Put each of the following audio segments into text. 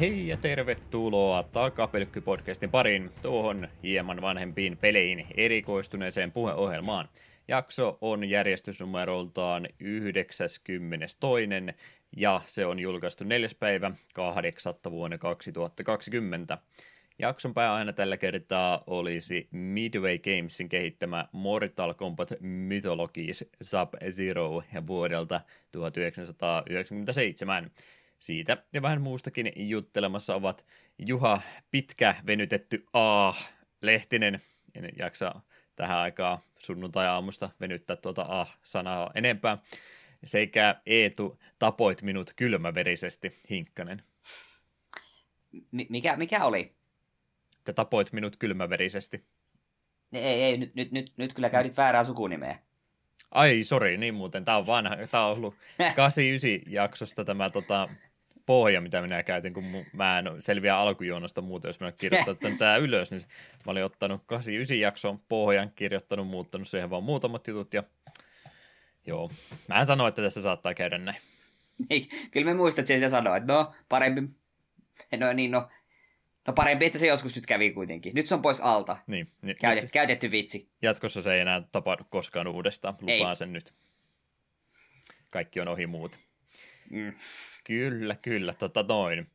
Hei ja tervetuloa Takapelkky-podcastin pariin tuohon hieman vanhempiin peleihin erikoistuneeseen puheohjelmaan. Jakso on järjestysnumeroltaan 92. ja se on julkaistu 4. päivä 8. vuonna 2020. Jakson pääaiheena tällä kertaa olisi Midway Gamesin kehittämä Mortal Kombat Mythologies Sub-Zero vuodelta 1997. Siitä ja vähän muustakin juttelemassa ovat Juha Pitkä venytetty A. Lehtinen. En jaksa tähän aikaan sunnuntai-aamusta venyttää tuota A-sanaa enempää. Sekä Eetu tapoit minut kylmäverisesti, Hinkkanen. M- mikä, mikä oli? Te tapoit minut kylmäverisesti. Ei, ei, nyt, nyt, nyt, nyt kyllä käytit väärää sukunimeä. Ai, sori, niin muuten. Tämä on vanha. Tämä on ollut 89 jaksosta tämä tota, pohja, mitä minä käytin, kun mä en selviä alkujuonosta muuten, jos minä kirjoittanut tämä ylös, niin mä olin ottanut 89 jakson pohjan, kirjoittanut, muuttanut siihen vaan muutamat jutut ja joo, mä en sano, että tässä saattaa käydä näin. Niin, kyllä me muistat, että se sanoo, että no parempi, no niin no, no parempi, että se joskus nyt kävi kuitenkin. Nyt se on pois alta. Niin. niin Käytet, se, käytetty vitsi. Jatkossa se ei enää tapahdu koskaan uudestaan, lupaan ei. sen nyt. Kaikki on ohi muut. Mm. Kyllä, kyllä, tota noin.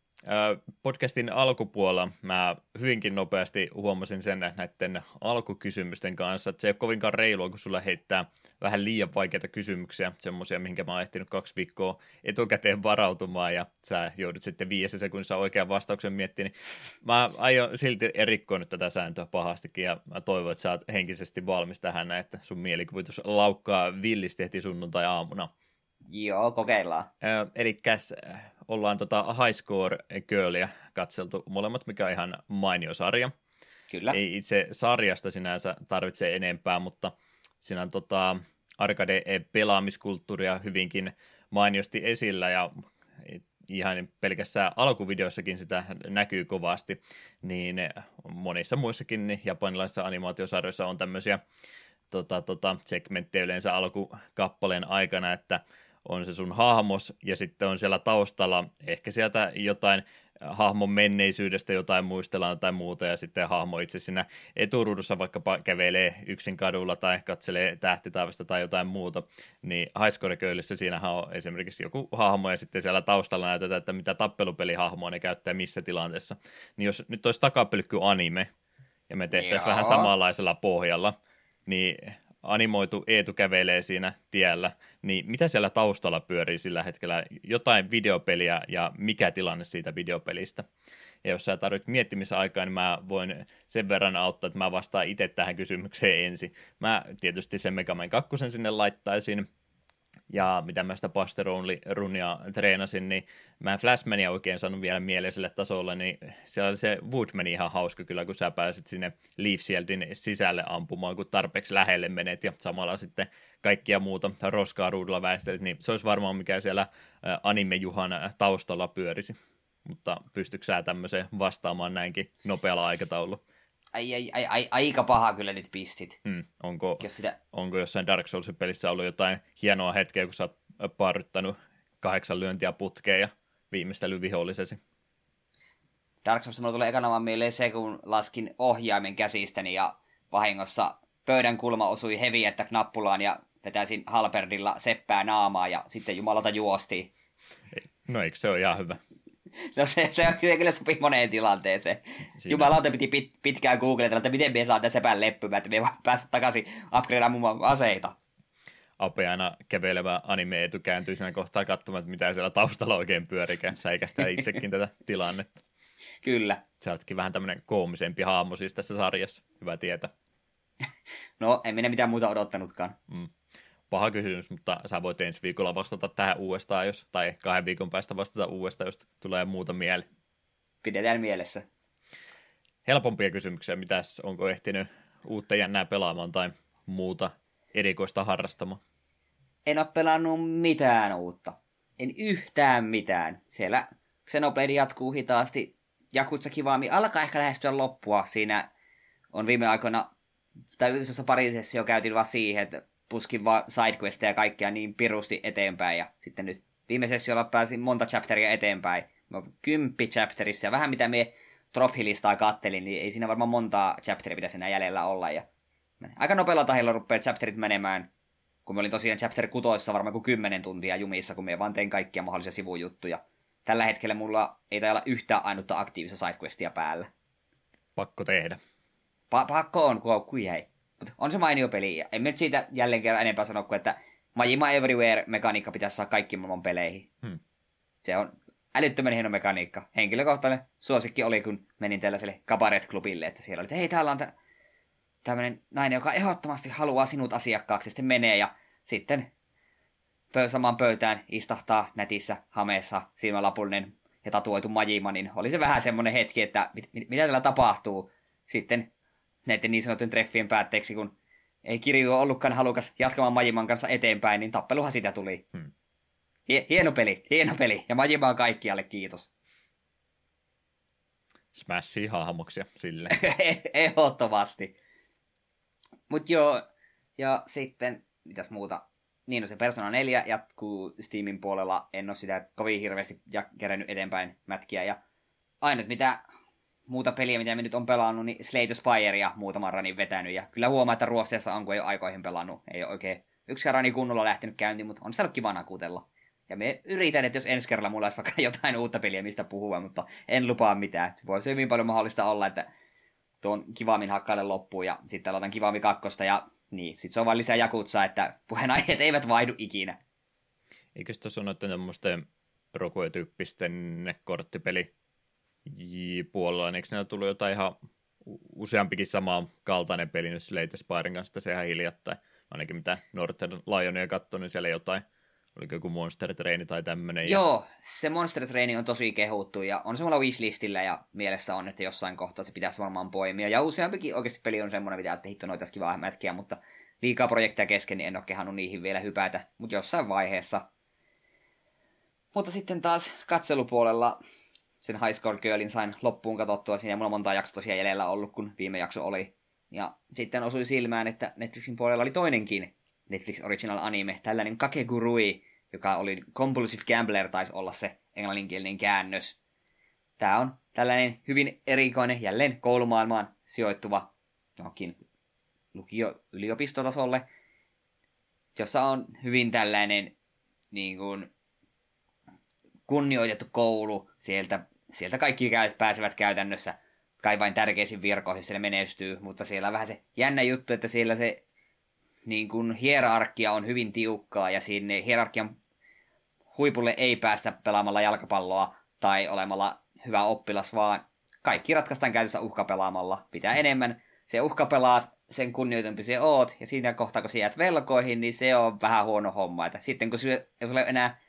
Podcastin alkupuolella mä hyvinkin nopeasti huomasin sen näiden alkukysymysten kanssa, että se ei ole kovinkaan reilua, kun sulla heittää vähän liian vaikeita kysymyksiä, semmoisia, mihinkä mä oon ehtinyt kaksi viikkoa etukäteen varautumaan, ja sä joudut sitten viidessä sekunnissa oikean vastauksen miettimään, niin mä aion silti erikkoa nyt tätä sääntöä pahastikin, ja mä toivon, että sä oot henkisesti valmis tähän, että sun mielikuvitus laukkaa villisti heti sunnuntai-aamuna. Joo, kokeillaan. Eli ollaan tota High Score Girlia katseltu molemmat, mikä on ihan mainio sarja. Kyllä. Ei itse sarjasta sinänsä tarvitse enempää, mutta siinä on tota arcade-pelaamiskulttuuria hyvinkin mainiosti esillä ja ihan pelkässä alkuvideossakin sitä näkyy kovasti, niin monissa muissakin japanilaisissa animaatiosarjoissa on tämmöisiä tota, tota, segmenttejä yleensä alkukappaleen aikana, että on se sun hahmos, ja sitten on siellä taustalla ehkä sieltä jotain hahmon menneisyydestä jotain muistellaan tai muuta, ja sitten hahmo itse siinä eturuudussa vaikkapa kävelee yksin kadulla tai katselee tähtitaivasta tai jotain muuta, niin Highscore-köylissä siinähän on esimerkiksi joku hahmo, ja sitten siellä taustalla näytetään, että mitä tappelupelihahmoa ne käyttää missä tilanteessa. Niin jos nyt olisi takapelkky anime, ja me tehtäisiin vähän samanlaisella pohjalla, niin animoitu Eetu kävelee siinä tiellä, niin mitä siellä taustalla pyörii sillä hetkellä? Jotain videopeliä ja mikä tilanne siitä videopelistä? Ja jos sä tarvitset miettimisaikaa, niin mä voin sen verran auttaa, että mä vastaan itse tähän kysymykseen ensin. Mä tietysti sen Mega Man 2 sinne laittaisin, ja mitä mä sitä runia treenasin, niin mä en Flashmania oikein saanut vielä mieleiselle tasolle, niin siellä oli se Woodman ihan hauska kyllä, kun sä pääsit sinne Leaf Shieldin sisälle ampumaan, kun tarpeeksi lähelle menet, ja samalla sitten kaikkia muuta roskaa ruudulla väistelit, niin se olisi varmaan mikä siellä anime-juhan taustalla pyörisi. Mutta pystytkö sä tämmöiseen vastaamaan näinkin nopealla aikataululla? Ai, ai, ai, ai, aika paha kyllä nyt pistit. Hmm. Onko, Jos sitä... onko jossain Dark Soulsin pelissä ollut jotain hienoa hetkeä, kun sä oot parryttänyt kahdeksan lyöntiä putkeen ja viimeistely vihollisesi? Dark Souls mulla tulee ekana vaan mieleen se, kun laskin ohjaimen käsistäni ja vahingossa pöydän kulma osui heavy että knappulaan ja vetäisin halperdilla seppää naamaa ja sitten jumalata juosti. No eikö se ole ihan hyvä? No se, se, kyllä sopii moneen tilanteeseen. Siinä. Jumalauta piti pit, pitkään googletella, että miten me saa tässä leppymään, että me vaan päästä takaisin upgradeamaan aseita. Ape aina kävelevä anime etu kääntyy siinä kohtaa katsomaan, että mitä siellä taustalla oikein pyörikään. Säikähtää itsekin tätä tilannetta. Kyllä. Sä ootkin vähän tämmöinen koomisempi hahmo siis tässä sarjassa. Hyvä tietää. no, en minä mitään muuta odottanutkaan. Mm paha kysymys, mutta sä voit ensi viikolla vastata tähän uudestaan, jos, tai kahden viikon päästä vastata uudestaan, jos tulee muuta mieli. Pidetään mielessä. Helpompia kysymyksiä, mitäs, onko ehtinyt uutta jännää pelaamaan tai muuta erikoista harrastamaan? En ole pelannut mitään uutta. En yhtään mitään. Siellä Xenoblade jatkuu hitaasti. Jakutsa kivaami alkaa ehkä lähestyä loppua. Siinä on viime aikoina, tai yhdessä pari sessio käytiin vaan siihen, että puskin vaan sidequesteja ja kaikkea niin pirusti eteenpäin. Ja sitten nyt viime sessiolla pääsin monta chapteria eteenpäin. kymppi chapterissa ja vähän mitä me drop kattelin, niin ei siinä varmaan montaa chapteria pitäisi enää jäljellä olla. Ja aika nopealla tahilla rupeaa chapterit menemään, kun me olin tosiaan chapter kutoissa varmaan kuin 10 tuntia jumissa, kun me vaan tein kaikkia mahdollisia sivujuttuja. Tällä hetkellä mulla ei taida olla yhtään ainutta aktiivista sidequestia päällä. Pakko tehdä. Pa- pakko on, kun kui hei. Mutta on se mainio peli. Ja en nyt siitä jälleen kerran enempää sano kuin, että Majima Everywhere-mekaniikka pitäisi saa kaikki maailman peleihin. Hmm. Se on älyttömän hieno mekaniikka. Henkilökohtainen suosikki oli, kun menin tällaiselle kabaret-klubille, että siellä oli, että hei, täällä on tä- tämmöinen nainen, joka ehdottomasti haluaa sinut asiakkaaksi, sitten menee ja sitten pö- samaan pöytään istahtaa nätissä hameessa silmälapullinen ja tatuoitu Majima, niin oli se vähän semmoinen hetki, että mit- mit- mitä täällä tapahtuu. Sitten näiden niin sanotun treffien päätteeksi, kun ei Kirju ollutkaan halukas jatkamaan Majiman kanssa eteenpäin, niin tappeluhan sitä tuli. Hmm. Hieno peli, hieno peli. Ja Majima on kaikkialle, kiitos. Smashia hahmoksia sille. Ehdottomasti. Mut joo, ja sitten, mitäs muuta? Niin, no se Persona 4 jatkuu Steamin puolella. En ole sitä kovin hirveästi ja kerännyt eteenpäin mätkiä. Ja ainut mitä muuta peliä, mitä me nyt on pelannut, niin Slate Spirea muutaman ranin vetänyt. Ja kyllä huomaa, että Ruotsissa on, kun ei ole aikoihin pelannut. Ei ole oikein yksi rani kunnolla lähtenyt käyntiin, mutta on sitä ollut kiva nakutella. Ja me yritän, että jos ensi kerralla mulla olisi vaikka jotain uutta peliä, mistä puhua, mutta en lupaa mitään. Se voisi hyvin paljon mahdollista olla, että tuon Kivamin hakkaille loppuun ja sitten aloitan Kivami kakkosta ja niin, sitten se on vain lisää jakutsaa, että puheenaiheet eivät vaihdu ikinä. Eikö tuossa ole noiden tämmöisten rokoetyyppisten korttipeli puolella, niin eikö tullut jotain ihan useampikin sama kaltainen peli nyt Slate Spiren kanssa se ihan hiljattain. Ainakin mitä Northern Lionia katsoi, niin siellä jotain Oliko joku Monster Train tai tämmöinen? Joo, se Monster Train on tosi kehuttu ja on se mulla wishlistillä ja mielessä on, että jossain kohtaa se pitäisi varmaan poimia. Ja useampikin oikeasti peli on semmoinen, mitä että hitto noita kivaa mätkiä, mutta liikaa projekteja kesken, niin en ole kehannut niihin vielä hypätä, mutta jossain vaiheessa. Mutta sitten taas katselupuolella sen High Score Girlin sain loppuun katsottua. Siinä mulla monta jaksoa tosiaan jäljellä ollut, kun viime jakso oli. Ja sitten osui silmään, että Netflixin puolella oli toinenkin Netflix Original Anime, tällainen Kakegurui, joka oli Compulsive Gambler, taisi olla se englanninkielinen käännös. Tämä on tällainen hyvin erikoinen, jälleen koulumaailmaan sijoittuva johonkin lukio yliopistotasolle, jossa on hyvin tällainen niin kuin, kunnioitettu koulu. Sieltä, sieltä kaikki pääsevät käytännössä kai vain tärkeisiin virkoihin, jos ne menestyy, mutta siellä on vähän se jännä juttu, että siellä se niin kuin hierarkia on hyvin tiukkaa ja sinne hierarkian huipulle ei päästä pelaamalla jalkapalloa tai olemalla hyvä oppilas, vaan kaikki ratkaistaan käytössä uhkapelaamalla. Pitää enemmän se uhkapelaat, sen kunnioitempi se oot, ja siinä kohtaa, kun sä jäät velkoihin, niin se on vähän huono homma. Että sitten kun sulla ei ole enää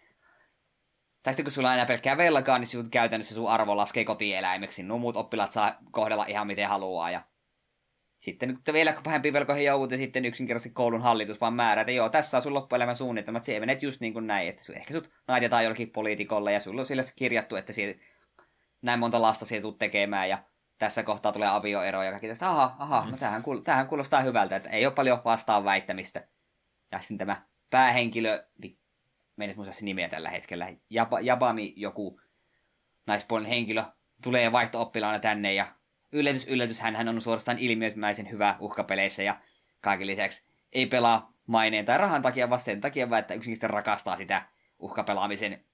tai sitten kun sulla on enää pelkkää velkaa, niin sinun käytännössä sun arvo laskee kotieläimeksi. Nuo muut oppilaat saa kohdella ihan miten haluaa. Ja sitten kun vielä pahempi velkoihin joudut, ja sitten yksinkertaisesti koulun hallitus vaan määrää, että joo, tässä on sun loppuelämän suunnitelmat, se menet just niin kuin näin, että ehkä sut naitetaan jollekin poliitikolle, ja sulla on sille kirjattu, että siellä, näin monta lasta siellä tulet tekemään, ja tässä kohtaa tulee avioero, ja kaikki tästä, aha, aha, no tämähän, kuul- tämähän kuulostaa hyvältä, että ei ole paljon vastaan väittämistä. Ja sitten tämä päähenkilö, menet muista se nimeä tällä hetkellä, Jab- Jabami joku naispuolinen henkilö, tulee vaihto-oppilaana tänne, ja yllätys, yllätys, hän on suorastaan ilmiömäisen hyvä uhkapeleissä ja kaiken lisäksi ei pelaa maineen tai rahan takia, vaan sen takia, vaan että yksinkertaisesti rakastaa sitä uhkapelaamisen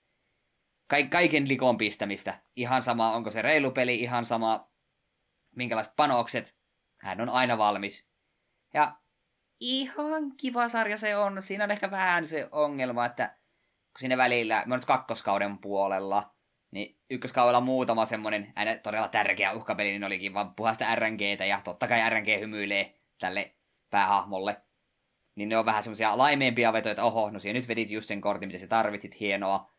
ka- kaiken likoon pistämistä. Ihan sama, onko se reilu peli, ihan sama, minkälaiset panokset. Hän on aina valmis. Ja ihan kiva sarja se on. Siinä on ehkä vähän se ongelma, että siinä välillä, mä nyt kakkoskauden puolella, niin ykköskaudella muutama semmonen aina todella tärkeä uhkapeli, niin olikin vaan puhasta RNGtä, ja totta kai RNG hymyilee tälle päähahmolle. Niin ne on vähän semmoisia laimeempia vetoja, että oho, no siinä nyt vedit just sen kortin, mitä sä tarvitsit, hienoa.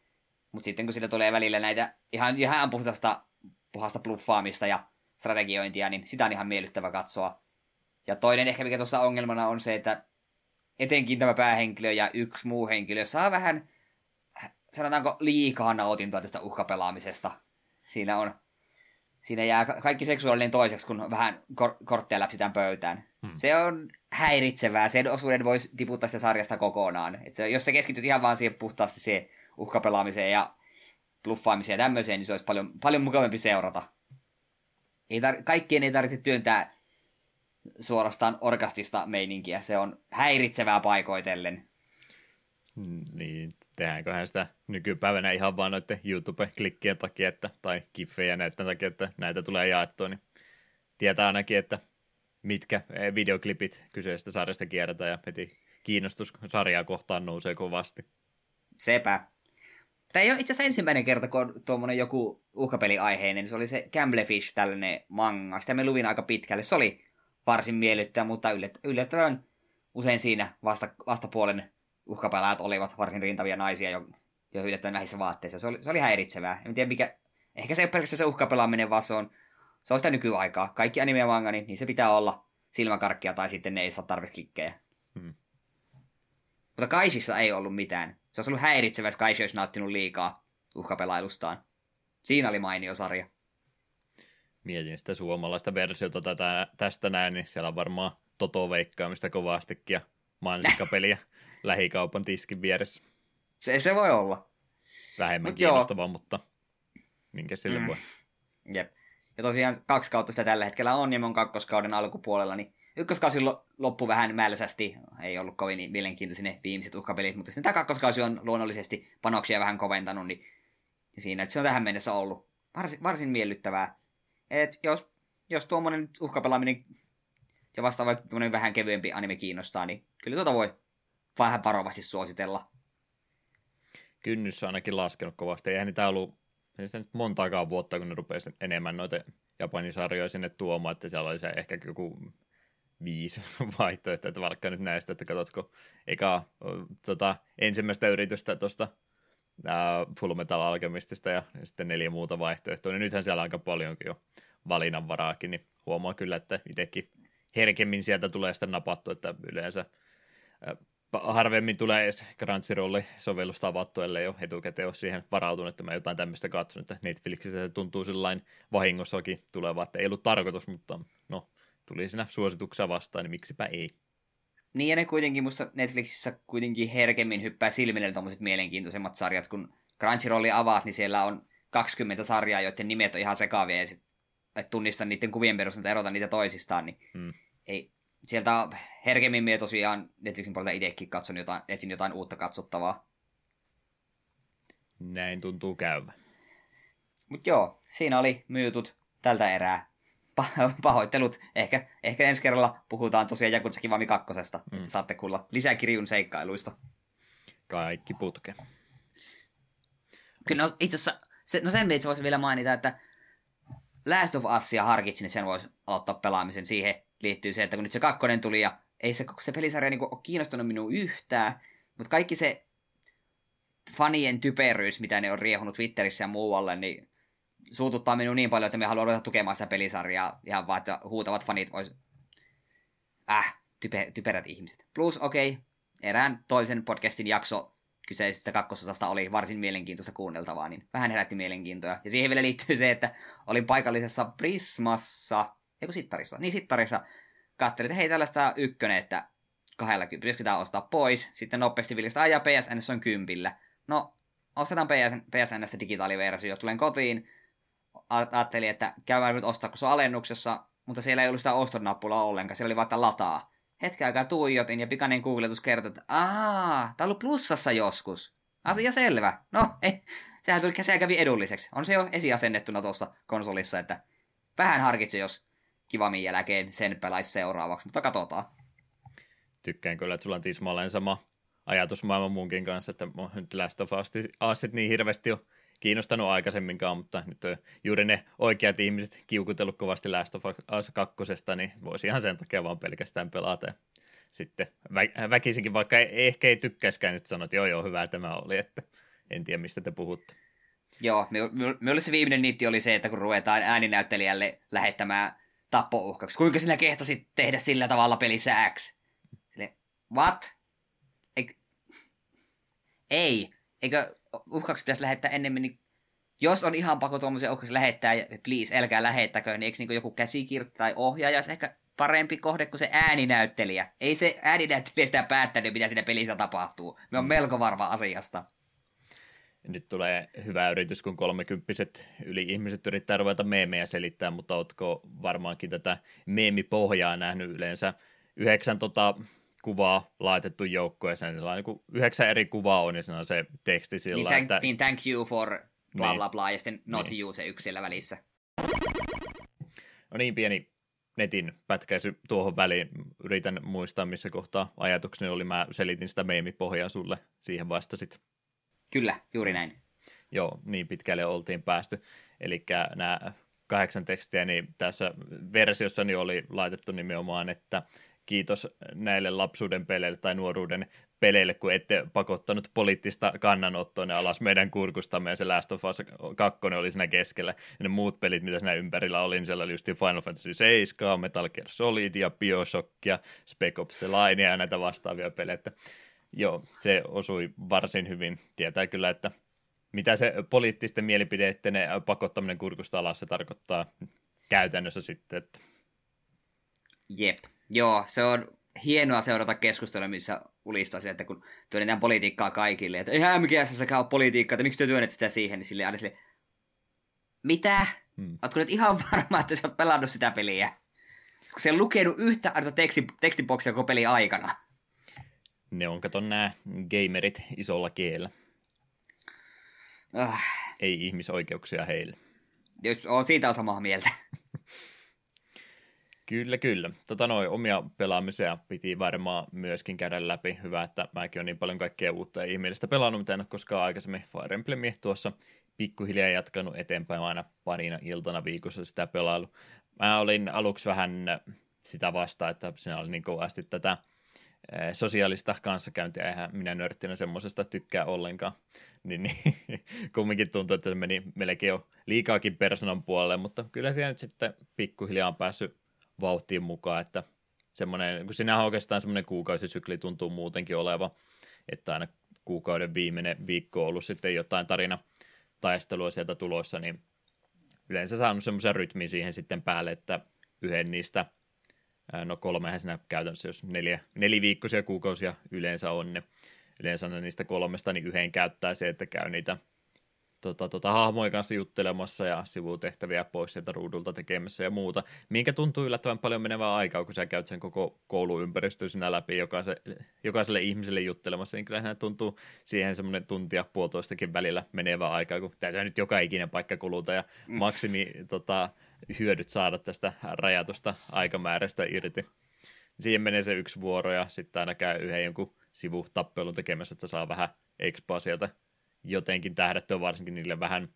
Mutta sitten kun siitä tulee välillä näitä ihan, ihan puhdasta, puhasta bluffaamista ja strategiointia, niin sitä on ihan miellyttävä katsoa. Ja toinen ehkä mikä tuossa ongelmana on se, että etenkin tämä päähenkilö ja yksi muu henkilö saa vähän sanotaanko liikaa nautintoa tästä uhkapelaamisesta. Siinä on, siinä jää kaikki seksuaalinen toiseksi, kun vähän kor- kortteja läpsitään pöytään. Hmm. Se on häiritsevää. Sen osuuden voisi tiputtaa sitä sarjasta kokonaan. Et se, jos se keskittyisi ihan vaan siihen puhtaasti siihen uhkapelaamiseen ja bluffaamisia ja tämmöisiä, niin se olisi paljon, paljon mukavampi seurata. Ei tar- kaikkien ei tarvitse työntää suorastaan orkastista meininkiä. Se on häiritsevää paikoitellen. Niin, tehdäänköhän sitä nykypäivänä ihan vaan noiden YouTube-klikkien takia, että, tai kiffejä näiden takia, että näitä tulee jaettua, niin tietää ainakin, että mitkä eh, videoklipit kyseisestä sarjasta kierretään ja heti kiinnostus sarjaa kohtaan nousee kovasti. Sepä. Tämä ei ole itse asiassa ensimmäinen kerta, kun on tuommoinen joku uhkapeliaiheinen. Se oli se Gamblefish, tällainen manga. Sitä me luvin aika pitkälle. Se oli varsin miellyttävä, mutta yllättävän usein siinä vasta, vastapuolen uhkapelaajat olivat varsin rintavia naisia jo, jo yllättävän vähissä vaatteissa. Se oli, se oli häiritsevää. En tiedä mikä, ehkä se ei ole pelkästään se uhkapelaaminen, vaan se on, se on sitä nykyaikaa. Kaikki anime ja manga, niin, niin se pitää olla silmäkarkkia tai sitten ne ei saa tarvitse klikkejä. Hmm. Mutta Kaisissa ei ollut mitään. Se olisi ollut häiritsevä, jos Kaisi olisi nauttinut liikaa uhkapelailustaan. Siinä oli mainio sarja. Mietin sitä suomalaista versiota tätä, tästä näin, niin siellä on varmaan Toto-veikkaamista kovastikin ja mansikkapeliä lähikaupan tiskin vieressä. Se, se voi olla. Vähemmän Mut kiinnostavaa, joo. mutta minkä sille mm. voi. Jep. Ja tosiaan kaksi kautta sitä tällä hetkellä on, ja on kakkoskauden alkupuolella, niin ykköskausi loppu vähän mälsästi, ei ollut kovin mielenkiintoisia ne viimeiset uhkapelit, mutta sitten tämä kakkoskausi on luonnollisesti panoksia vähän koventanut, niin siinä että se on tähän mennessä ollut varsin, varsin miellyttävää. Et jos, jos tuommoinen uhkapelaaminen ja vastaava vähän kevyempi anime kiinnostaa, niin kyllä tuota voi vähän varovasti suositella. Kynnys on ainakin laskenut kovasti. Eihän niitä ollut ei sitä nyt montaakaan vuotta, kun ne rupesi enemmän noita Japanin sarjoja sinne tuomaan, että siellä oli se ehkä joku viisi vaihtoehtoa, että vaikka nyt näistä, että katsotko eka tota, ensimmäistä yritystä tuosta Full Metal Alchemistista ja sitten neljä muuta vaihtoehtoa, niin nythän siellä aika paljonkin jo valinnanvaraakin, niin huomaa kyllä, että itsekin herkemmin sieltä tulee sitten napattu, että yleensä harvemmin tulee edes Crunchyroll-sovellusta avattu, ellei ole etukäteen ole siihen varautunut, että mä jotain tämmöistä katson, että Netflixissä se tuntuu sellainen vahingossakin tuleva, että ei ollut tarkoitus, mutta no, tuli siinä suosituksia vastaan, niin miksipä ei. Niin ja ne kuitenkin musta Netflixissä kuitenkin herkemmin hyppää silmille tuommoiset mielenkiintoisemmat sarjat, kun Crunchyrolli avaat, niin siellä on 20 sarjaa, joiden nimet on ihan sekaavia, ja sit, että tunnista niiden kuvien perusteella, erota niitä toisistaan, niin hmm. ei, sieltä herkemmin me tosiaan Netflixin puolelta itsekin katson jotain, etsin jotain uutta katsottavaa. Näin tuntuu käyvä. Mutta joo, siinä oli myytut tältä erää. pahoittelut. Ehkä, ehkä ensi kerralla puhutaan tosiaan Jakutsa Kivami kakkosesta, mm. että saatte kuulla lisää kirjun seikkailuista. Kaikki putke. Kyllä, no itse asiassa, se, no sen itse voisi vielä mainita, että Last of Usia harkitsin, niin sen voisi aloittaa pelaamisen. Siihen liittyy se, että kun nyt se kakkonen tuli ja ei se, se pelisarja niin ole kiinnostunut minua yhtään, mutta kaikki se fanien typeryys, mitä ne on riehunut Twitterissä ja muualle, niin suututtaa minua niin paljon, että me haluan ruveta tukemaan sitä pelisarjaa ihan vaan, että huutavat fanit vois... Äh, type, typerät ihmiset. Plus, okei, okay, erään toisen podcastin jakso kyseisestä kakkososasta oli varsin mielenkiintoista kuunneltavaa, niin vähän herätti mielenkiintoa. Ja siihen vielä liittyy se, että olin paikallisessa Prismassa, eikö Sittarissa, niin Sittarissa, katselin, että hei tällaista ykkönen, että 20, pitäisikö tämä ostaa pois, sitten nopeasti viljasta, ajaa PSN on kympillä. No, ostetaan PSN, PSN digitaaliversio, tulen kotiin, ajattelin, että käydään nyt ostaa, kun se on alennuksessa, mutta siellä ei ollut sitä ostonnappulaa ollenkaan, siellä oli vaikka lataa. Hetken aikaa tuijotin ja pikainen googletus kertoi, että aah, tää on ollut plussassa joskus. Asia selvä. No, ei, sehän tuli sehän kävi edulliseksi. On se jo esiasennettuna tuossa konsolissa, että vähän harkitse, jos kivamin jälkeen sen pelaisi seuraavaksi, mutta katsotaan. Tykkään kyllä, että sulla on tismalleen sama ajatus maailman munkin kanssa, että nyt Last of Us niin hirveästi on kiinnostanut aikaisemminkaan, mutta nyt on juuri ne oikeat ihmiset kiukutellut kovasti Last of Us 2, niin voisi ihan sen takia vaan pelkästään pelata. Ja sitten vä- väkisinkin, vaikka ei, ehkä ei tykkäiskään, niin sanoa, että joo joo, hyvä tämä oli, että en tiedä mistä te puhutte. Joo, minulle se viimeinen niitti oli se, että kun ruvetaan ääninäyttelijälle lähettämään tappouhkaksi, kuinka sinä kehtasit tehdä sillä tavalla pelissä X? Sille, what? Eik... Ei, eikö uhkaukset pitäisi lähettää ennemmin, niin jos on ihan pakko tuommoisia uhkauksia lähettää, please, älkää lähettäkö, niin eikö niin joku käsikirjoittaja tai ohjaaja ehkä parempi kohde kuin se ääninäyttelijä? Ei se ääninäyttelijä sitä päättänyt, mitä siinä pelissä tapahtuu. Me on mm. melko varma asiasta. Nyt tulee hyvä yritys, kun kolmekymppiset yli ihmiset yrittää ruveta meemejä selittää, mutta ootko varmaankin tätä meemipohjaa nähnyt yleensä yhdeksän tota, kuvaa laitettu joukkoon, ja sen niin yhdeksän eri kuvaa on, ja siinä on se teksti sillä, niin, thank, että... Niin thank you for bla niin. bla bla, ja sitten not niin. you se yksi siellä välissä. No niin, pieni netin pätkäisy tuohon väliin. Yritän muistaa, missä kohtaa ajatukseni oli. Mä selitin sitä meemipohjaa sulle, siihen vastasit. Kyllä, juuri näin. Joo, niin pitkälle oltiin päästy. Eli nämä kahdeksan tekstiä, niin tässä versiossa niin oli laitettu nimenomaan, että kiitos näille lapsuuden peleille tai nuoruuden peleille, kun ette pakottanut poliittista kannanottoa ne alas meidän kurkustamme, ja se Last of Us 2 oli siinä keskellä. Ja ne muut pelit, mitä siinä ympärillä oli, niin siellä oli just Final Fantasy 7, Metal Gear Solid ja Bioshock ja Spec Ops The Line ja näitä vastaavia pelejä. Joo, se osui varsin hyvin. Tietää kyllä, että mitä se poliittisten mielipideiden pakottaminen kurkusta alas se tarkoittaa käytännössä sitten. Että... Jep. Joo, se on hienoa seurata keskustelua, missä ulistasi, että kun työnnetään politiikkaa kaikille, että eihän MGS ole politiikkaa, että miksi te työnnette sitä siihen, niin sille aina sille, mitä? Hmm. Oletko nyt ihan varma, että sä oot pelannut sitä peliä? Kun se lukenut yhtä aina teksti, tekstiboksia koko peli aikana. Ne on, kato nämä gamerit isolla kielellä. Ah. Ei ihmisoikeuksia heille. Jos on siitä on samaa mieltä. Kyllä, kyllä. Tota noin, omia pelaamisia piti varmaan myöskin käydä läpi. Hyvä, että mäkin olen niin paljon kaikkea uutta ja ihmeellistä pelannut, mitä en ole koskaan aikaisemmin Fire Emblemia tuossa pikkuhiljaa jatkanut eteenpäin aina parina iltana viikossa sitä pelailu. Mä olin aluksi vähän sitä vasta, että siinä oli niin kovasti tätä sosiaalista kanssakäyntiä, eihän minä nörttinä semmoisesta tykkää ollenkaan. Niin, niin kumminkin tuntuu, että se meni melkein jo liikaakin persoonan puolelle, mutta kyllä siellä nyt sitten pikkuhiljaa on päässyt vauhtiin mukaan, että semmoinen, kun sinähän oikeastaan semmoinen kuukausisykli tuntuu muutenkin oleva, että aina kuukauden viimeinen viikko on ollut sitten jotain tarina taistelua sieltä tulossa, niin yleensä saanut semmoisen rytmin siihen sitten päälle, että yhden niistä, no kolmehän siinä käytännössä, jos neljä, neliviikkoisia kuukausia yleensä on, ne yleensä niistä kolmesta, niin yhden käyttää se, että käy niitä tota, tota, hahmojen kanssa juttelemassa ja sivutehtäviä pois sieltä ruudulta tekemässä ja muuta, minkä tuntuu yllättävän paljon menevää aikaa, kun sä käyt sen koko kouluympäristön sinä läpi jokaiselle, jokaiselle ihmiselle juttelemassa, niin kyllähän tuntuu siihen semmoinen tuntia puolitoistakin välillä menevää aikaa, kun täytyy nyt joka ikinen paikka kuluta ja mm. maksimi tota, hyödyt saada tästä rajatusta aikamäärästä irti. Siihen menee se yksi vuoro ja sitten aina käy yhden jonkun sivutappelun tekemässä, että saa vähän expaa sieltä jotenkin tähdättyä varsinkin niille vähän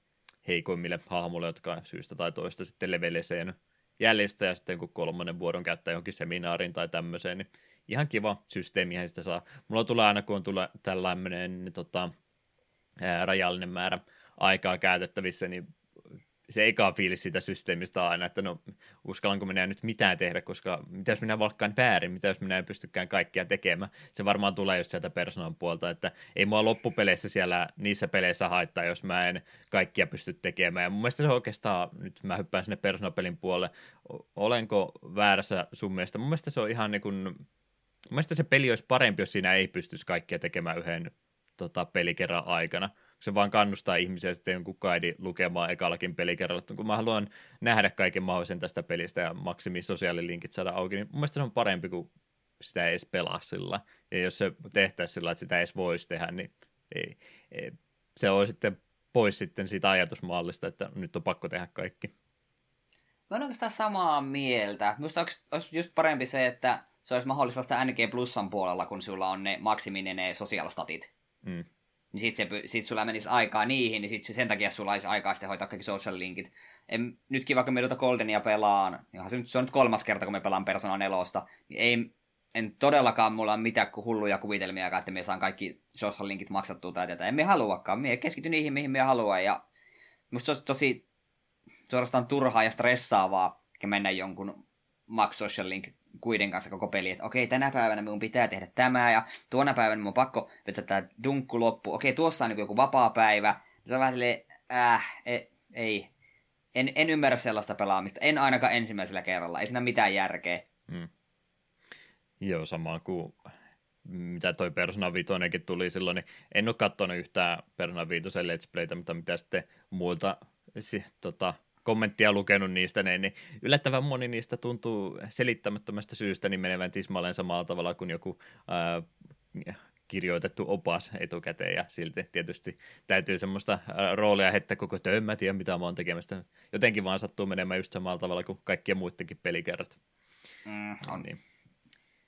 heikoimmille hahmoille, jotka syystä tai toista sitten leveliseen jäljestä ja sitten kun kolmannen vuoron käyttää johonkin seminaariin tai tämmöiseen, niin ihan kiva systeemi sitä saa. Mulla tulee aina, kun on tulee tällainen tota, rajallinen määrä aikaa käytettävissä, niin se eka fiilis siitä systeemistä aina, että no uskallanko minä nyt mitään tehdä, koska mitä jos minä valkkaan väärin, mitä jos minä en pystykään kaikkia tekemään. Se varmaan tulee just sieltä persoonan puolta, että ei mua loppupeleissä siellä niissä peleissä haittaa, jos mä en kaikkia pysty tekemään. Ja mun mielestä se oikeastaan, nyt mä hyppään sinne persoonapelin puolelle, olenko väärässä sun mielestä? Mun mielestä se on ihan niin kuin, mun mielestä se peli olisi parempi, jos siinä ei pystyisi kaikkia tekemään yhden tota, pelikerran aikana se vaan kannustaa ihmisiä sitten jonkun kaidi lukemaan ekallakin pelikerralla. Kun mä haluan nähdä kaiken mahdollisen tästä pelistä ja maksimi sosiaalilinkit saada auki, niin mun mielestä se on parempi kuin sitä ei edes pelaa sillä. Ja jos se tehtäisiin sillä, että sitä ei edes voisi tehdä, niin ei, ei, se on sitten pois sitten siitä ajatusmallista, että nyt on pakko tehdä kaikki. Mä olen oikeastaan samaa mieltä. Minusta olisi just parempi se, että se olisi mahdollista vasta NG Plusan puolella, kun sulla on ne maksiminen ne sosiaalistatit. Mm niin sit, se, sit sulla menisi aikaa niihin, niin sit sen takia sulla olisi aikaa sitten hoitaa kaikki social linkit. En, nytkin vaikka me tuota Goldenia pelaan, niin se, nyt, se on nyt kolmas kerta, kun me pelaan Persona 4, niin ei, en todellakaan mulla ole mitään kuin hulluja kuvitelmia, että me saan kaikki social linkit maksettua tai tätä. Emme haluakaan. Me keskity niihin, mihin me haluaa. Ja musta se olisi tosi suorastaan turhaa ja stressaavaa mennä jonkun max social link kuiden kanssa koko peli, että okei, tänä päivänä minun pitää tehdä tämä, ja tuona päivänä minun on pakko vetää tämä dunkku loppu, okei, tuossa on niin joku vapaa päivä, se on vähän silleen, äh, ei, ei. En, en ymmärrä sellaista pelaamista, en ainakaan ensimmäisellä kerralla, ei siinä mitään järkeä. Hmm. Joo, sama kuin mitä toi Persona 5 tuli silloin, niin en ole katsonut yhtään Persona 5 Let's Playtä, mutta mitä sitten muilta si, tota, kommenttia lukenut niistä, niin, niin yllättävän moni niistä tuntuu selittämättömästä syystä niin menevän tismalleen samalla tavalla kuin joku ää, kirjoitettu opas etukäteen ja silti tietysti täytyy semmoista roolia heittää koko töön, mä tiedä mitä mä oon tekemästä. Jotenkin vaan sattuu menemään just samalla tavalla kuin kaikkien muidenkin pelikerrat. Mm, on. Niin.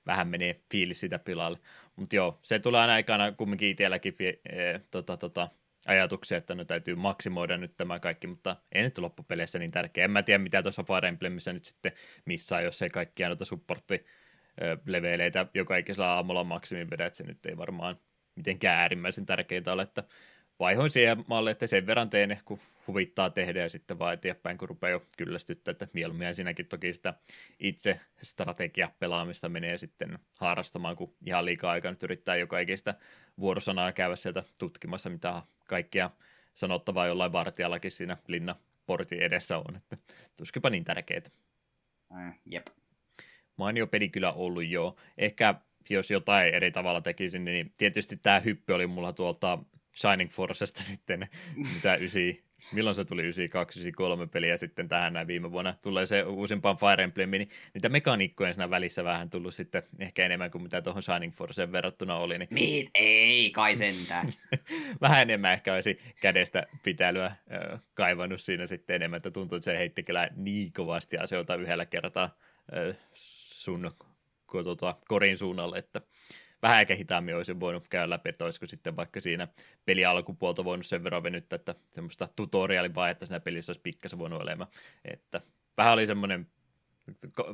Vähän menee fiilis sitä pilalle. Mutta joo, se tulee aina aikana kumminkin itselläkin e, tota, tota, ajatuksia, että no täytyy maksimoida nyt tämä kaikki, mutta ei nyt loppupeleissä niin tärkeää. En mä tiedä, mitä tuossa Fire Emblemissä nyt sitten missään, jos ei kaikkia noita supportti leveleitä joka ikisellä aamulla maksimin vedä, että se nyt ei varmaan mitenkään äärimmäisen tärkeää ole, että vaihoin siihen maalle, että sen verran teen, kun huvittaa tehdä ja sitten vaan eteenpäin, kun rupeaa jo kyllästyttää, että mieluummin siinäkin toki sitä itse strategia-pelaamista menee sitten harrastamaan, kun ihan liikaa aikaa nyt yrittää joka ikistä vuorosanaa käydä sieltä tutkimassa, mitä kaikkea sanottavaa jollain vartijallakin siinä linnaportin edessä on, että tuskipa niin tärkeää. Mm, jep mainio peli kyllä ollut jo. Ehkä jos jotain eri tavalla tekisin, niin tietysti tämä hyppy oli mulla tuolta Shining Forcesta sitten, mitä ysi, milloin se tuli 92, 93 peliä sitten tähän näin viime vuonna tulee se uusimpaan Fire Emblem, niin niitä mekaniikkoja siinä välissä vähän tullut sitten ehkä enemmän kuin mitä tuohon Shining Forceen verrattuna oli. Niin... Mit? Ei, kai sentään. vähän enemmän ehkä olisi kädestä pitälyä äh, kaivannut siinä sitten enemmän, että tuntuu, että se heitti kyllä niin kovasti asioita yhdellä kertaa äh, sun tuota, korin suunnalle, että vähän ehkä hitaammin olisi voinut käydä läpi, että olisiko sitten vaikka siinä peli alkupuolta voinut sen verran venyttää, että semmoista tutoriaalivaihetta siinä pelissä olisi pikkasen voinut olemaan, että vähän oli semmoinen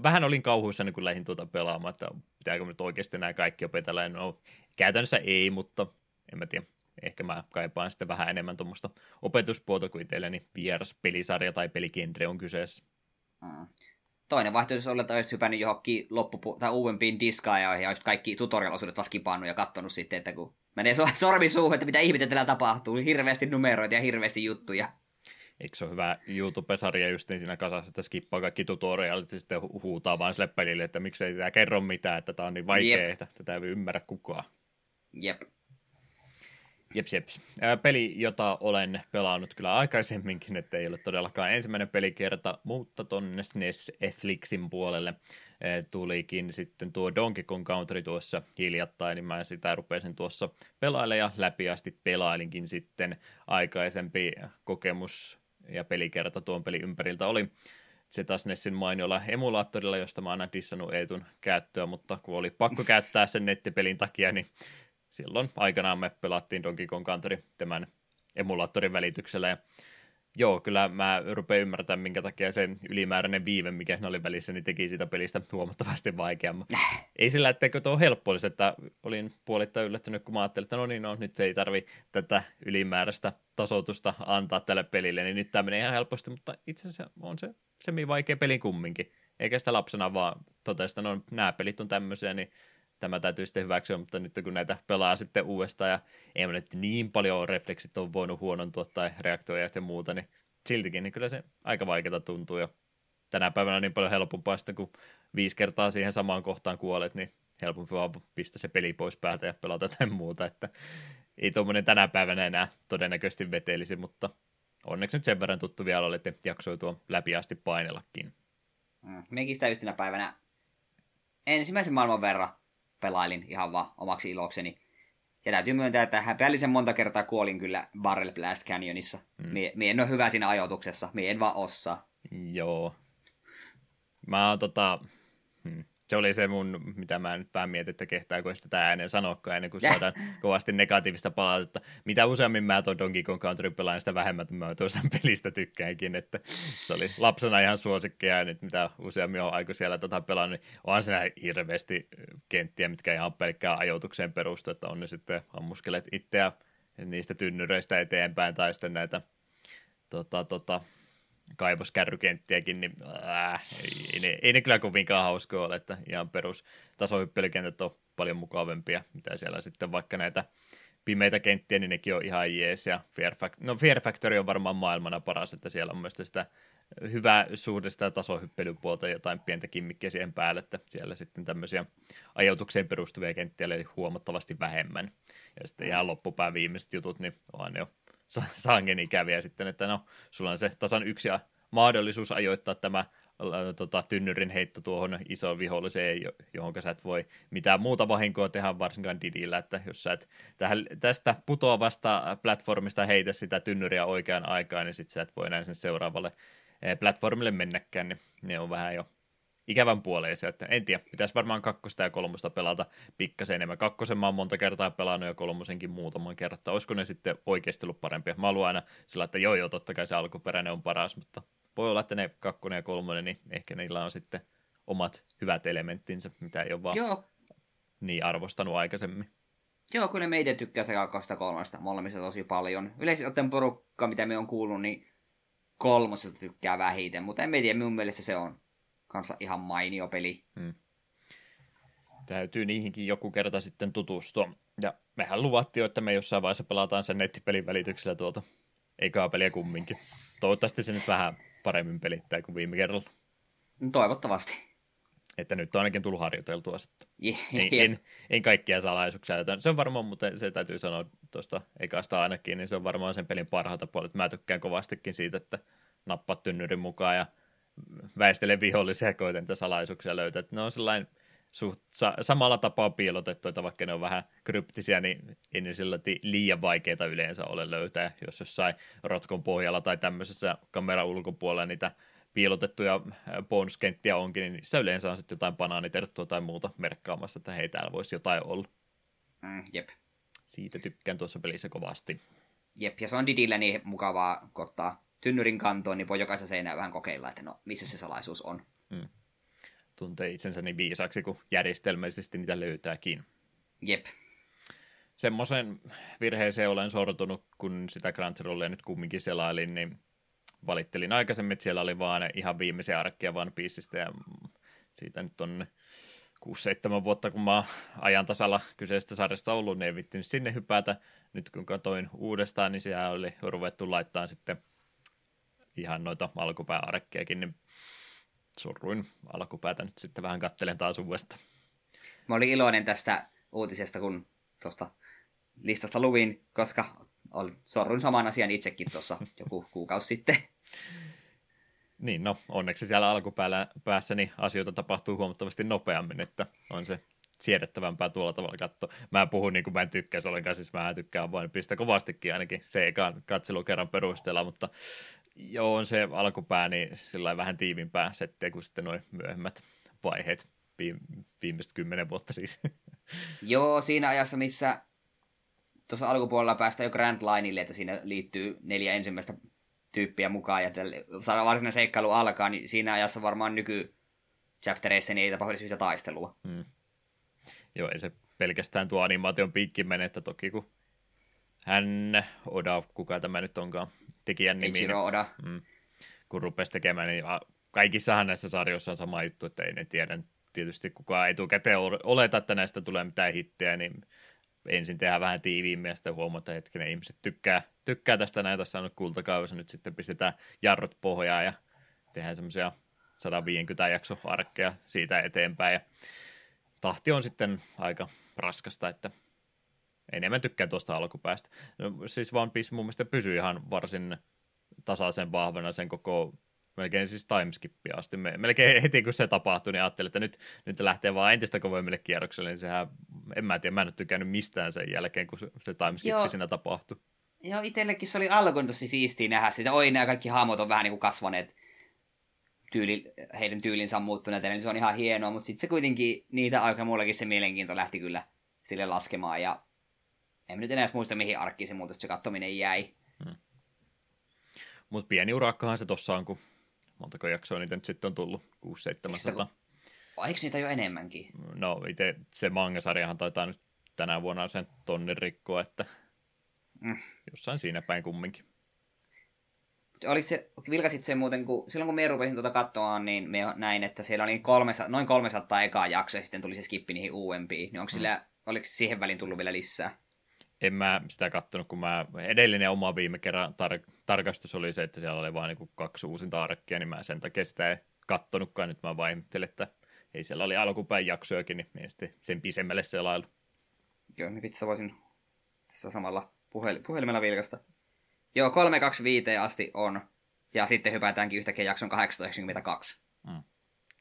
vähän olin kauhuissa niin kun lähdin tuota pelaamaan, että pitääkö nyt oikeasti nämä kaikki opetella. No, käytännössä ei, mutta en mä tiedä. Ehkä mä kaipaan sitten vähän enemmän tuommoista opetuspuolta kuin itselleni vieras pelisarja tai peligenre on kyseessä. Mm. Toinen vaihtoehto olisi että olisit hypännyt johonkin loppupu- tai uudempiin diskaajoihin ja olisit kaikki tutorial-osuudet vaskipannut ja katsonut sitten, että kun menee sormi suuhun, että mitä ihmettä tällä tapahtuu, hirveästi numeroita ja hirveästi juttuja. Eikö se ole hyvä YouTube-sarja just niin siinä kasassa, että skippaa kaikki tutorialit ja sitten huutaa vaan sille pelille, että miksei tämä kerro mitään, että tämä on niin vaikea, että tätä ei ymmärrä kukaan. Jep. Jeps, jeps. Peli, jota olen pelannut kyllä aikaisemminkin, että ei ole todellakaan ensimmäinen pelikerta, mutta tonne SNES Ethlixin puolelle tulikin sitten tuo Donkey Kong Country tuossa hiljattain, niin mä sitä rupesin tuossa pelailemaan ja läpi asti pelailinkin sitten aikaisempi kokemus ja pelikerta tuon pelin ympäriltä oli se taas Nessin mainiolla emulaattorilla, josta mä aina dissannut Eetun käyttöä, mutta kun oli pakko käyttää sen nettipelin takia, niin silloin aikanaan me pelattiin Donkey Kong Country tämän emulaattorin välityksellä ja Joo, kyllä mä rupean ymmärtämään, minkä takia se ylimääräinen viive, mikä ne oli välissä, niin teki sitä pelistä huomattavasti vaikeamman. ei sillä, etteikö tuo helppo olisi, että olin puolittain yllättynyt, kun mä ajattelin, että no niin, no, nyt se ei tarvi tätä ylimääräistä tasoitusta antaa tälle pelille, niin nyt tämä menee ihan helposti, mutta itse asiassa on se semi vaikea peli kumminkin. Eikä sitä lapsena vaan totesta, että no nämä pelit on tämmöisiä, niin tämä täytyy sitten hyväksyä, mutta nyt kun näitä pelaa sitten uudestaan ja ei nyt niin paljon refleksit on voinut huonontua tai reaktoijat ja muuta, niin siltikin niin kyllä se aika vaikeaa tuntuu jo. Tänä päivänä on niin paljon helpompaa sitten, kun viisi kertaa siihen samaan kohtaan kuolet, niin helpompi vaan pistää se peli pois päältä ja pelata jotain muuta, että ei tuommoinen tänä päivänä enää todennäköisesti vetelisi, mutta onneksi nyt sen verran tuttu vielä oli, että jaksoi tuon läpi asti painellakin. Mm, mekin sitä yhtenä päivänä ensimmäisen maailman verran pelailin ihan vaan omaksi ilokseni. Ja täytyy myöntää, että häpeällisen monta kertaa kuolin kyllä Barrel Blast Canyonissa. Mm. Mie, mie en ole hyvä siinä ajoituksessa, mie en vaan osaa. Joo. Mä oon tota, hmm se oli se mun, mitä mä nyt vähän mietin, että kehtaako sitä ääneen sanoakaan ennen kuin saadaan kovasti negatiivista palautetta. Mitä useammin mä tuon Donkey Kong Country pelaan, sitä vähemmän mä tuosta pelistä tykkäänkin, että se oli lapsena ihan suosikkia ja nyt mitä useammin on aiku siellä tota pelannut, niin onhan se hirveästi kenttiä, mitkä ihan pelkkää ajoitukseen perustu, että on ne sitten ammuskelet itseä niistä tynnyreistä eteenpäin tai sitten näitä tota, tota, kaivoskärrykenttiäkin, niin äh, ei, ne, ei ne kyllä kovinkaan hauskoja ole, että ihan perus tasohyppelykentät on paljon mukavempia, mitä siellä sitten vaikka näitä pimeitä kenttiä, niin nekin on ihan jees, ja Fear, Fact- no Fear Factory on varmaan maailmana paras, että siellä on myös sitä hyvä suhde sitä tasohyppelypuolta ja jotain pientä kimmikkiä siihen päälle, että siellä sitten tämmöisiä ajoitukseen perustuvia kenttiä oli huomattavasti vähemmän. Ja sitten ihan loppupään viimeiset jutut, niin on jo sangen ikäviä sitten, että no, sulla on se tasan yksi mahdollisuus ajoittaa tämä tota, tynnyrin heitto tuohon isoon viholliseen, johon sä et voi mitään muuta vahinkoa tehdä varsinkaan Didillä, että jos sä et tähän, tästä putoavasta platformista heitä sitä tynnyriä oikeaan aikaan, niin sitten sä et voi enää sen seuraavalle platformille mennäkään, niin ne on vähän jo ikävän puoleisia, että en tiedä, pitäisi varmaan kakkosta ja kolmosta pelata pikkasen enemmän. Kakkosen mä oon monta kertaa pelannut ja kolmosenkin muutaman kertaa. Olisiko ne sitten oikeasti ollut parempia? Mä haluan aina sillä, että joo joo, totta kai se alkuperäinen on paras, mutta voi olla, että ne kakkonen ja kolmonen, niin ehkä niillä on sitten omat hyvät elementtinsä, mitä ei ole vaan Joo. niin arvostanut aikaisemmin. Joo, kyllä meitä tykkää se kakkosta kolmasta molemmista tosi paljon. Yleisesti ottaen porukka, mitä me on kuullut, niin kolmosesta tykkää vähiten, mutta en tiedä, minun mielestä se on kanssa ihan mainio peli. Hmm. Täytyy niihinkin joku kerta sitten tutustua. Ja mehän luvattiin, että me jossain vaiheessa pelataan sen nettipelin välityksellä tuota eikä peliä kumminkin. Toivottavasti se nyt vähän paremmin pelittää kuin viime kerralla. Toivottavasti. Että nyt on ainakin tullut harjoiteltua sitten. Yeah, en, en, en, kaikkia salaisuuksia. Se on varmaan, mutta se täytyy sanoa tuosta ekasta ainakin, niin se on varmaan sen pelin parhaita puolet. Mä tykkään kovastikin siitä, että nappaat tynnyrin mukaan ja väistele vihollisia ja koiten niitä salaisuuksia löytää. Että ne on sellainen suht sa- samalla tapaa piilotettu, että vaikka ne on vähän kryptisiä, niin ei ne liian vaikeita yleensä ole löytää, jos jossain rotkon pohjalla tai tämmöisessä kameran ulkopuolella niitä piilotettuja bonuskenttiä onkin, niin niissä yleensä on sitten jotain banaaniterttua tai muuta merkkaamassa, että hei, täällä voisi jotain olla. Mm, jep. Siitä tykkään tuossa pelissä kovasti. Jep, ja se on Didillä niin mukavaa kottaa tynnyrin kantoon, niin voi jokaisen seinään vähän kokeilla, että no, missä se salaisuus on. Mm tuntee itsensä niin viisaaksi, kun järjestelmällisesti niitä löytääkin. Jep. Semmoisen virheeseen olen sortunut, kun sitä Crunchyrollia nyt kumminkin selailin, niin valittelin aikaisemmin, että siellä oli vaan ihan viimeisiä arkkia vaan piisistä, ja siitä nyt on 6-7 vuotta, kun mä oon ajan tasalla kyseisestä sarjasta ollut, niin ei vittinyt sinne hypätä. Nyt kun katoin uudestaan, niin siellä oli ruvettu laittaa sitten ihan noita alkupääarkkejakin, niin surruin alkupäätä nyt sitten vähän kattelen taas uudestaan. Mä olin iloinen tästä uutisesta, kun tuosta listasta luvin, koska sorruin saman asian itsekin tuossa joku kuukausi sitten. Niin, no onneksi siellä alkupäässä niin asioita tapahtuu huomattavasti nopeammin, että on se siedettävämpää tuolla tavalla katsoa. Mä puhun niin kuin mä en tykkäisi ollenkaan, siis mä tykkään vain pistä kovastikin ainakin se ekan kerran perusteella, mutta joo, on se alkupää niin sillä vähän tiivimpää settiä kuin sitten noin myöhemmät vaiheet, viimeiset kymmenen vuotta siis. Joo, siinä ajassa, missä tuossa alkupuolella päästään jo Grand Lineille, että siinä liittyy neljä ensimmäistä tyyppiä mukaan, ja saadaan varsinainen seikkailu alkaa, niin siinä ajassa varmaan nyky chaptereissa niin ei tapahdu yhtä taistelua. Hmm. Joo, ei se pelkästään tuo animaation piikki mene, että toki kun hän, Oda, kuka tämä nyt onkaan, tekijän nimi. Eichiro niin- Oda. Mm, kun rupesi tekemään, niin kaikissahan näissä sarjoissa on sama juttu, että ei ne tiedä tietysti kukaan etukäteen oleta, että näistä tulee mitään hittejä, niin ensin tehdään vähän tiiviimmin ja sitten huomata, että ne ihmiset tykkää, tykkää tästä näitä tässä on kultakaudessa, nyt sitten pistetään jarrut pohjaan ja tehdään semmoisia 150 jakso arkkeja siitä eteenpäin ja tahti on sitten aika raskasta, että enemmän tykkään tuosta alkupäästä. No, siis One Piece mun mielestä pysyy ihan varsin tasaisen vahvana sen koko melkein siis timeskippia asti. Me, melkein heti kun se tapahtui, niin ajattelin, että nyt, nyt lähtee vaan entistä kovemmille kierrokselle, niin sehän, en mä tiedä, mä en ole tykännyt mistään sen jälkeen, kun se, timeskippi siinä tapahtui. Joo, itsellekin se oli alkuun tosi siistiä nähdä sitä. Oi, nämä kaikki hahmot on vähän niin kuin kasvaneet tyyli, heidän tyylinsä on muuttuneet, niin se on ihan hienoa, mutta sitten se kuitenkin, niitä aika mullakin se mielenkiinto lähti kyllä sille laskemaan, ja en nyt enää muista, mihin arkkiin se muuten se kattominen jäi. Hmm. Mutta pieni urakkahan se tossa on, kun montako jaksoa niitä nyt sitten on tullut, 6-700. Eikö niitä jo enemmänkin? No itse se mangasarjahan taitaa nyt tänä vuonna sen tonnin rikkoa, että mm. jossain siinä päin kumminkin. Oliko se, vilkasit sen muuten, kun silloin kun me rupesin tuota katsomaan, niin me näin, että siellä oli 300, noin 300 ekaa jaksoa ja sitten tuli se skippi niihin uudempiin. Niin onko mm. sillä, oliko siihen väliin tullut vielä lisää? En mä sitä kattonut, kun mä edellinen oma viime kerran tar- tarkastus oli se, että siellä oli vain niin kaksi uusinta arkkia, niin mä sen takia sitä ei kattonutkaan. Nyt mä vain että ei siellä oli alkupäin jaksojakin, niin mielestäni sen pisemmälle selailu. Joo, niin vitsi voisin tässä samalla puhel- puhelimella vilkasta. Joo, 325 asti on, ja sitten hypätäänkin yhtäkkiä jakson 892. Mm.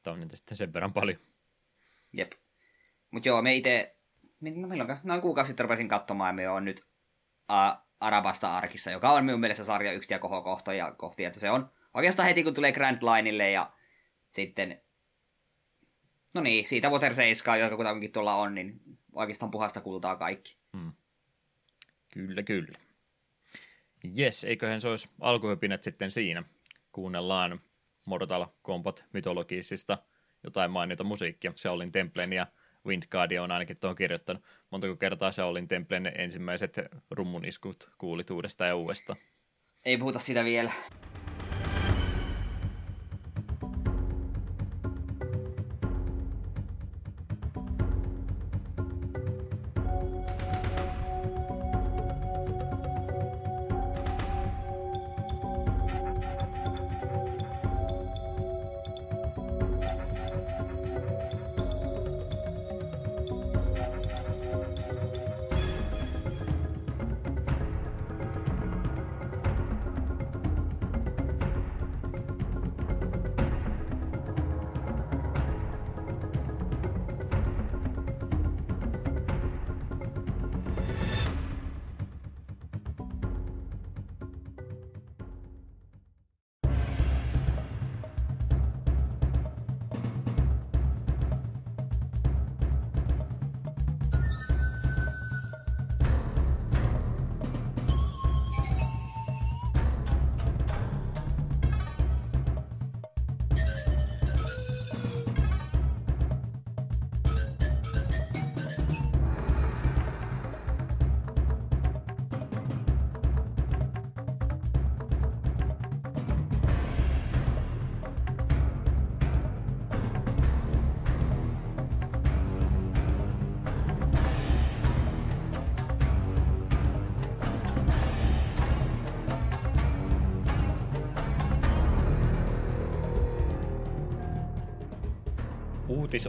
Tämä on sitten sen verran paljon. Jep. Mutta joo, me itse, no milloin, noin kuukausi sitten rupesin katsomaan, me on nyt a, Arabasta arkissa, joka on minun mielestä sarja yksi ja kohokohtoja kohti, että se on oikeastaan heti kun tulee Grand Lineille ja sitten, no niin, siitä Water 7, joka kuitenkin tuolla on, niin oikeastaan puhasta kultaa kaikki. Hmm. Kyllä, kyllä. Jes, eiköhän se olisi alkuhypinät sitten siinä. Kuunnellaan Mortal Kombat mytologisista jotain mainita musiikkia. Shaolin Templen ja Windguardia on ainakin tuohon kirjoittanut. Montako kertaa Shaolin Templen ensimmäiset rummuniskut kuulit uudestaan ja uudestaan? Ei puhuta sitä vielä.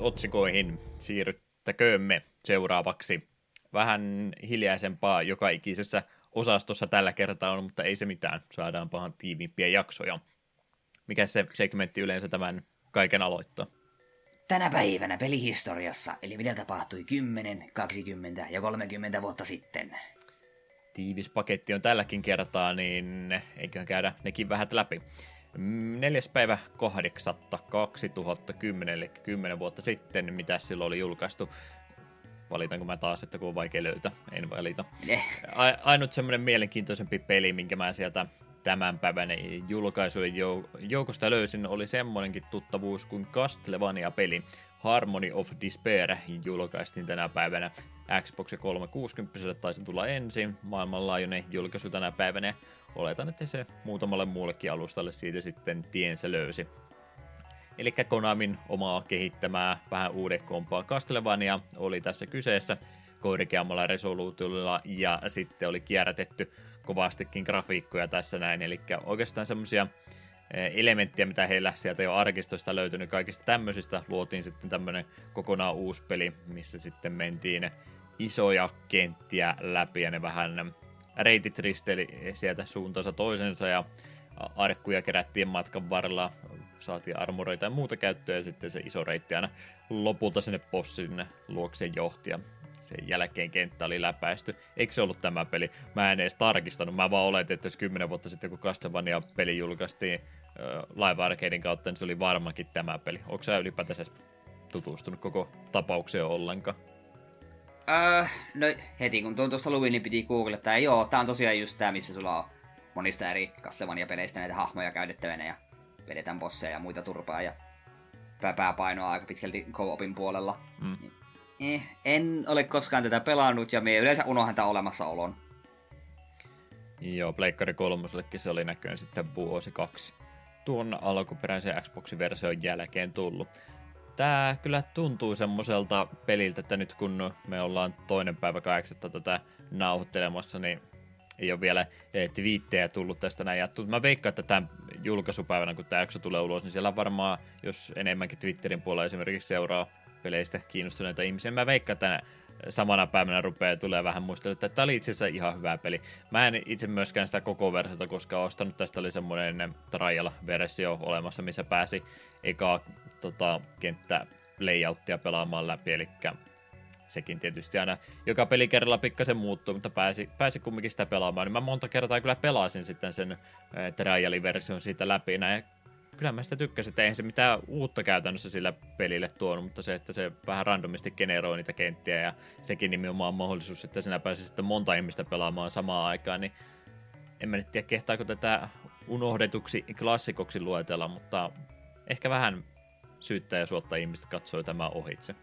Uutisotsikoihin siirryttäköömme seuraavaksi. Vähän hiljaisempaa joka ikisessä osastossa tällä kertaa on, mutta ei se mitään. Saadaan pahan tiiviimpiä jaksoja. Mikä se segmentti yleensä tämän kaiken aloittaa? Tänä päivänä pelihistoriassa, eli mitä tapahtui 10, 20 ja 30 vuotta sitten. Tiivis paketti on tälläkin kertaa, niin eiköhän käydä nekin vähän läpi. Neljäs päivä 8. 2010, eli 10 vuotta sitten, mitä silloin oli julkaistu. Valitanko mä taas, että kun on vaikea löytää? En valita. Eh. A- ainut semmoinen mielenkiintoisempi peli, minkä mä sieltä tämän päivän julkaisujen joukosta löysin, oli semmoinenkin tuttavuus kuin Castlevania-peli. Harmony of Despair julkaistiin tänä päivänä Xbox 360 taisi tulla ensin, maailmanlaajuinen julkaisu tänä päivänä, oletan, että se muutamalle muullekin alustalle siitä sitten tiensä löysi. Eli Konamin omaa kehittämää vähän uudekompaa Castlevania oli tässä kyseessä korkeammalla resoluutiolla ja sitten oli kierrätetty kovastikin grafiikkoja tässä näin, eli oikeastaan semmoisia eh, elementtejä, mitä heillä sieltä jo arkistoista löytynyt kaikista tämmöisistä, luotiin sitten tämmöinen kokonaan uusi peli, missä sitten mentiin isoja kenttiä läpi ja ne vähän reitit risteli sieltä suuntaansa toisensa ja arkkuja kerättiin matkan varrella, saatiin armoreita ja muuta käyttöä ja sitten se iso reitti aina lopulta sinne bossin luokse johti ja sen jälkeen kenttä oli läpäisty. Eikö se ollut tämä peli? Mä en edes tarkistanut, mä vaan oletin, että jos kymmenen vuotta sitten kun Castlevania peli julkaistiin Live Arcadein kautta, niin se oli varmaankin tämä peli. Onko sä ylipäätänsä tutustunut koko tapaukseen ollenkaan? Öö, no heti kun tuon tuosta luin, niin piti googlata. Joo, tää on tosiaan just tää, missä sulla on monista eri Castlevania-peleistä näitä hahmoja käytettävänä ja vedetään bosseja ja muita turpaa ja pääpainoa aika pitkälti co-opin puolella. Mm. Eh, en ole koskaan tätä pelannut ja me yleensä unohan tämän olemassaolon. Joo, Pleikkari kolmosellekin se oli näköjään sitten vuosi kaksi tuon alkuperäisen Xboxin version jälkeen tullut tämä kyllä tuntuu semmoiselta peliltä, että nyt kun me ollaan toinen päivä kahdeksatta tätä nauhoittelemassa, niin ei ole vielä eh, twiittejä tullut tästä näin. Ja mä veikkaan, että tämän julkaisupäivänä, kun tämä jakso tulee ulos, niin siellä varmaan, jos enemmänkin Twitterin puolella esimerkiksi seuraa peleistä kiinnostuneita ihmisiä, mä veikkaan, että samana päivänä rupeaa tulee vähän muistella, että tämä oli itse asiassa ihan hyvä peli. Mä en itse myöskään sitä koko versiota koska ostanut. Tästä oli semmoinen trial-versio olemassa, missä pääsi ekaa tota, kenttä layouttia pelaamaan läpi, eli sekin tietysti aina joka pelikerralla pikkasen muuttuu, mutta pääsi, pääsi kumminkin sitä pelaamaan. Niin mä monta kertaa kyllä pelasin sitten sen trial-version siitä läpi näin kyllä mä sitä tykkäsin, että eihän se mitään uutta käytännössä sillä pelille tuonut, mutta se, että se vähän randomisti generoi niitä kenttiä ja sekin nimenomaan mahdollisuus, että sinä pääsisi sitten monta ihmistä pelaamaan samaan aikaan, niin en mä nyt tiedä kehtaako tätä unohdetuksi klassikoksi luetella, mutta ehkä vähän syyttää ja suottaa ihmistä katsoi tämä ohitse.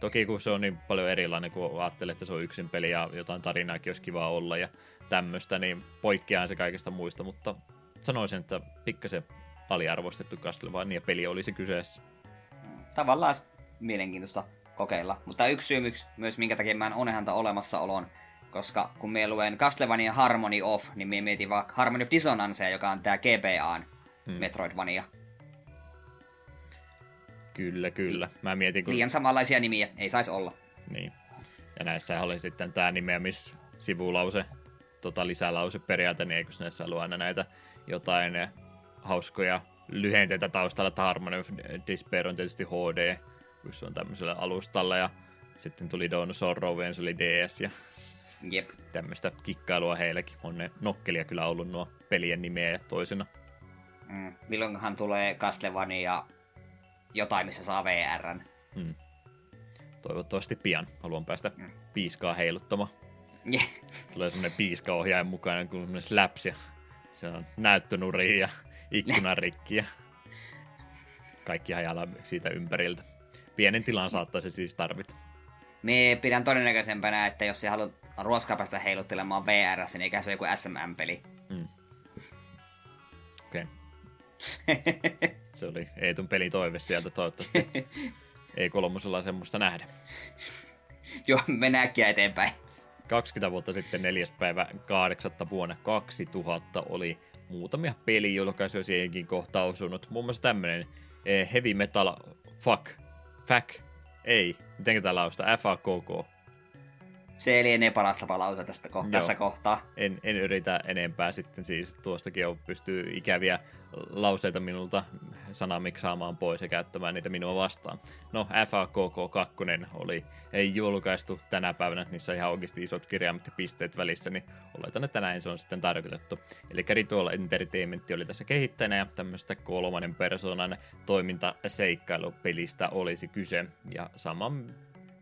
Toki kun se on niin paljon erilainen, kun ajattelee, että se on yksin peli ja jotain tarinaakin olisi kiva olla ja tämmöistä, niin poikkeaa se kaikesta muista, mutta sanoisin, että pikkasen aliarvostettu Castlevania peli olisi kyseessä. Tavallaan mielenkiintoista kokeilla. Mutta yksi syy myös, minkä takia mä en onehanta olemassaolon, koska kun me luen Castlevania Harmony of, niin me mietin vaikka Harmony of Dissonance, joka on tää GBAn hmm. Metroidvania. Kyllä, kyllä. Mä mietin, kun... Liian samanlaisia nimiä, ei saisi olla. Niin. Ja näissä oli sitten tämä nimeämis sivulause, tota lisälause periaate, niin eikö näissä ollut aina näitä jotain hauskoja lyhenteitä taustalla, että Harmony of Despair on tietysti HD, kun se on tämmöisellä alustalla, ja sitten tuli Dawn Sorrow, se oli DS, ja Jep. tämmöistä kikkailua heillekin. On ne nokkelia kyllä ollut nuo pelien nimeä ja toisena. Mm. Milloinhan tulee Castlevania jotain, missä saa VRn? Mm. Toivottavasti pian. Haluan päästä mm. piiskaa heiluttamaan. Yeah. Tulee semmoinen piiskaohjaajan mukainen kuin slaps ja se on näyttönuri ja ikkunan rikki ja kaikki hajalla siitä ympäriltä. Pienen tilan saattaisi siis tarvita. Me pidän todennäköisempänä, että jos sä haluat ruoskaa päästä heiluttelemaan VR, niin eikä se ole joku SMM-peli. Mm. Okei. Okay. se oli Eetun pelitoive sieltä toivottavasti. Ei kolmosella semmoista nähdä. Joo, mennään äkkiä eteenpäin. 20 vuotta sitten 4. päivä 8. vuonna 2000 oli muutamia pelijulkaisuja siihenkin kohtaan osunut. Muun muassa tämmönen eh, Heavy Metal Fuck. Fuck. Ei. Miten tämä lausta? F-A-K-K. Se lienee parasta palauta tästä ko- tässä kohtaa. En, en yritä enempää sitten siis. Tuostakin on pystyy ikäviä lauseita minulta sanamiksi saamaan pois ja käyttämään niitä minua vastaan. No, FAKK 2 oli ei julkaistu tänä päivänä, niissä on ihan oikeasti isot kirjaimet ja pisteet välissä, niin oletan, että näin se on sitten tarkoitettu. Eli Ritual Entertainment oli tässä kehittäjänä ja tämmöistä kolmannen persoonan toimintaseikkailupelistä olisi kyse. Ja saman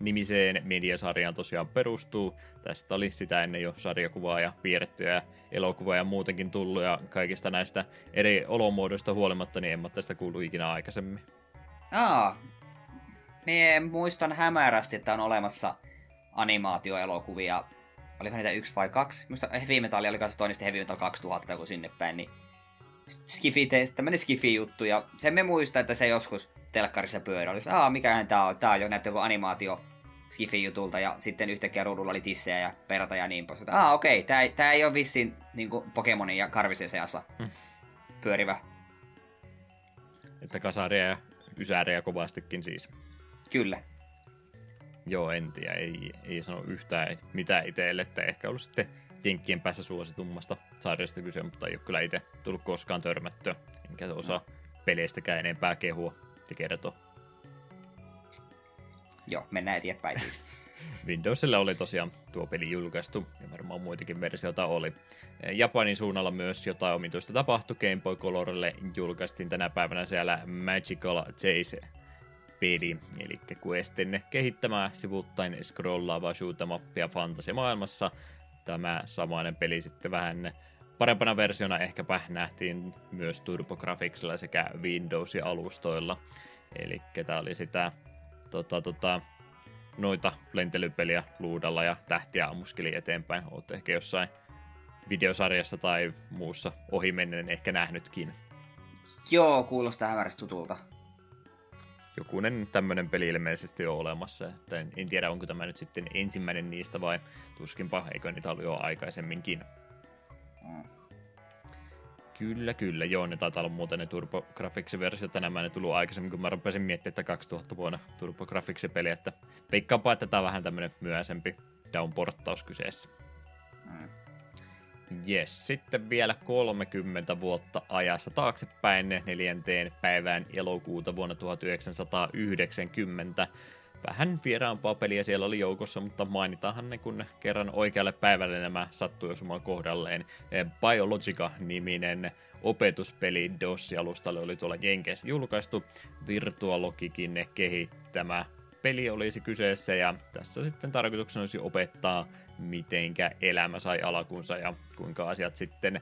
nimiseen mediasarjaan tosiaan perustuu. Tästä oli sitä ennen jo sarjakuvaa ja piirrettyjä elokuvaa ja muutenkin tullut ja kaikista näistä eri olomuodoista huolimatta, niin en mä tästä kuullut ikinä aikaisemmin. Aa, me muistan hämärästi, että on olemassa animaatioelokuvia. Oliko niitä yksi vai kaksi? Muista Heavy Metal oli kanssa toinen Heavy Metal 2000 kun sinne päin, niin Skifi, tämmönen Skifi-juttu, ja sen me muista, että se joskus telkkarissa pyörä. Olisi, aa, mikähän tää on, tää on jo näyttö joku animaatio Skifi-jutulta ja sitten yhtäkkiä ruudulla oli tissejä ja perata ja niin pois. Ah, okei, okay, tää, tää ei ole vissiin niin Pokemonin ja Karvisen seassa hmm. pyörivä. Että kasaria ja ysääriä kovastikin siis. Kyllä. Joo, en tiedä, ei, ei sano yhtään mitään itselle, että ehkä ollut sitten Jenkkien päässä suositummasta sarjasta kyse, mutta ei ole kyllä itse tullut koskaan törmättyä, enkä osaa no. peleistäkään enempää kehua ja kertoa. Joo, mennään eteenpäin siis. Windowsilla oli tosiaan tuo peli julkaistu, ja varmaan muitakin versioita oli. Japanin suunnalla myös jotain omituista tapahtui. Game Boy Colorille julkaistiin tänä päivänä siellä Magical Chase peli, eli Questin kehittämää sivuttain scrollaavaa shootamappia fantasia-maailmassa. Tämä samainen peli sitten vähän parempana versiona ehkäpä nähtiin myös TurboGrafxilla sekä Windows-alustoilla. Eli tämä oli sitä tota, tota, noita lentelypeliä luudalla ja tähtiä ammuskeli eteenpäin. Olet ehkä jossain videosarjassa tai muussa ohimennen ehkä nähnytkin. Joo, kuulostaa hämärästi tutulta. Jokunen tämmöinen peli ilmeisesti on olemassa. Että en, en tiedä, onko tämä nyt sitten ensimmäinen niistä vai tuskinpa, eikö niitä ollut jo aikaisemminkin. Mm. Kyllä, kyllä. Joo, ne taitaa olla muuten ne Turbo Graphics-versiot. Nämä ne tullut aikaisemmin, kun mä rupesin miettimään, että 2000 vuonna Turbo Graphics-peli. Että veikkaanpa, että tämä on vähän tämmöinen myöhäisempi downporttaus kyseessä. Mm. Yes, sitten vielä 30 vuotta ajassa taaksepäin neljänteen päivään elokuuta vuonna 1990 vähän vieraampaa peliä siellä oli joukossa, mutta mainitaanhan ne, kun kerran oikealle päivälle nämä sattui osumaan kohdalleen. Eh, Biologica-niminen opetuspeli DOS-alustalle oli tuolla Jenkeissä julkaistu. Virtualogikin kehittämä peli olisi kyseessä ja tässä sitten tarkoituksena olisi opettaa, mitenkä elämä sai alkunsa ja kuinka asiat sitten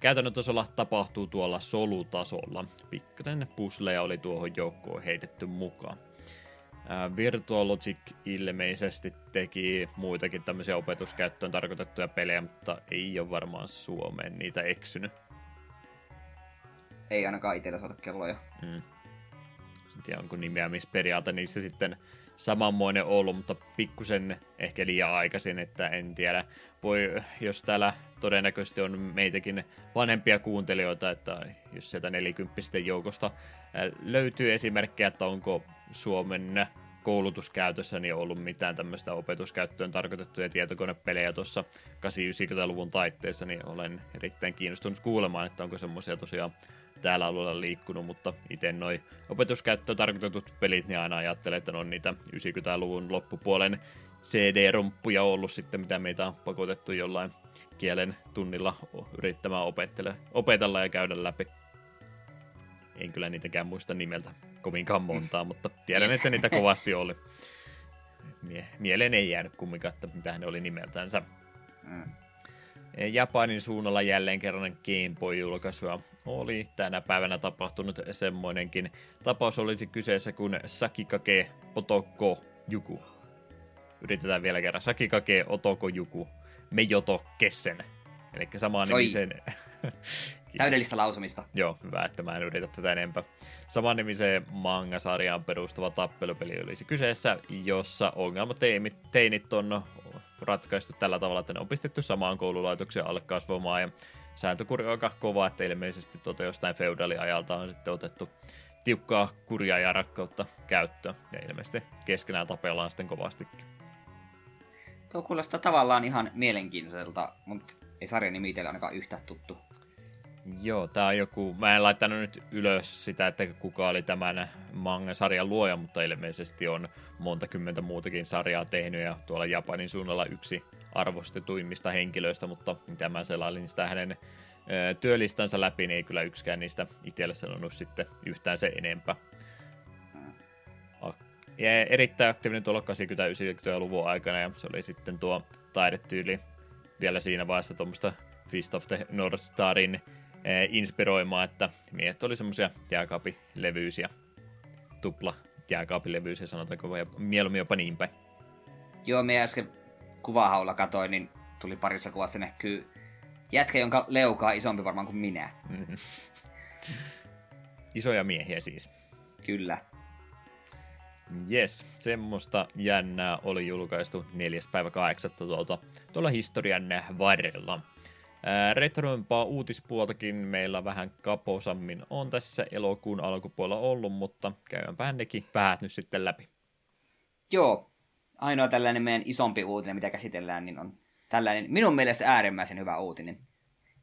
käytännön tasolla tapahtuu tuolla solutasolla. Pikkasen pusleja oli tuohon joukkoon heitetty mukaan. Virtualogic ilmeisesti teki muitakin tämmöisiä opetuskäyttöön tarkoitettuja pelejä, mutta ei ole varmaan Suomeen niitä eksynyt. Ei ainakaan itsellä saada kelloja. Mm. En tiedä, onko nimeämisperiaate niissä sitten samanmoinen ollut, mutta pikkusen ehkä liian aikaisin, että en tiedä. Voi, jos täällä todennäköisesti on meitäkin vanhempia kuuntelijoita, että jos sieltä nelikymppisten joukosta löytyy esimerkkejä, että onko Suomen koulutuskäytössä niin ollut mitään tämmöistä opetuskäyttöön tarkoitettuja tietokonepelejä tuossa 80-90-luvun taitteessa, niin olen erittäin kiinnostunut kuulemaan, että onko semmoisia tosiaan täällä alueella liikkunut, mutta itse noi opetuskäyttöön tarkoitetut pelit, niin aina ajattelen, että ne on niitä 90-luvun loppupuolen CD-romppuja ollut sitten, mitä meitä on pakotettu jollain kielen tunnilla yrittämään opetella ja käydä läpi. En kyllä niitäkään muista nimeltä kovinkaan montaa, mutta tiedän, että niitä kovasti oli. Mie- mieleen ei jäänyt kumminkaan, että mitä ne oli nimeltänsä. Mm. Japanin suunnalla jälleen kerran Game Boy-julkaisua oli tänä päivänä tapahtunut semmoinenkin tapaus olisi kyseessä kuin Sakikake Otoko Juku. Yritetään vielä kerran. Sakikake Otoko Juku. Mejoto Kessen. Eli sama nimisen Täydellistä lausumista. Joo, hyvä, että mä en yritä tätä enempää. Saman nimiseen manga-sarjaan perustuva tappelupeli olisi kyseessä, jossa ongelmateinit on ratkaistu tällä tavalla, että ne on pistetty samaan koululaitoksen alle kasvamaan ja sääntökuri on aika kova, että ilmeisesti tuota jostain feudaliajalta on sitten otettu tiukkaa kurjaa ja rakkautta käyttöön ja ilmeisesti keskenään tapellaan sitten kovastikin. Tuo kuulostaa tavallaan ihan mielenkiintoiselta, mutta ei sarjan nimi itselle ainakaan yhtä tuttu. Joo, tää on joku, mä en laittanut nyt ylös sitä, että kuka oli tämän manga-sarjan luoja, mutta ilmeisesti on monta kymmentä muutakin sarjaa tehnyt ja tuolla Japanin suunnalla yksi arvostetuimmista henkilöistä, mutta mitä mä selailin sitä hänen työlistansa läpi, niin ei kyllä yksikään niistä itselle sanonut sitten yhtään se enempää. Ja erittäin aktiivinen tuolla 80-90-luvun aikana ja se oli sitten tuo taidetyyli vielä siinä vaiheessa tuommoista Fist of the North Starin Eh, inspiroimaan, että miehet oli semmoisia jääkaapilevyisiä, tupla jääkaapilevyisiä, sanotaanko, ja mieluummin jopa niin päin. Joo, me äsken kuvahaulla katoin, niin tuli parissa kuvassa näkyy jätkä, jonka leuka on isompi varmaan kuin minä. Mm-hmm. Isoja miehiä siis. Kyllä. Yes, semmoista jännää oli julkaistu 4. päivä 8. tuolta tuolla historian varrella. Retroimpaa uutispuoltakin meillä vähän kaposammin on tässä elokuun alkupuolella ollut, mutta käydäänpähän nekin päät nyt sitten läpi. Joo, ainoa tällainen meidän isompi uutinen, mitä käsitellään, niin on tällainen minun mielestä äärimmäisen hyvä uutinen.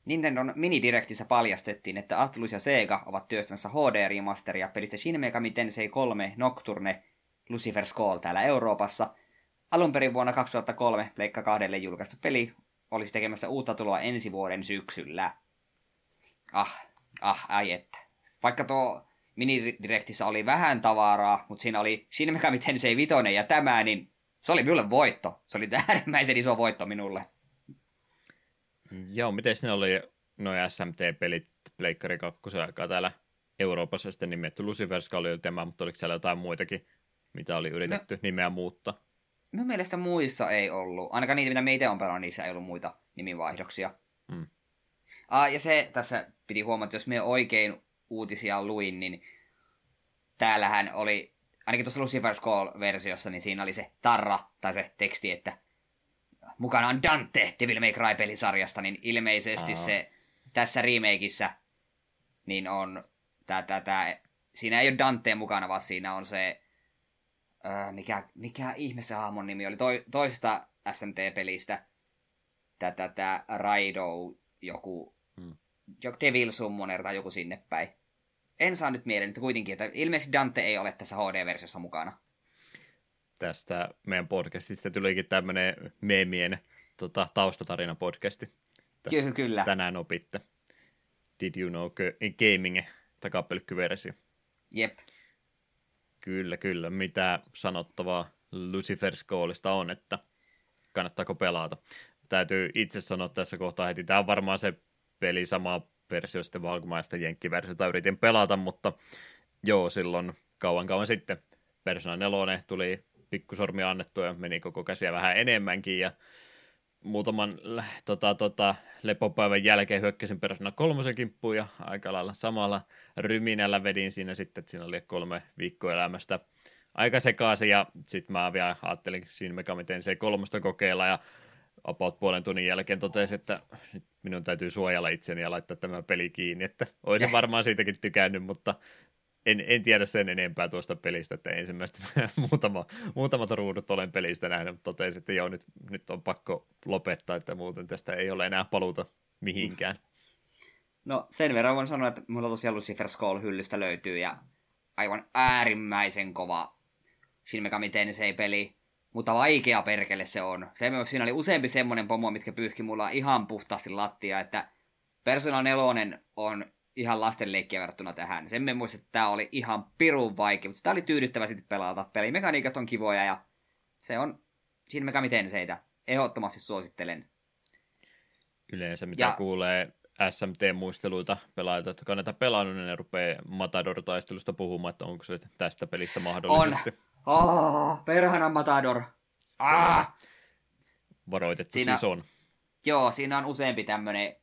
Nintendon minidirektissä paljastettiin, että Atlus ja Sega ovat työstämässä HD-remasteria pelistä Shin Megami Tensei 3 Nocturne Lucifer's Call täällä Euroopassa. Alun perin vuonna 2003 Pleikka 2 julkaistu peli olisi tekemässä uutta tuloa ensi vuoden syksyllä. Ah, ah, ai että. Vaikka tuo minidirektissä oli vähän tavaraa, mutta siinä oli Shin Megami Tensei Vitoinen ja tämä, niin se oli minulle voitto. Se oli äärimmäisen iso voitto minulle. Joo, miten sinä oli noin SMT-pelit Pleikkari 2 aikaa täällä Euroopassa sitten nimetty Lucifer's oli tämä, mutta oliko siellä jotain muitakin, mitä oli yritetty no, nimeä muuttaa? Minun mielestä muissa ei ollut. Ainakaan niitä, mitä meitä on pelannut, niissä ei ollut muita nimivaihdoksia. Hmm. Ah, ja se tässä piti huomata, että jos me oikein uutisia luin, niin täällähän oli, ainakin tuossa Lucifer's Call-versiossa, niin siinä oli se tarra tai se teksti, että mukana on Dante Devil May Cry-pelisarjasta, niin ilmeisesti Aa. se tässä remakeissa niin on tää, tää, tää, siinä ei ole Dante mukana, vaan siinä on se, öö, mikä, mikä ihme se hahmon nimi oli, to, toista SMT-pelistä, tätä tää Raido, joku, hmm. joku Devil Summoner tai joku sinne päin. En saa nyt mieleen, mutta kuitenkin, että ilmeisesti Dante ei ole tässä HD-versiossa mukana. Tästä meidän podcastista tulikin tämmöinen meemien tota, taustatarina-podcasti. Kyllä, kyllä. Tänään opitte. Did you know gaming takapelkkyversio? Jep. Kyllä, kyllä. Mitä sanottavaa Lucifer Schoolista on, että kannattaako pelata. Täytyy itse sanoa tässä kohtaa heti, tämä on varmaan se peli sama versio sitten sitä jenkkiversiota yritin pelata, mutta joo, silloin kauan kauan sitten Persona 4 tuli pikkusormi annettu ja meni koko käsiä vähän enemmänkin ja muutaman tota, tota, lepopäivän jälkeen hyökkäsin Persona kolmosen kimppuun ja aika lailla samalla ryminällä vedin siinä sitten, että siinä oli kolme viikkoa elämästä aika sekaisin ja sitten mä vielä ajattelin siinä Megami se kolmosta kokeilla ja about puolen tunnin jälkeen totesin, että nyt minun täytyy suojella itseni ja laittaa tämä peli kiinni, että olisin varmaan siitäkin tykännyt, mutta en, en tiedä sen enempää tuosta pelistä, että ensimmäistä muutama, muutamat ruudut olen pelistä nähnyt, mutta totesin, että joo, nyt, nyt on pakko lopettaa, että muuten tästä ei ole enää paluuta mihinkään. No sen verran voin sanoa, että mulla tosiaan Lucifer Skull hyllystä löytyy ja aivan äärimmäisen kova Shin Megami Tensei-peli, mutta vaikea perkele se on. Se, siinä oli useampi semmonen pomo, mitkä pyyhki mulla ihan puhtaasti lattia, että Persona 4 on ihan lastenleikkiä verrattuna tähän. Sen me muistin, että tämä oli ihan pirun vaikea, mutta tämä oli tyydyttävä sitten pelata. Pelimekaniikat on kivoja ja se on siinä Megami Tenseitä. Ehdottomasti suosittelen. Yleensä mitä ja... kuulee SMT-muisteluita pelaajilta, jotka on näitä pelannut, niin ne rupeaa Matador-taistelusta puhumaan, että onko se tästä pelistä mahdollisesti. On. Oh, perhana Matador. Ah. Varoitettu siinä, siis on. Joo, siinä on useampi tämmöinen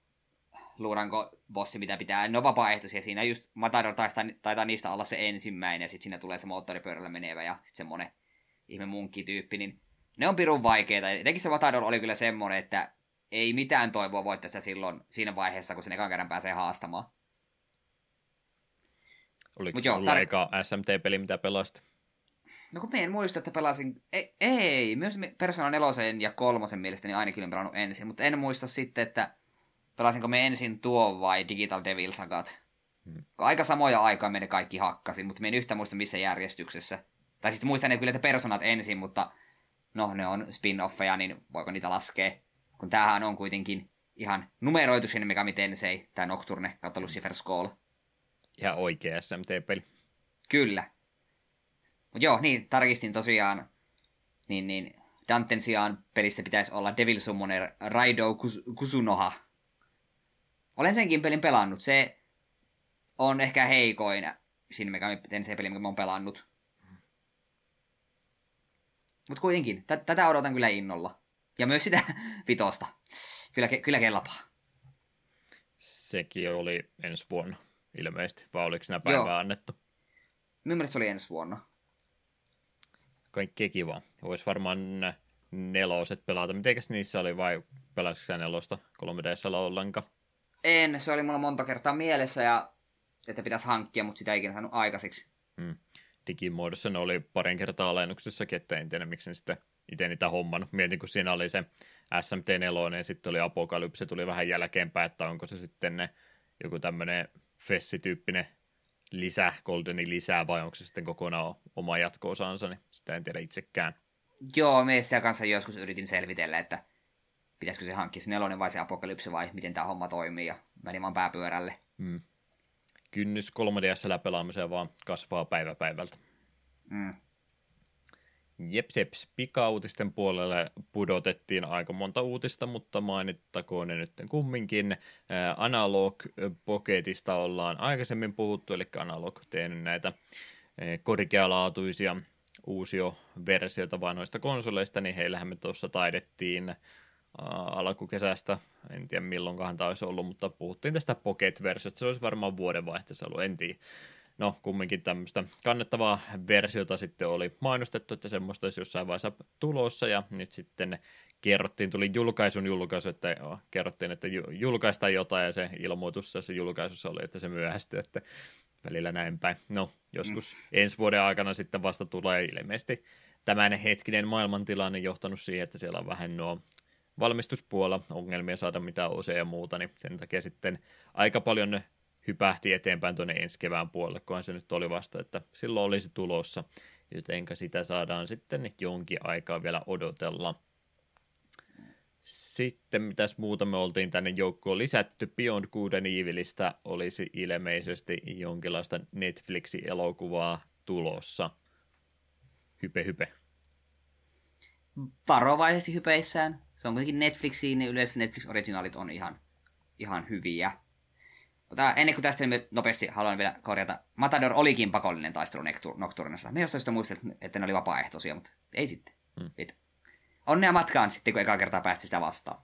luuranko bossi, mitä pitää. Ne on vapaaehtoisia. Siinä just Matador taitaa, taitaa niistä olla se ensimmäinen, ja sitten siinä tulee se moottoripyörällä menevä, ja sitten semmonen ihme munkkityyppi, niin ne on pirun vaikeita. Etenkin se Matador oli kyllä semmonen, että ei mitään toivoa voi tässä silloin siinä vaiheessa, kun sen ekan kerran pääsee haastamaan. Oliko se sulla tar- eka SMT-peli, mitä pelasit? No kun me en muista, että pelasin... Ei, ei myös Persona 4 ja kolmosen mielestäni ainakin olen pelannut ensin, mutta en muista sitten, että pelasinko me ensin tuo vai Digital Devil Sagat. Hmm. Aika samoja aikaa me ne kaikki hakkasin, mutta me en yhtä muista missä järjestyksessä. Tai siis muistan ne kyllä, että personat ensin, mutta no ne on spin-offeja, niin voiko niitä laskea? Kun tämähän on kuitenkin ihan numeroitu Shin Megami Tensei, tämä Nocturne kautta Lucifer Skull. Ihan oikea SMT-peli. Kyllä. Mutta joo, niin, tarkistin tosiaan, niin, niin Danten sijaan pelissä pitäisi olla Devil Summoner Raido Kusunoha. Olen senkin pelin pelannut. Se on ehkä heikoin Shin Megami Tensei peli, minkä mä oon pelannut. Mutta kuitenkin, t- tätä odotan kyllä innolla. Ja myös sitä vitosta. Kyllä, kyllä kelpaa. Sekin oli ensi vuonna ilmeisesti, vai oliko sinä päivää Joo. annettu? Minun se oli ensi vuonna. Kaikkea kiva. Voisi varmaan neloset pelata. Mitenkäs niissä oli, vai pelasitko nelosta 3 ds ollenkaan? En, se oli mulla monta kertaa mielessä ja että pitäisi hankkia, mutta sitä ei ikinä saanut aikaiseksi. Hmm. Digimuodossa ne oli parin kertaa alennuksessakin, että en tiedä miksi sitten itse niitä hommannut. Mietin, kun siinä oli se SMT4 ja sitten oli Apokalypse, tuli vähän jälkeenpäin, että onko se sitten ne, joku tämmöinen Fessi-tyyppinen lisä, Goldeni lisää, vai onko se sitten kokonaan oma jatko-osansa, niin sitä en tiedä itsekään. Joo, me sitä kanssa joskus yritin selvitellä, että pitäisikö se hankkia se nelonen vai se apokalypse vai miten tämä homma toimii, ja meni vaan pääpyörälle. Mm. Kynnys 3DS pelaamiseen vaan kasvaa päivä päivältä. Mm. Jeps, jeps. Pika-uutisten puolelle pudotettiin aika monta uutista, mutta mainittakoon ne nyt kumminkin. Analog Pocketista ollaan aikaisemmin puhuttu, eli Analog tehnyt näitä korkealaatuisia uusia versioita vanhoista konsoleista, niin heillähän me tuossa taidettiin alkukesästä, en tiedä milloinkaan tämä olisi ollut, mutta puhuttiin tästä Pocket-versiosta, se olisi varmaan vuodenvaihteessa ollut, en tiedä. No kumminkin tämmöistä kannettavaa versiota sitten oli mainostettu, että semmoista olisi jossain vaiheessa tulossa. Ja nyt sitten kerrottiin, tuli julkaisun julkaisu, että joo, kerrottiin, että julkaistaan jotain. Ja se ilmoitus se julkaisussa oli, että se myöhästyi, että välillä näin päin. No, joskus mm. ensi vuoden aikana sitten vasta tulee ilmeisesti tämän hetkinen maailmantilanne johtanut siihen, että siellä on vähän nuo valmistuspuolella ongelmia saada mitään osia ja muuta, niin sen takia sitten aika paljon hypähti eteenpäin tuonne ensi kevään puolelle, kunhan se nyt oli vasta, että silloin olisi tulossa, jotenka sitä saadaan sitten jonkin aikaa vielä odotella. Sitten mitäs muuta me oltiin tänne joukkoon lisätty. Beyond Good and Evilistä olisi ilmeisesti jonkinlaista Netflixin elokuvaa tulossa. Hype, hype. Varovaisesti hypeissään. Se on kuitenkin Netflixiin, niin yleensä Netflix-originaalit on ihan, ihan hyviä. Mutta ennen kuin tästä niin nopeasti haluan vielä korjata. Matador olikin pakollinen taistelu Nocturnassa. Me jostain sitä muistelin, että ne oli vapaaehtoisia, mutta ei sitten. Hmm. Onnea matkaan sitten, kun eka kertaa päästi sitä vastaan.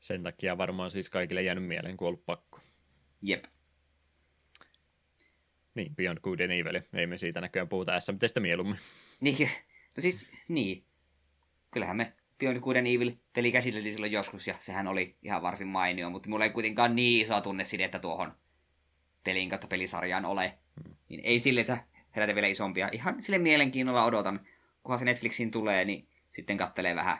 Sen takia varmaan siis kaikille jäänyt mieleen, kun ollut pakko. Jep. Niin, Beyond Good and Evil. Ei me siitä näköjään puhuta SMTstä mieluummin. Niin, no siis, niin. Kyllähän me Beyond Good and Evil peli käsiteltiin silloin joskus, ja sehän oli ihan varsin mainio, mutta mulla ei kuitenkaan niin isoa tunnesidettä tuohon peliin kautta pelisarjaan ole. Hmm. Niin ei sille se herätä vielä isompia. Ihan sille mielenkiinnolla odotan, kunhan se Netflixiin tulee, niin sitten kattelee vähän,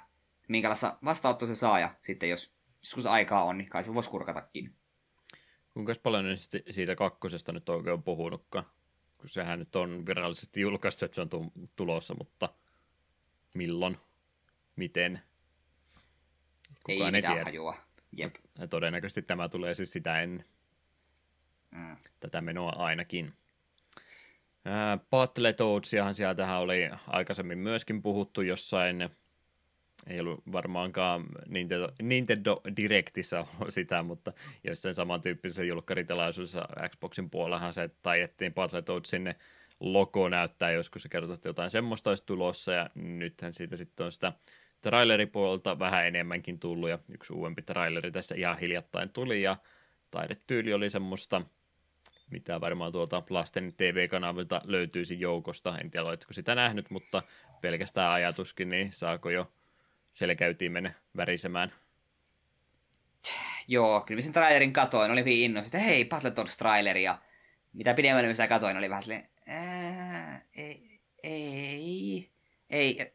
minkälaista vastaanotto se saa, ja sitten jos joskus aikaa on, niin kai se voisi kurkatakin. Kuinka paljon siitä kakkosesta nyt oikein on puhunutkaan? Kun sehän nyt on virallisesti julkaistu, että se on tulossa, mutta milloin? Miten? Kukaan ei, ei tiedä. hajua. Jep. Ja todennäköisesti tämä tulee siis sitä ennen. Mm. Tätä menoa ainakin. Battletoadsiahan sieltähän oli aikaisemmin myöskin puhuttu jossain, ei ollut varmaankaan Nintendo, Nintendo Directissa sitä, mutta jossain samantyyppisessä julkkaritilaisuudessa Xboxin puolellahan se taiettiin Battletoads sinne logo näyttää joskus se kertoo, että jotain semmoista olisi tulossa ja nythän siitä sitten on sitä traileripuolelta vähän enemmänkin tullut ja yksi uudempi traileri tässä ihan hiljattain tuli ja taidetyyli oli semmoista – mitä varmaan tuolta lasten TV-kanavilta löytyisi joukosta. En tiedä, oletko sitä nähnyt, mutta pelkästään ajatuskin, niin saako jo selkäytimen värisemään? Joo, kyllä sen trailerin katoin, oli hyvin innossa, että hei, Battletoads traileri, ja mitä pidemmälle sitä katoin, oli vähän silleen, ei, ei, ei,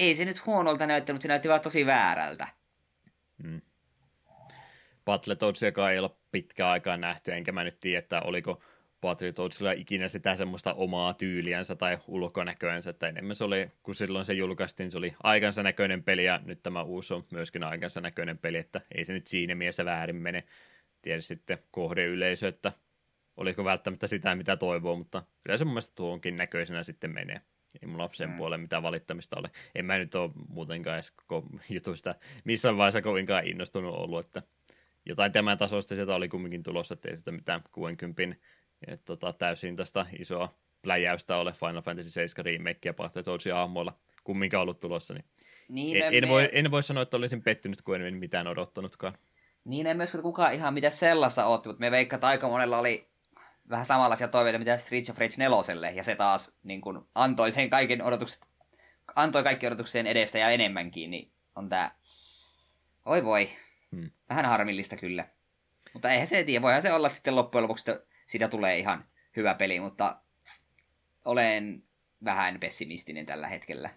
ei se nyt huonolta näyttänyt, se näytti vaan tosi väärältä. Hmm. Battletoadsiakaan ei ole pitkään aikaa nähty, enkä mä nyt tiedä, että oliko Patriotsilla ikinä sitä semmoista omaa tyyliänsä tai ulkonäköänsä, että enemmän se oli, kun silloin se julkaistiin, se oli aikansa näköinen peli, ja nyt tämä uusi on myöskin aikansa näköinen peli, että ei se nyt siinä mielessä väärin mene. Tiedä sitten kohdeyleisö, että oliko välttämättä sitä, mitä toivoo, mutta kyllä se mun mielestä tuonkin näköisenä sitten menee. Ei mulla sen mm. puolen mitään valittamista ole. En mä nyt ole muutenkaan edes jutuista missään vaiheessa kovinkaan innostunut ollut, että jotain tämän tasoista sieltä oli kumminkin tulossa, ettei sitä mitään 60 et, tota, täysin tästä isoa pläjäystä ole Final Fantasy 7 remake ja Battletoadsin aamuilla kumminkaan ollut tulossa, niin, niin en, en, voi, en voi sanoa, että olisin pettynyt, kun en mitään odottanutkaan. Niin en myös kukaan ihan mitä sellaista otti, mutta me veikkaan, että aika monella oli vähän samanlaisia toiveita, mitä Streets of Rage 4, ja se taas niin kun, antoi sen kaiken odotukset, antoi kaikki odotuksien edestä ja enemmänkin, niin on tää, oi voi, Hmm. Vähän harmillista kyllä. Mutta eihän se tiedä, voihan se olla sitten loppujen lopuksi, että siitä tulee ihan hyvä peli, mutta olen vähän pessimistinen tällä hetkellä.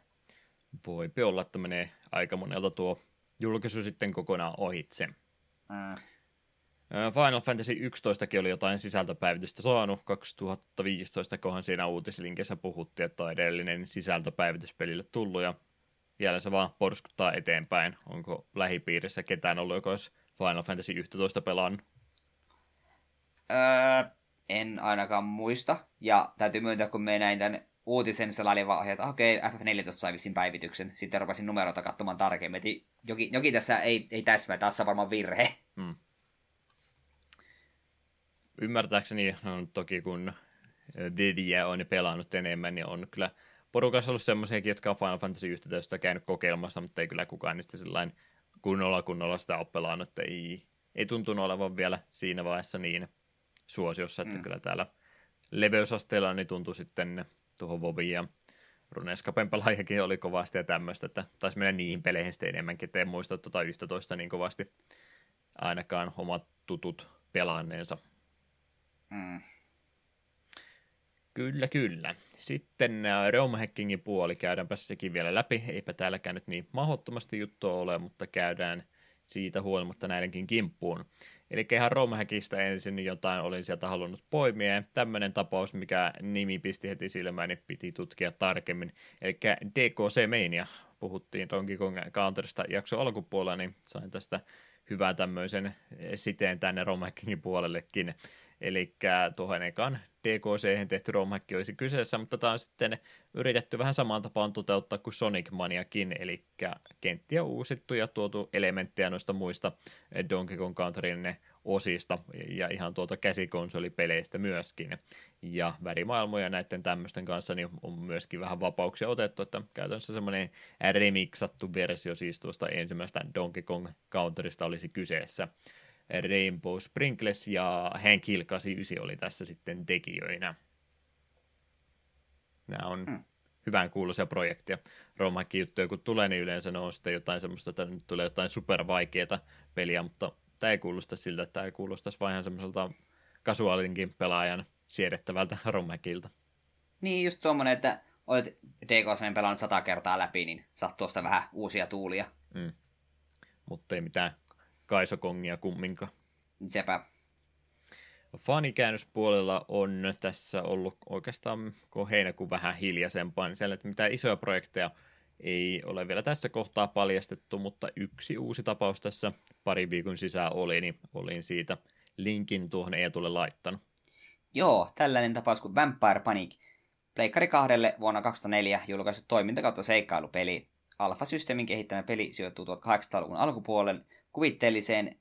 Voipi olla, että menee aika monelta tuo julkaisu sitten kokonaan ohitse. Mm. Final Fantasy 11 oli jotain sisältöpäivitystä saanut 2015, kohan siinä uutislinkessä puhuttiin, että on edellinen sisältöpäivitys pelille tullut ja vielä se vaan porskuttaa eteenpäin. Onko lähipiirissä ketään ollut, joka olisi Final Fantasy 11 pelannut? Öö, en ainakaan muista. Ja täytyy myöntää, kun me näin tämän uutisen sellainen vaan, että okei, okay, FF14 sai vissiin päivityksen. Sitten rupesin numeroita katsomaan tarkemmin. Joki, joki tässä ei, ei täsmää, tässä on varmaan virhe. Hmm. Ymmärtääkseni, no, toki kun Viviä on pelannut enemmän, niin on kyllä porukassa ollut semmoisiakin, jotka on Final Fantasy 11 käynyt kokeilmassa, mutta ei kyllä kukaan niistä sellainen kunnolla kunnolla sitä ole pelannut, että ei, ei tuntunut olevan vielä siinä vaiheessa niin suosiossa, että mm. kyllä täällä leveysasteella niin tuntui sitten tuohon Vovin ja Runescapen pelaajakin oli kovasti ja tämmöistä, että taisi mennä niihin peleihin sitten enemmänkin, että en muista tuota 11 niin kovasti ainakaan omat tutut pelanneensa. Mm. Kyllä, kyllä. Sitten äh, Realm Hackingin puoli käydäänpä sekin vielä läpi. Eipä täälläkään nyt niin mahdottomasti juttua ole, mutta käydään siitä huolimatta näidenkin kimppuun. Eli ihan Romhackista ensin jotain olin sieltä halunnut poimia, tämmöinen tapaus, mikä nimi pisti heti silmään, niin piti tutkia tarkemmin. Eli DKC Mania, puhuttiin Donkey Kong Counterista jakso alkupuolella, niin sain tästä hyvää tämmöisen siteen tänne Romhackingin puolellekin. Eli tuohon ekan DKC tehty romhack olisi kyseessä, mutta tämä on sitten yritetty vähän samaan tapaan toteuttaa kuin Sonic Maniakin, eli kenttiä uusittu ja tuotu elementtejä noista muista Donkey Kong Countryn osista ja ihan tuolta käsikonsolipeleistä myöskin. Ja värimaailmoja näiden tämmöisten kanssa niin on myöskin vähän vapauksia otettu, että käytännössä semmoinen remixattu versio siis tuosta ensimmäistä Donkey Kong Counterista olisi kyseessä. Rainbow Sprinkles ja Hank Hill 89 oli tässä sitten tekijöinä. Nämä on hmm. hyvän kuuloisia projekteja. Romakin juttuja kun tulee, niin yleensä ne on sitten jotain semmoista, että nyt tulee jotain supervaikeita peliä, mutta tämä ei kuulosta siltä, että tämä ei kuulostaisi vain ihan semmoiselta kasuaalinkin pelaajan siedettävältä Romhäkiltä. Niin, just tuommoinen, että olet DKC pelannut sata kertaa läpi, niin saat tuosta vähän uusia tuulia. Mm. Mutta ei mitään Kaisokongia kumminkaan. Sepä. Fanikäännöspuolella on tässä ollut oikeastaan, kun heinäkuun vähän hiljaisempaa, niin siellä, että mitään isoja projekteja ei ole vielä tässä kohtaa paljastettu, mutta yksi uusi tapaus tässä pari viikon sisään oli, niin olin siitä linkin tuohon Eetulle laittanut. Joo, tällainen tapaus kuin Vampire Panic. Pleikkari kahdelle vuonna 2004 julkaistu toiminta kautta seikkailupeli. Alpha-systeemin kehittämä peli sijoittuu 1800-luvun alkupuolelle kuvitteelliseen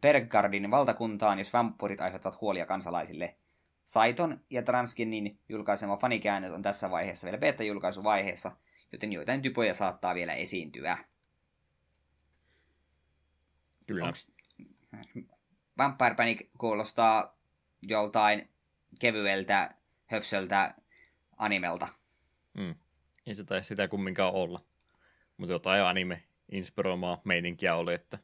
Berggardin valtakuntaan, jos vamppurit aiheuttavat huolia kansalaisille. Saiton ja Transkinin julkaisema fanikäännös on tässä vaiheessa vielä beta-julkaisuvaiheessa, joten joitain typoja saattaa vielä esiintyä. Kyllä. Onks... Vampire Panic kuulostaa joltain kevyeltä, höpsöltä animelta. Mm. Ei se taisi sitä kumminkaan olla. Mutta jotain anime inspiroimaa meininkiä oli, että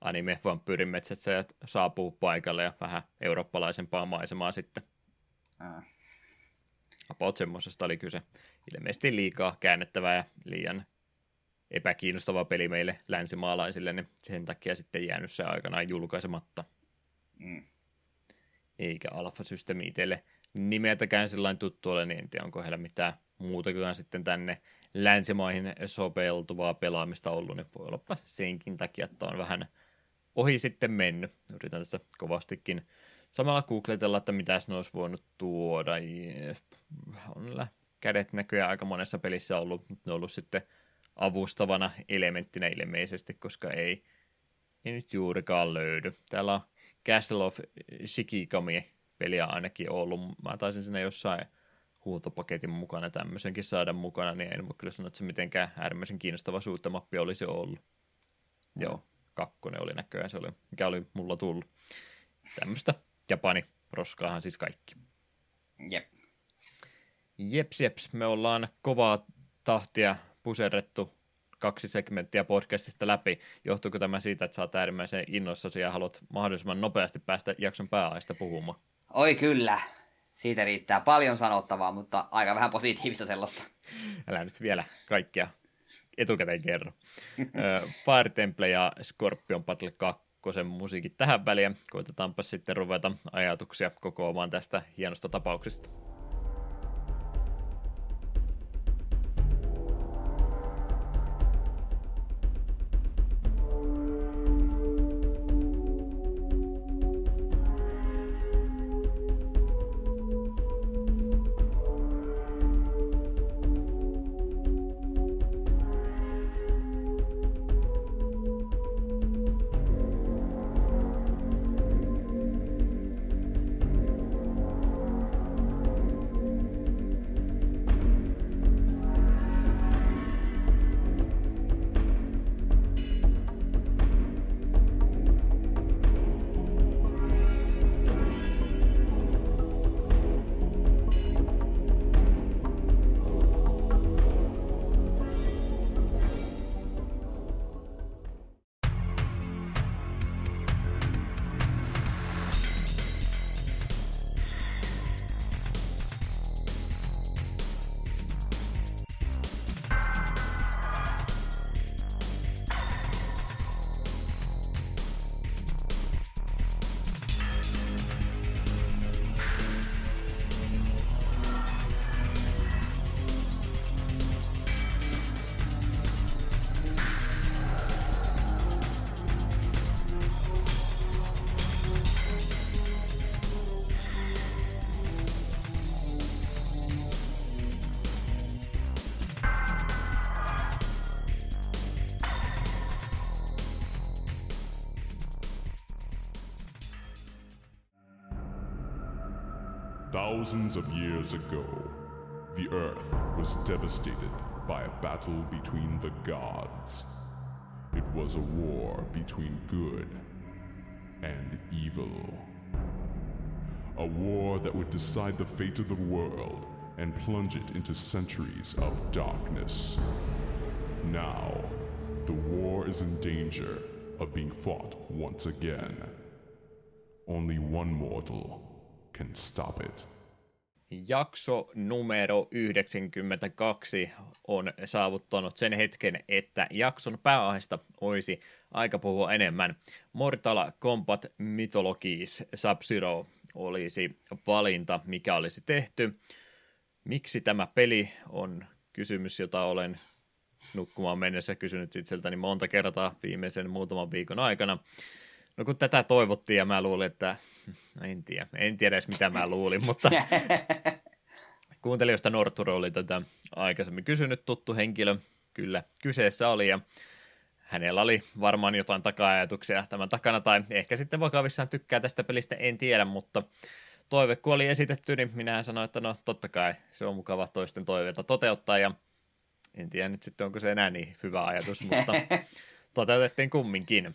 anime vampyyrimetsästäjät saapuu paikalle ja vähän eurooppalaisempaa maisemaa sitten. Äh. About semmoisesta oli kyse. Ilmeisesti liikaa käännettävää ja liian epäkiinnostava peli meille länsimaalaisille, niin sen takia sitten jäänyt se aikanaan julkaisematta. Mm. Eikä Alpha-systeemi itselle nimeltäkään sellainen tuttu ole, niin en tiedä, onko heillä mitään muutakaan sitten tänne länsimaihin sopeutuvaa pelaamista ollut, niin voi olla senkin takia, että on vähän ohi sitten mennyt. Yritän tässä kovastikin samalla googletella, että mitä ne olisi voinut tuoda. On kädet näköjään aika monessa pelissä ollut, mutta ne on ollut sitten avustavana elementtinä ilmeisesti, koska ei, ei nyt juurikaan löydy. Täällä on Castle of Shikigami peliä ainakin ollut. Mä taisin sinne jossain huutopaketin mukana tämmöisenkin saada mukana, niin en voi kyllä sanoa, että se mitenkään äärimmäisen kiinnostava suuttamappi olisi ollut. Mm. Joo, kakkonen oli näköjään se oli, mikä oli mulla tullut. Tämmöistä Japani roskaahan siis kaikki. Jep. Jeps, jeps, me ollaan kovaa tahtia puserrettu kaksi segmenttiä podcastista läpi. Johtuuko tämä siitä, että sä oot äärimmäisen innoissasi ja haluat mahdollisimman nopeasti päästä jakson pääaista puhumaan? Oi kyllä, siitä riittää paljon sanottavaa, mutta aika vähän positiivista sellaista. Älä nyt vielä kaikkia etukäteen kerro. Fire Temple ja Scorpion Battle 2 musiikit tähän väliin. Koitetaanpa sitten ruveta ajatuksia kokoamaan tästä hienosta tapauksesta. Thousands of years ago, the Earth was devastated by a battle between the gods. It was a war between good and evil. A war that would decide the fate of the world and plunge it into centuries of darkness. Now, the war is in danger of being fought once again. Only one mortal can stop it. Jakso numero 92 on saavuttanut sen hetken, että jakson pääaiheesta olisi aika puhua enemmän. Mortal Kombat Mythologies Sub-Zero olisi valinta, mikä olisi tehty. Miksi tämä peli on kysymys, jota olen nukkumaan mennessä kysynyt itseltäni monta kertaa viimeisen muutaman viikon aikana. No kun tätä toivottiin ja mä luulin, että en tiedä, en tiedä edes mitä mä luulin, mutta kuuntelijoista Norturo oli tätä aikaisemmin kysynyt, tuttu henkilö, kyllä kyseessä oli ja hänellä oli varmaan jotain taka-ajatuksia tämän takana, tai ehkä sitten vakavissaan tykkää tästä pelistä, en tiedä, mutta toive kun oli esitetty, niin minä sanoin, että no totta kai se on mukava toisten toiveita toteuttaa, ja en tiedä nyt sitten, onko se enää niin hyvä ajatus, mutta toteutettiin kumminkin.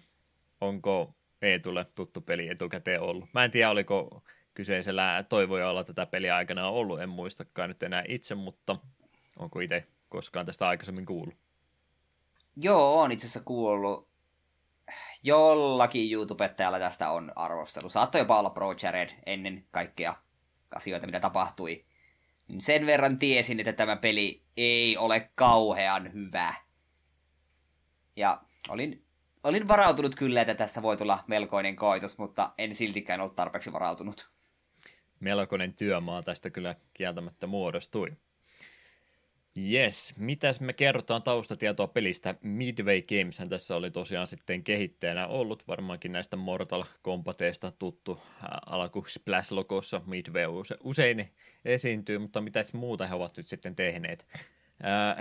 Onko Eetulle tuttu peli etukäteen ollut? Mä en tiedä, oliko kyseisellä toivojalla tätä peliä aikana ollut, en muistakaan nyt enää itse, mutta onko itse koskaan tästä aikaisemmin kuullut? Joo, on itse asiassa kuullut. Jollakin YouTubettajalla tästä on arvostelu. Saattoi jopa olla Pro Jared ennen kaikkea asioita, mitä tapahtui niin sen verran tiesin, että tämä peli ei ole kauhean hyvä. Ja olin, olin varautunut kyllä, että tästä voi tulla melkoinen koitos, mutta en siltikään ollut tarpeeksi varautunut. Melkoinen työmaa tästä kyllä kieltämättä muodostui. Yes, mitäs me kerrotaan taustatietoa pelistä? Midway Games tässä oli tosiaan sitten kehittäjänä ollut, varmaankin näistä Mortal Kombateista tuttu alku Splash-logossa Midway usein esiintyy, mutta mitäs muuta he ovat nyt sitten tehneet?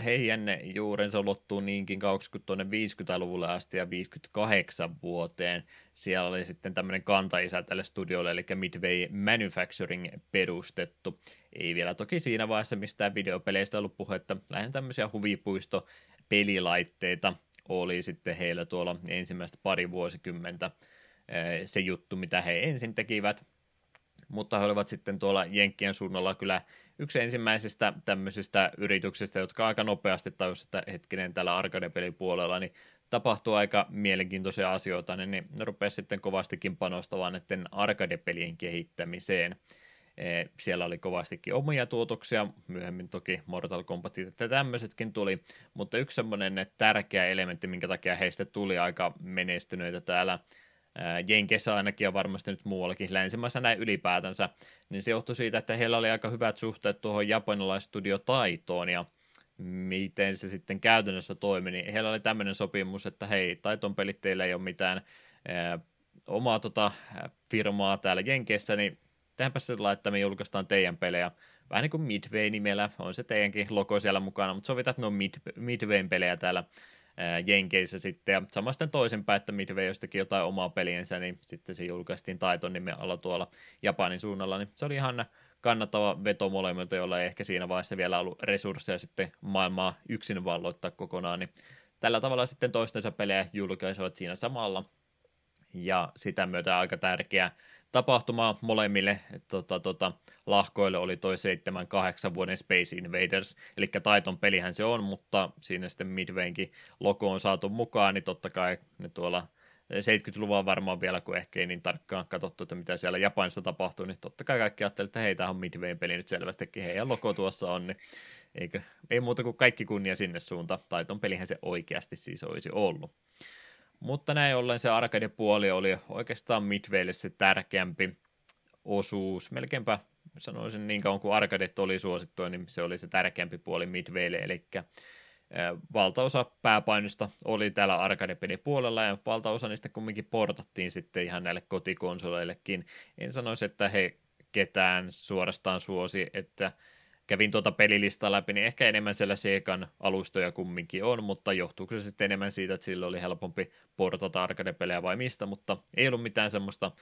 Heidän juurensa ulottuu niinkin kauaksi kuin tuonne 50-luvulle asti ja 58 vuoteen. Siellä oli sitten tämmöinen kantaisä tälle studiolle, eli Midway Manufacturing perustettu. Ei vielä toki siinä vaiheessa mistään videopeleistä ollut puhetta, lähinnä tämmöisiä huvipuisto pelilaitteita oli sitten heillä tuolla ensimmäistä pari vuosikymmentä se juttu, mitä he ensin tekivät mutta he olivat sitten tuolla Jenkkien suunnalla kyllä yksi ensimmäisistä tämmöisistä yrityksistä, jotka aika nopeasti tajusivat, että hetkinen tällä arcade-pelipuolella, niin tapahtuu aika mielenkiintoisia asioita, niin ne rupesi sitten kovastikin panostamaan näiden arcade-pelien kehittämiseen. E, siellä oli kovastikin omia tuotoksia, myöhemmin toki Mortal Kombat ja tämmöisetkin tuli, mutta yksi semmoinen tärkeä elementti, minkä takia heistä tuli aika menestyneitä täällä Jenkeissä ainakin ja varmasti nyt muuallakin länsimaissa näin ylipäätänsä, niin se johtui siitä, että heillä oli aika hyvät suhteet tuohon japanilaistudio Taitoon ja miten se sitten käytännössä toimi, niin heillä oli tämmöinen sopimus, että hei, Taiton pelit teillä ei ole mitään ää, omaa tota, firmaa täällä Jenkeissä, niin tehdäänpä sillä että me julkaistaan teidän pelejä. Vähän niin kuin Midway-nimellä, on se teidänkin logo siellä mukana, mutta sovitaan, että ne on Mid, Midwayn pelejä täällä Jenkeissä sitten, ja sama sitten toisinpäin, että Midway jostakin jotain omaa peliensä, niin sitten se julkaistiin Taiton nimen alla tuolla Japanin suunnalla, niin se oli ihan kannattava veto molemmilta, joilla ei ehkä siinä vaiheessa vielä ollut resursseja sitten maailmaa yksin valloittaa kokonaan, niin tällä tavalla sitten toistensa pelejä julkaisivat siinä samalla, ja sitä myötä aika tärkeä tapahtuma molemmille tota, tota, lahkoille oli toi 7-8 vuoden Space Invaders, eli Taiton pelihän se on, mutta siinä sitten Midwaykin logo on saatu mukaan, niin totta kai ne tuolla 70-luvulla varmaan vielä, kun ehkä ei niin tarkkaan katsottu, että mitä siellä Japanissa tapahtuu, niin totta kai kaikki ajattelivat, että hei, tämä on Midwayn peli nyt selvästikin, heidän logo tuossa on, niin eikö, ei muuta kuin kaikki kunnia sinne suuntaan. Taiton pelihän se oikeasti siis olisi ollut. Mutta näin ollen se arcade-puoli oli oikeastaan Midwaylle se tärkeämpi osuus. Melkeinpä sanoisin niin kauan kuin arcadet oli suosittua, niin se oli se tärkeämpi puoli Midwaylle, eli valtaosa pääpainosta oli täällä arcade-pelipuolella ja valtaosa niistä kumminkin portattiin sitten ihan näille kotikonsoleillekin. En sanoisi, että he ketään suorastaan suosi, että kävin tuota pelilista läpi, niin ehkä enemmän siellä Segan alustoja kumminkin on, mutta johtuuko se sitten enemmän siitä, että sillä oli helpompi portata arcade-pelejä vai mistä, mutta ei ollut mitään semmoista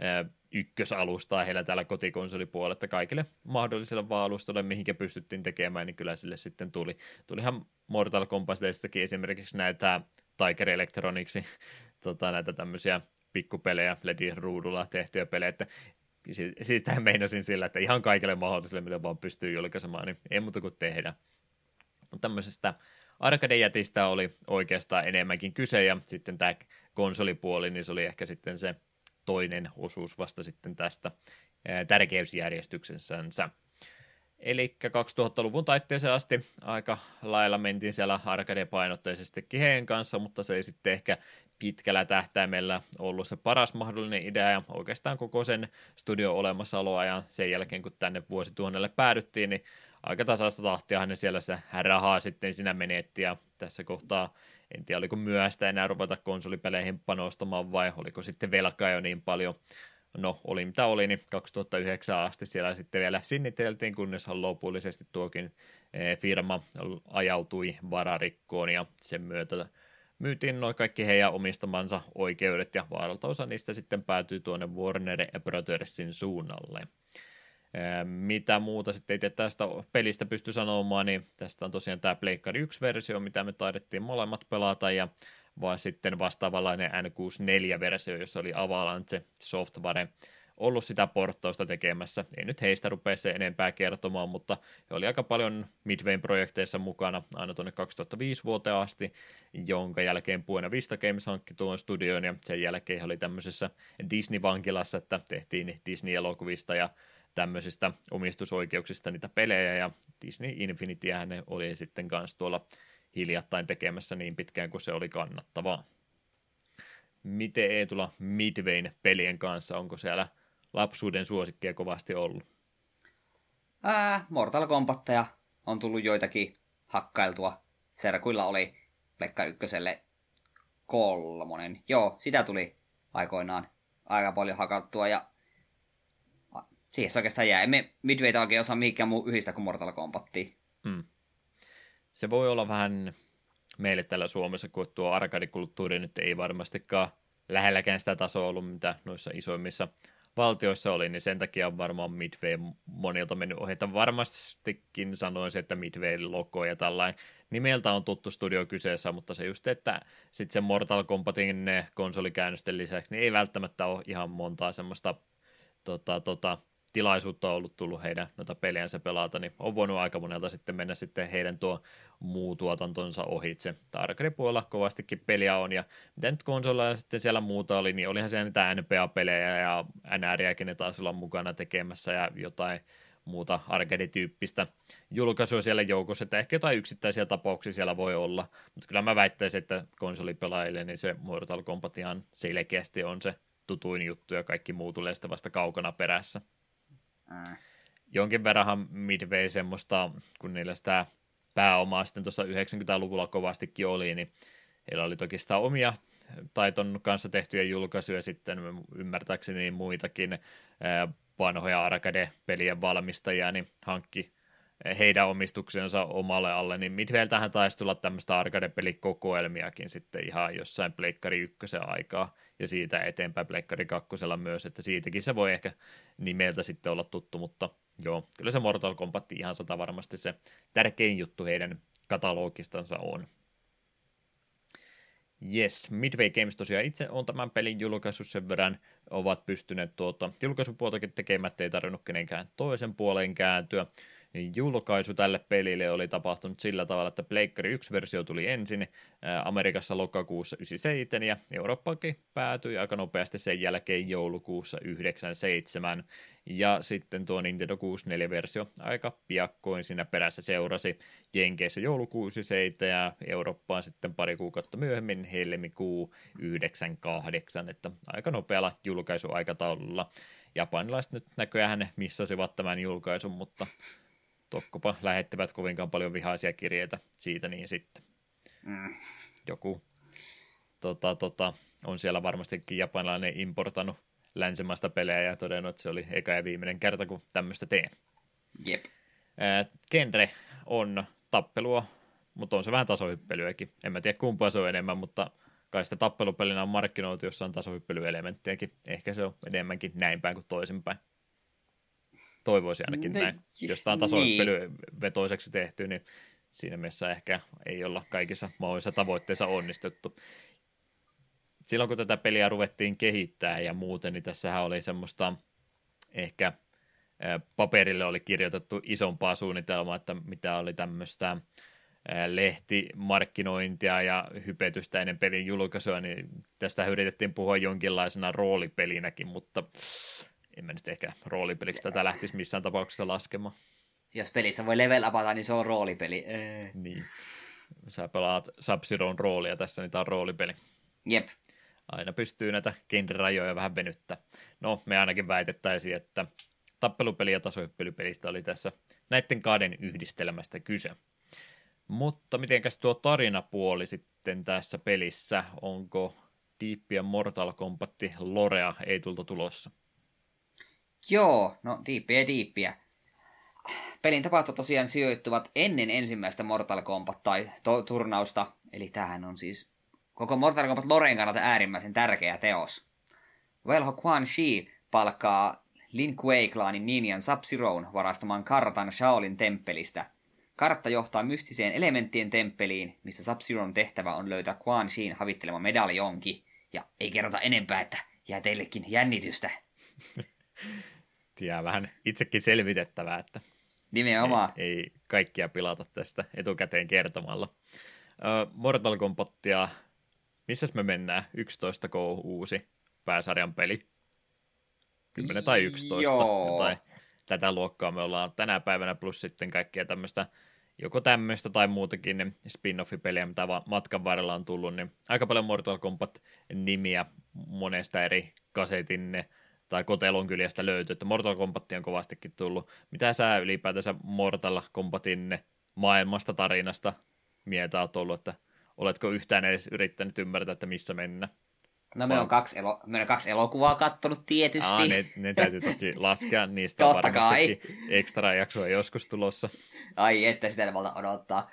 ää, ykkösalustaa heillä täällä kotikonsolipuolella, että kaikille mahdollisille vaan alustoille, mihinkä pystyttiin tekemään, niin kyllä sille sitten tuli. Tulihan Mortal Kombatistakin esimerkiksi näitä Tiger Electronicsin tota, näitä tämmöisiä pikkupelejä LEDin ruudulla tehtyjä pelejä, että sitä meinasin sillä, että ihan kaikille mahdollisille, mitä vaan pystyy julkaisemaan, niin ei muuta kuin tehdä. Mutta tämmöisestä arcade-jätistä oli oikeastaan enemmänkin kyse, ja sitten tämä konsolipuoli, niin se oli ehkä sitten se toinen osuus vasta sitten tästä tärkeysjärjestyksensä. Eli 2000-luvun taitteeseen asti aika lailla mentiin siellä arcade-painotteisesti heidän kanssa, mutta se ei sitten ehkä pitkällä tähtäimellä ollut se paras mahdollinen idea ja oikeastaan koko sen studio olemassaoloa ja sen jälkeen kun tänne vuosituhannelle päädyttiin, niin aika tasaista tahtia ne siellä sitä rahaa sitten sinä menetti ja tässä kohtaa en tiedä oliko myöhäistä enää ruveta konsolipeleihin panostamaan vai oliko sitten velkaa jo niin paljon. No oli mitä oli, niin 2009 asti siellä sitten vielä sinniteltiin, kunnes lopullisesti tuokin eh, firma ajautui vararikkoon ja sen myötä myytiin noin kaikki heidän omistamansa oikeudet ja vaaralta osa niistä sitten päätyy tuonne Warner Brothersin suunnalle. Mitä muuta sitten ei tästä pelistä pysty sanomaan, niin tästä on tosiaan tämä Pleikkari 1-versio, mitä me taidettiin molemmat pelata, ja vaan sitten vastaavanlainen N64-versio, jossa oli Avalanche Software ollut sitä porttausta tekemässä. Ei nyt heistä rupea se enempää kertomaan, mutta he oli aika paljon Midwayn projekteissa mukana aina tuonne 2005 vuoteen asti, jonka jälkeen Buena Vista Games hankki tuon studion ja sen jälkeen he oli tämmöisessä Disney-vankilassa, että tehtiin Disney-elokuvista ja tämmöisistä omistusoikeuksista niitä pelejä ja Disney Infinity ne oli sitten kanssa tuolla hiljattain tekemässä niin pitkään kuin se oli kannattavaa. Miten ei tulla Midwayn pelien kanssa? Onko siellä lapsuuden suosikkeja kovasti ollut? Ää, Mortal Kombatteja on tullut joitakin hakkailtua. Serkuilla oli Pekka Ykköselle kolmonen. Joo, sitä tuli aikoinaan aika paljon hakattua ja siihen se oikeastaan jää. Emme Midwayta oikein osaa mihinkään muu yhdistä kuin Mortal Kombattiin. Hmm. Se voi olla vähän meille täällä Suomessa, kun tuo arkadikulttuuri nyt ei varmastikaan lähelläkään sitä tasoa ollut, mitä noissa isoimmissa valtioissa oli, niin sen takia on varmaan Midway monilta mennyt ohi. Että varmastikin sanoisin, että Midway logo ja tällainen nimeltä on tuttu studio kyseessä, mutta se just, että sitten se Mortal Kombatin konsolikäännösten lisäksi, niin ei välttämättä ole ihan montaa semmoista tota, tota, tilaisuutta on ollut tullut heidän noita pelejänsä pelata, niin on voinut aika monelta sitten mennä sitten heidän tuo muu tuotantonsa ohitse. Arcade-puolella kovastikin peliä on, ja mitä nyt konsolilla sitten siellä muuta oli, niin olihan siellä niitä NPA-pelejä ja NRiäkin ne taas olla mukana tekemässä ja jotain muuta arcade-tyyppistä julkaisua siellä joukossa, että ehkä jotain yksittäisiä tapauksia siellä voi olla, mutta kyllä mä väittäisin, että konsolipelaajille niin se Mortal Kombat ihan selkeästi on se tutuin juttu ja kaikki muu tulee sitten vasta kaukana perässä. Jonkin verranhan Midway semmoista, kun niillä sitä pääomaa sitten tuossa 90-luvulla kovastikin oli, niin heillä oli toki sitä omia taiton kanssa tehtyjä julkaisuja sitten ymmärtääkseni muitakin vanhoja arcade-pelien valmistajia, niin hankki heidän omistuksensa omalle alle, niin Midwayltähän taisi tulla tämmöistä arcade-pelikokoelmiakin sitten ihan jossain Pleikkari ykkösen aikaa, ja siitä eteenpäin Pleikkari kakkosella myös, että siitäkin se voi ehkä nimeltä sitten olla tuttu, mutta joo, kyllä se Mortal Kombat ihan sata varmasti se tärkein juttu heidän katalogistansa on. Yes, Midway Games tosiaan itse on tämän pelin julkaissut sen verran, ovat pystyneet tuota julkaisupuoltakin tekemättä, ei tarvinnut kenenkään toisen puoleen kääntyä julkaisu tälle pelille oli tapahtunut sillä tavalla, että Pleikkari 1-versio tuli ensin Amerikassa lokakuussa 97 ja Eurooppakin päätyi aika nopeasti sen jälkeen joulukuussa 97 ja sitten tuo Nintendo 64-versio aika piakkoin siinä perässä seurasi Jenkeissä joulukuusi 97 ja Eurooppaan sitten pari kuukautta myöhemmin helmikuu 98, että aika nopealla julkaisuaikataululla. Japanilaiset nyt näköjään missasivat tämän julkaisun, mutta tokkopa lähettävät kovinkaan paljon vihaisia kirjeitä siitä niin sitten. Mm. Joku tota, tota, on siellä varmastikin japanilainen importannut länsimaista pelejä ja todennut, että se oli eka ja viimeinen kerta, kun tämmöistä teen. Jep. genre on tappelua, mutta on se vähän tasohyppelyäkin. En mä tiedä kumpaa se on enemmän, mutta kai sitä tappelupelinä on markkinoitu, jossa on tasohyppelyelementtiäkin. Ehkä se on enemmänkin näin päin kuin toisinpäin. Toivoisin ainakin ne, näin. Jos tämä on tasohyppelyvetoiseksi tehty, niin siinä mielessä ehkä ei olla kaikissa mahdollisissa tavoitteissa onnistuttu. Silloin kun tätä peliä ruvettiin kehittää ja muuten, niin tässähän oli semmoista ehkä paperille oli kirjoitettu isompaa suunnitelmaa, että mitä oli tämmöistä lehtimarkkinointia ja hypetystä ennen pelin julkaisua, niin tästä yritettiin puhua jonkinlaisena roolipelinäkin, mutta en mä nyt ehkä roolipeliksi tätä lähtisi missään tapauksessa laskemaan. Jos pelissä voi level upata, niin se on roolipeli. Ee. Niin. Sä pelaat sub roolia tässä, niin tämä on roolipeli. Jep. Aina pystyy näitä genre-rajoja vähän venyttää. No, me ainakin väitettäisiin, että tappelupeli ja tasohyppelypelistä oli tässä näiden kahden yhdistelmästä kyse. Mutta mitenkäs tuo tarinapuoli sitten tässä pelissä, onko Deep ja Mortal Kombat Lorea ei tulta tulossa? Joo, no Deepia Deepia. Pelin tapahtumat tosiaan sijoittuvat ennen ensimmäistä Mortal Kombat tai to- turnausta, eli tämähän on siis koko Mortal Kombat Loren kannalta äärimmäisen tärkeä teos. Velho Quan Shi palkkaa Lin Kuei-klaanin ninjan sub varastamaan kartan Shaolin temppelistä – Kartta johtaa mystiseen elementtien temppeliin, missä sub tehtävä on löytää Quan Shin havittelema medaljonki. Ja ei kerrota enempää, että jää teillekin jännitystä. Jää vähän itsekin selvitettävää, että Nimenomaan. Ei, ei kaikkia pilata tästä etukäteen kertomalla. Uh, Mortal Kombatia, missä me mennään? 11 K uusi pääsarjan peli. 10 tai 11. Joo. Jotain tätä luokkaa me ollaan tänä päivänä, plus sitten kaikkea tämmöistä joko tämmöistä tai muutakin spin-off-peliä, mitä matkan varrella on tullut, niin aika paljon Mortal Kombat-nimiä monesta eri kasetin tai kotelon kyljestä löytyy, että Mortal Kombat on kovastikin tullut. Mitä sä ylipäätänsä Mortal Kombatin maailmasta, tarinasta mieltä oot ollut, että oletko yhtään edes yrittänyt ymmärtää, että missä mennä? No me on kaksi, elo, me on kaksi elokuvaa kattonut tietysti. Aa, ne, ne täytyy toki laskea, niistä on varmasti ekstra jaksoa joskus tulossa. Ai, että sitä valta odottaa.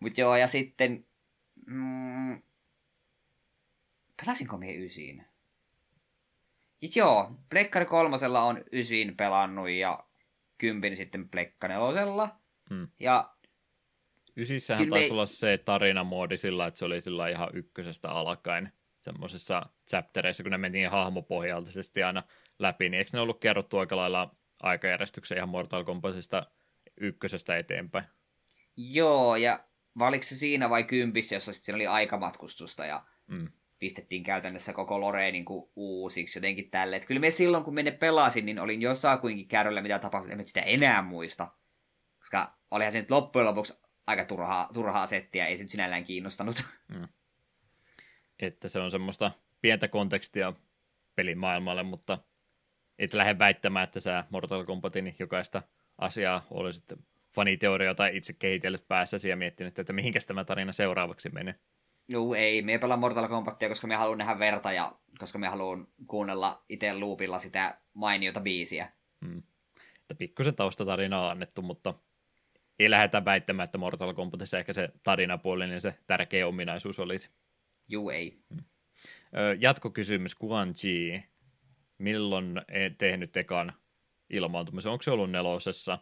Mutta joo, ja sitten... Mm, pelasinko me ysiin? It joo, Plekkari kolmosella on ysiin pelannut ja kympin sitten Plekka nelosella. Hmm. Ja Ysissähän taisi me... olla se tarinamoodi sillä, että se oli sillä ihan ykkösestä alkaen semmoisissa chaptereissa, kun ne mentiin hahmopohjaltaisesti aina läpi, niin eikö ne ollut kerrottu aika lailla aikajärjestyksen ihan Mortal Kombatista ykkösestä eteenpäin? Joo, ja valiko se siinä vai kympissä, jossa sitten oli aikamatkustusta ja mm. Pistettiin käytännössä koko lore niin kuin uusiksi jotenkin tälle. Kyllä me silloin, kun me ne pelasin, niin olin jossakuinkin kärryllä, mitä tapahtui, en sitä enää muista. Koska olihan se nyt loppujen lopuksi aika turhaa, turhaa settiä, ei se nyt sinällään kiinnostanut. Mm että se on semmoista pientä kontekstia pelimaailmalle, mutta et lähde väittämään, että sä Mortal Kombatin jokaista asiaa olisit faniteoria tai itse kehitellyt päässäsi ja miettinyt, että mihinkä tämä tarina seuraavaksi menee. Joo, ei. Me pelaa Mortal Kombatia, koska me haluan nähdä verta ja koska me haluan kuunnella itse loopilla sitä mainiota biisiä. Hmm. Että pikkusen taustatarina on annettu, mutta ei lähdetä väittämään, että Mortal Kombatissa ehkä se tarinapuolinen niin se tärkeä ominaisuus olisi. Juu, ei. Jatkokysymys, Quan Chi, milloin tehnyt ekan ilmaantumisen? Onko se ollut nelosessa?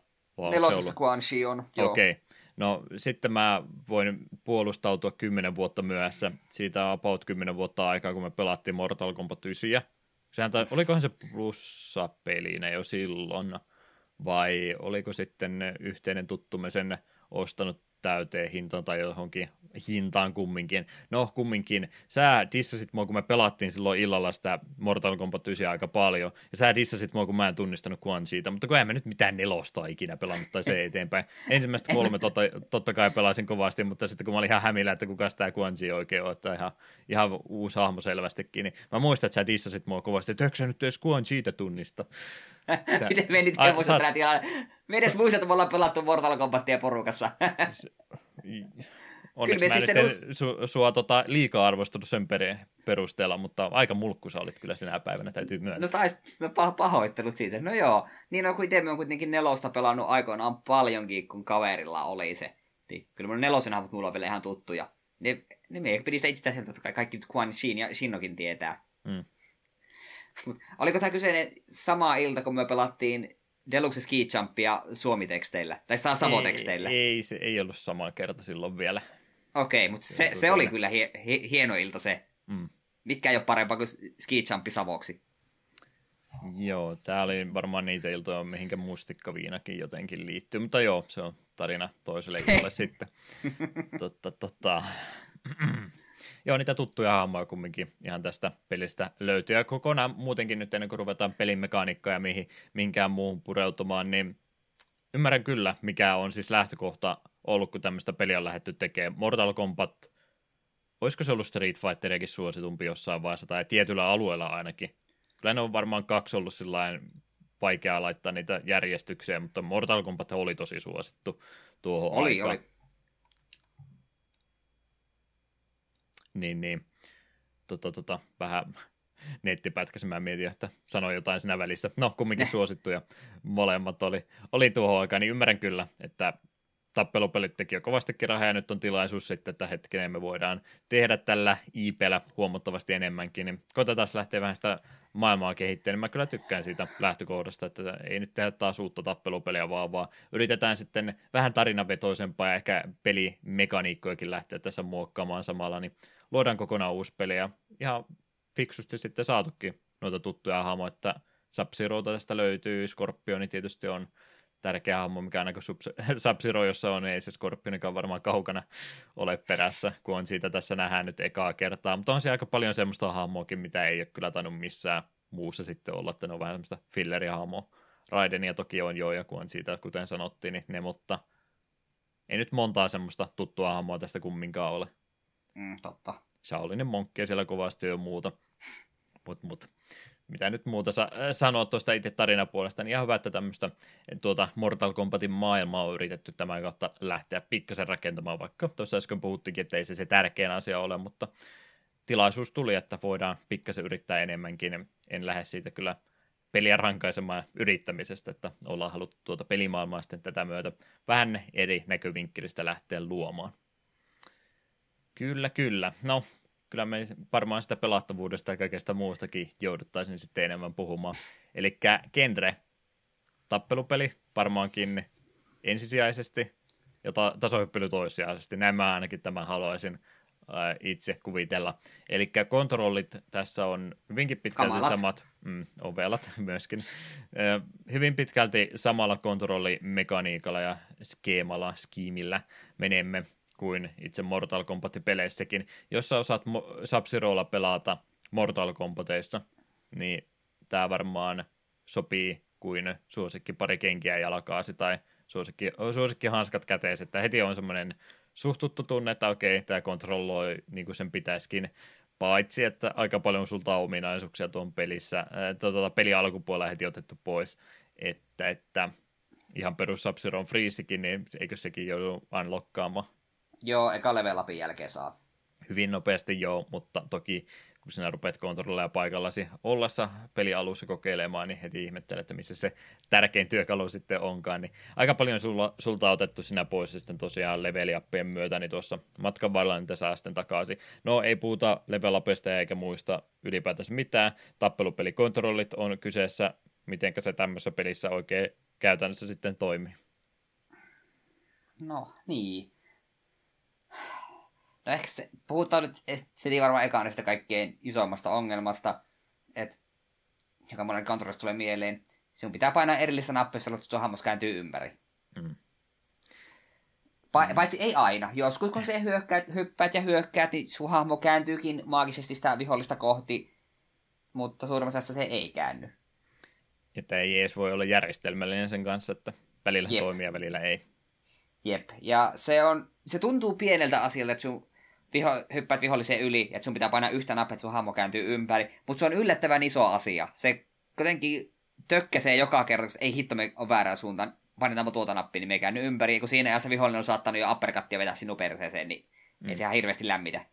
Nelosessa ollut... Quan Chi on, Okei. Okay. No sitten mä voin puolustautua kymmenen vuotta myöhässä. Siitä on about kymmenen vuotta aikaa, kun me pelattiin Mortal Kombat 9. Sehän tai, olikohan se plussapelinä jo silloin, vai oliko sitten yhteinen tuttumme sen ostanut täyteen hintaan tai johonkin hintaan kumminkin. No kumminkin, sä dissasit mua, kun me pelattiin silloin illalla sitä Mortal Kombat 9 aika paljon, ja sä dissasit mua, kun mä en tunnistanut Quan siitä, mutta kun en mä nyt mitään nelosta ikinä pelannut tai se eteenpäin. Ensimmäistä kolme totta, totta kai pelasin kovasti, mutta sitten kun mä olin ihan hämillä, että kuka sitä Quan oikein on, että ihan, ihan uusi hahmo selvästikin, niin mä muistan, että sä dissasit mua kovasti, että eikö sä nyt edes Quan tunnista? Miten me nyt Ai, saat... ihan... Me edes muista, että me ollaan pelattu Mortal Kombatia porukassa. siis, Onneksi mä siis en us... su, sua tota, liikaa arvostunut sen perusteella, mutta aika mulkku sä olit kyllä sinä päivänä, täytyy myöntää. No tais, no pah- pahoittelut siitä. No joo, niin on kuin itse on kuitenkin nelosta pelannut aikoinaan paljonkin, kun kaverilla oli se. Niin, kyllä mun nelosen hahmot mulla on vielä ihan tuttuja. Ne, ne me pidi sitä itsestään totta kai. Kaikki Quan Shin ja Shinnokin tietää. Mm. Mut, oliko tämä kyseinen sama ilta, kun me pelattiin Deluxe Ski Jumpia suomiteksteillä? Tai saa savoteksteillä? Ei, ei, se ei ollut sama kerta silloin vielä. Okei, okay, mutta se, se oli kyllä hie, hie, hieno ilta se. Mm. Mikä ei ole parempaa kuin Ski Jumpi savoksi. Joo, tämä oli varmaan niitä iltoja, mihinkä mustikkaviinakin jotenkin liittyy, mutta joo, se on tarina toiselle illalle sitten. Totta, totta. Joo, niitä tuttuja hahmoja kumminkin ihan tästä pelistä löytyy. Ja kokonaan muutenkin nyt ennen kuin ruvetaan pelimekaniikkaa ja mihin, minkään muuhun pureutumaan, niin ymmärrän kyllä, mikä on siis lähtökohta ollut, kun tämmöistä peliä on lähdetty tekemään. Mortal Kombat, olisiko se ollut Street Fighteriakin suositumpi jossain vaiheessa, tai tietyllä alueella ainakin. Kyllä ne on varmaan kaksi ollut sillain vaikeaa laittaa niitä järjestykseen, mutta Mortal Kombat oli tosi suosittu tuohon oli, aikaan. Oli. Niin, niin. Tota, tota, vähän nettipätkässä mä mietin, että sanoin jotain siinä välissä. No, kumminkin suosittuja molemmat oli, oli tuohon aikaan, niin ymmärrän kyllä, että tappelupelit teki jo kovastikin rahaa ja nyt on tilaisuus sitten, että hetkinen me voidaan tehdä tällä IPllä huomattavasti enemmänkin, niin koitetaan lähteä vähän sitä maailmaa kehittelemään. Mä kyllä tykkään siitä lähtökohdasta, että ei nyt tehdä taas uutta tappelupeliä vaan, vaan yritetään sitten vähän tarinavetoisempaa ja ehkä pelimekaniikkojakin lähteä tässä muokkaamaan samalla, niin luodaan kokonaan uusi peli ja ihan fiksusti sitten saatukin noita tuttuja hahmoja, että sub tästä löytyy, Scorpioni tietysti on tärkeä hahmo, mikä aina kun sub jossa on, niin ei se Scorpionikaan varmaan kaukana ole perässä, kun on siitä tässä nähdään nyt ekaa kertaa, mutta on se aika paljon semmoista hahmoakin, mitä ei ole kyllä tainnut missään muussa sitten olla, että ne on vähän semmoista fillerihahmoa. Raidenia toki on jo, ja kun on siitä, kuten sanottiin, niin ne, mutta ei nyt montaa semmoista tuttua hahmoa tästä kumminkaan ole. Mm, totta. Shaolinin monkkeja siellä kovasti jo muuta. Mut, mut mitä nyt muuta sa- äh, sanoa tuosta itse tarinapuolesta, niin ihan hyvä, että tämmöistä tuota Mortal Kombatin maailmaa on yritetty tämän kautta lähteä pikkasen rakentamaan, vaikka tuossa äsken puhuttikin, että ei se se tärkein asia ole, mutta tilaisuus tuli, että voidaan pikkasen yrittää enemmänkin. En lähde siitä kyllä peliä rankaisemaan yrittämisestä, että ollaan haluttu tuota pelimaailmaa sitten tätä myötä vähän eri näkövinkkelistä lähteä luomaan. Kyllä, kyllä. No, kyllä me varmaan sitä pelattavuudesta ja kaikesta muustakin jouduttaisiin sitten enemmän puhumaan. Eli genre, tappelupeli varmaankin ensisijaisesti ja ta- tasohyppely toissijaisesti. Näin mä ainakin tämän haluaisin ää, itse kuvitella. Eli kontrollit tässä on hyvinkin pitkälti Kamalat. samat, mm, ovelat myöskin, ää, hyvin pitkälti samalla kontrollimekaniikalla ja skeemalla, skiimillä menemme kuin itse Mortal Kombat-peleissäkin. Jos sä osaat sub pelata Mortal Kombateissa, niin tämä varmaan sopii kuin suosikki pari kenkiä jalkaasi tai suosikki, suosikki hanskat kätees, että heti on semmoinen suhtuttu tunne, että okei, tämä kontrolloi niin kuin sen pitäisikin, paitsi että aika paljon sulta on ominaisuuksia tuon pelissä, tuota, peli alkupuolella heti otettu pois, että, että ihan perus sub freezikin, niin eikö sekin joudu unlockkaamaan Joo, eka level upin jälkeen saa. Hyvin nopeasti joo, mutta toki kun sinä rupeat kontrolleja paikallasi ollessa pelialussa kokeilemaan, niin heti ihmettelet, että missä se tärkein työkalu sitten onkaan. Niin aika paljon sulla, sulta otettu sinä pois ja sitten tosiaan level myötä, niin tuossa matkan varrella niitä saa sitten takaisin. No ei puhuta level eikä muista ylipäätänsä mitään. Tappelupelikontrollit on kyseessä, mitenkä se tämmöisessä pelissä oikein käytännössä sitten toimii. No niin. No ehkä se, puhutaan nyt, se ei varmaan ekaan sitä kaikkein isommasta ongelmasta, että joka monen kontrollista tulee mieleen. Sinun pitää painaa erillistä nappia, jos sun hammas kääntyy ympäri. Mm. Pa- mm. Paitsi ei aina. Joskus kun se hyökkäät, hyppäät ja hyökkäät, niin sun hahmo kääntyykin maagisesti sitä vihollista kohti, mutta suurimmassa se ei käänny. Että ei edes voi olla järjestelmällinen sen kanssa, että välillä Jep. toimii ja välillä ei. Jep, ja se, on, se tuntuu pieneltä asialta, että sun viho, hyppäät viholliseen yli, että sun pitää painaa yhtä nappia, että sun hahmo kääntyy ympäri. Mutta se on yllättävän iso asia. Se kuitenkin tökkäsee joka kerta, että ei hitto, me on väärään suuntaan. Painetaan tuota nappia, niin me käänny ympäri. Ja kun siinä ajassa vihollinen on saattanut jo uppercuttia vetää sinun perseeseen, niin Mm. Ei se ihan hirveästi lämmitä.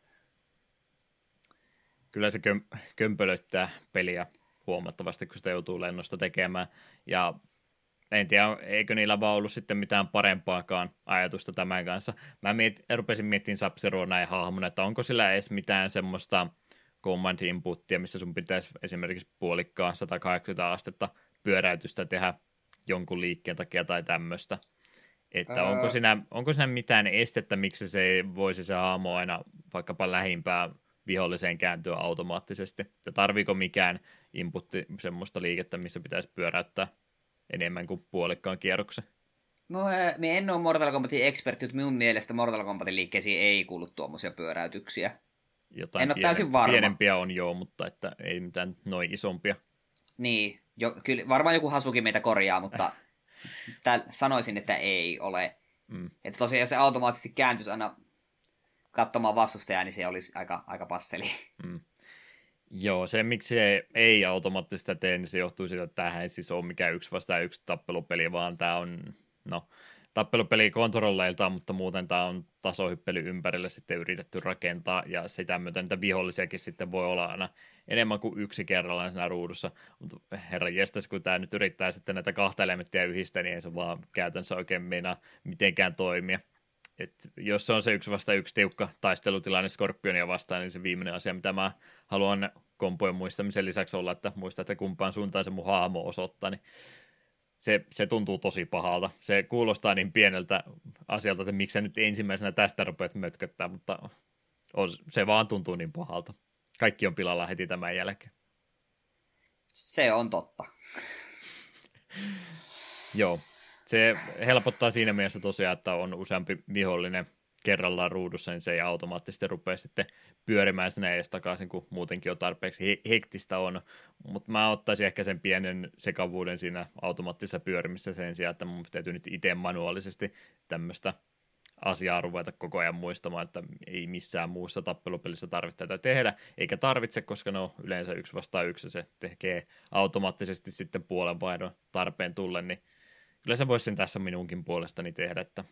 Kyllä se köm- kömpelöttää peliä huomattavasti, kun sitä joutuu lennosta tekemään. Ja en tiedä, eikö niillä vaan ollut sitten mitään parempaakaan ajatusta tämän kanssa. Mä miet, rupesin miettimään sub näin hahmona, että onko sillä edes mitään semmoista command inputtia, missä sun pitäisi esimerkiksi puolikkaan 180 astetta pyöräytystä tehdä jonkun liikkeen takia tai tämmöistä. Että Ää... onko, siinä, onko siinä mitään estettä, miksi se ei voisi se hahmo aina vaikkapa lähimpään viholliseen kääntyä automaattisesti? Ja tarviiko mikään inputti semmoista liikettä, missä pitäisi pyöräyttää enemmän kuin puolikkaan kierroksen? No, me en ole Mortal Kombatin ekspertti, mutta minun mielestä Mortal Kombatin liikkeisiin ei kuulu tuommoisia pyöräytyksiä. Jotain en ole täysin varma. Pienempiä on joo, mutta että ei mitään noin isompia. Niin, jo, kyllä varmaan joku hasukin meitä korjaa, mutta täl, sanoisin, että ei ole. Mm. Että tosiaan jos se automaattisesti kääntyisi aina katsomaan vastustajaa, niin se olisi aika, aika passeli. Mm. Joo, se miksi se ei automaattista tee, niin se johtuu siitä, että tämähän ei siis ole mikään yksi vastaan yksi tappelupeli, vaan tämä on, no, tappelupeli kontrolleilta, mutta muuten tämä on tasohyppely ympärille sitten yritetty rakentaa, ja sitä myöten niitä vihollisiakin sitten voi olla aina enemmän kuin yksi kerrallaan siinä ruudussa, mutta herra jestas, kun tämä nyt yrittää sitten näitä kahta elementtiä yhdistää, niin ei se vaan käytännössä oikein meinaa mitenkään toimia. Et jos se on se yksi vasta yksi tiukka taistelutilanne Skorpionia vastaan, niin se viimeinen asia, mitä mä haluan kompojen muistamisen lisäksi olla, että muista, että kumpaan suuntaan se mun haamo osoittaa, niin se, se tuntuu tosi pahalta. Se kuulostaa niin pieneltä asialta, että miksi sä nyt ensimmäisenä tästä rupeat mötköttää, mutta on, se vaan tuntuu niin pahalta. Kaikki on pilalla heti tämän jälkeen. Se on totta. Joo, se helpottaa siinä mielessä tosiaan, että on useampi vihollinen kerrallaan ruudussa, niin se ei automaattisesti rupea sitten pyörimään sinne edes takaisin, kun muutenkin jo tarpeeksi hektistä on. Mutta mä ottaisin ehkä sen pienen sekavuuden siinä automaattisessa pyörimisessä sen sijaan, että mun täytyy nyt itse manuaalisesti tämmöistä asiaa ruveta koko ajan muistamaan, että ei missään muussa tappelupelissä tarvitse tätä tehdä, eikä tarvitse, koska ne on yleensä yksi vastaan yksi, se tekee automaattisesti sitten puolenvaihdon tarpeen tullen, niin kyllä se voisi sen tässä minunkin puolestani tehdä, että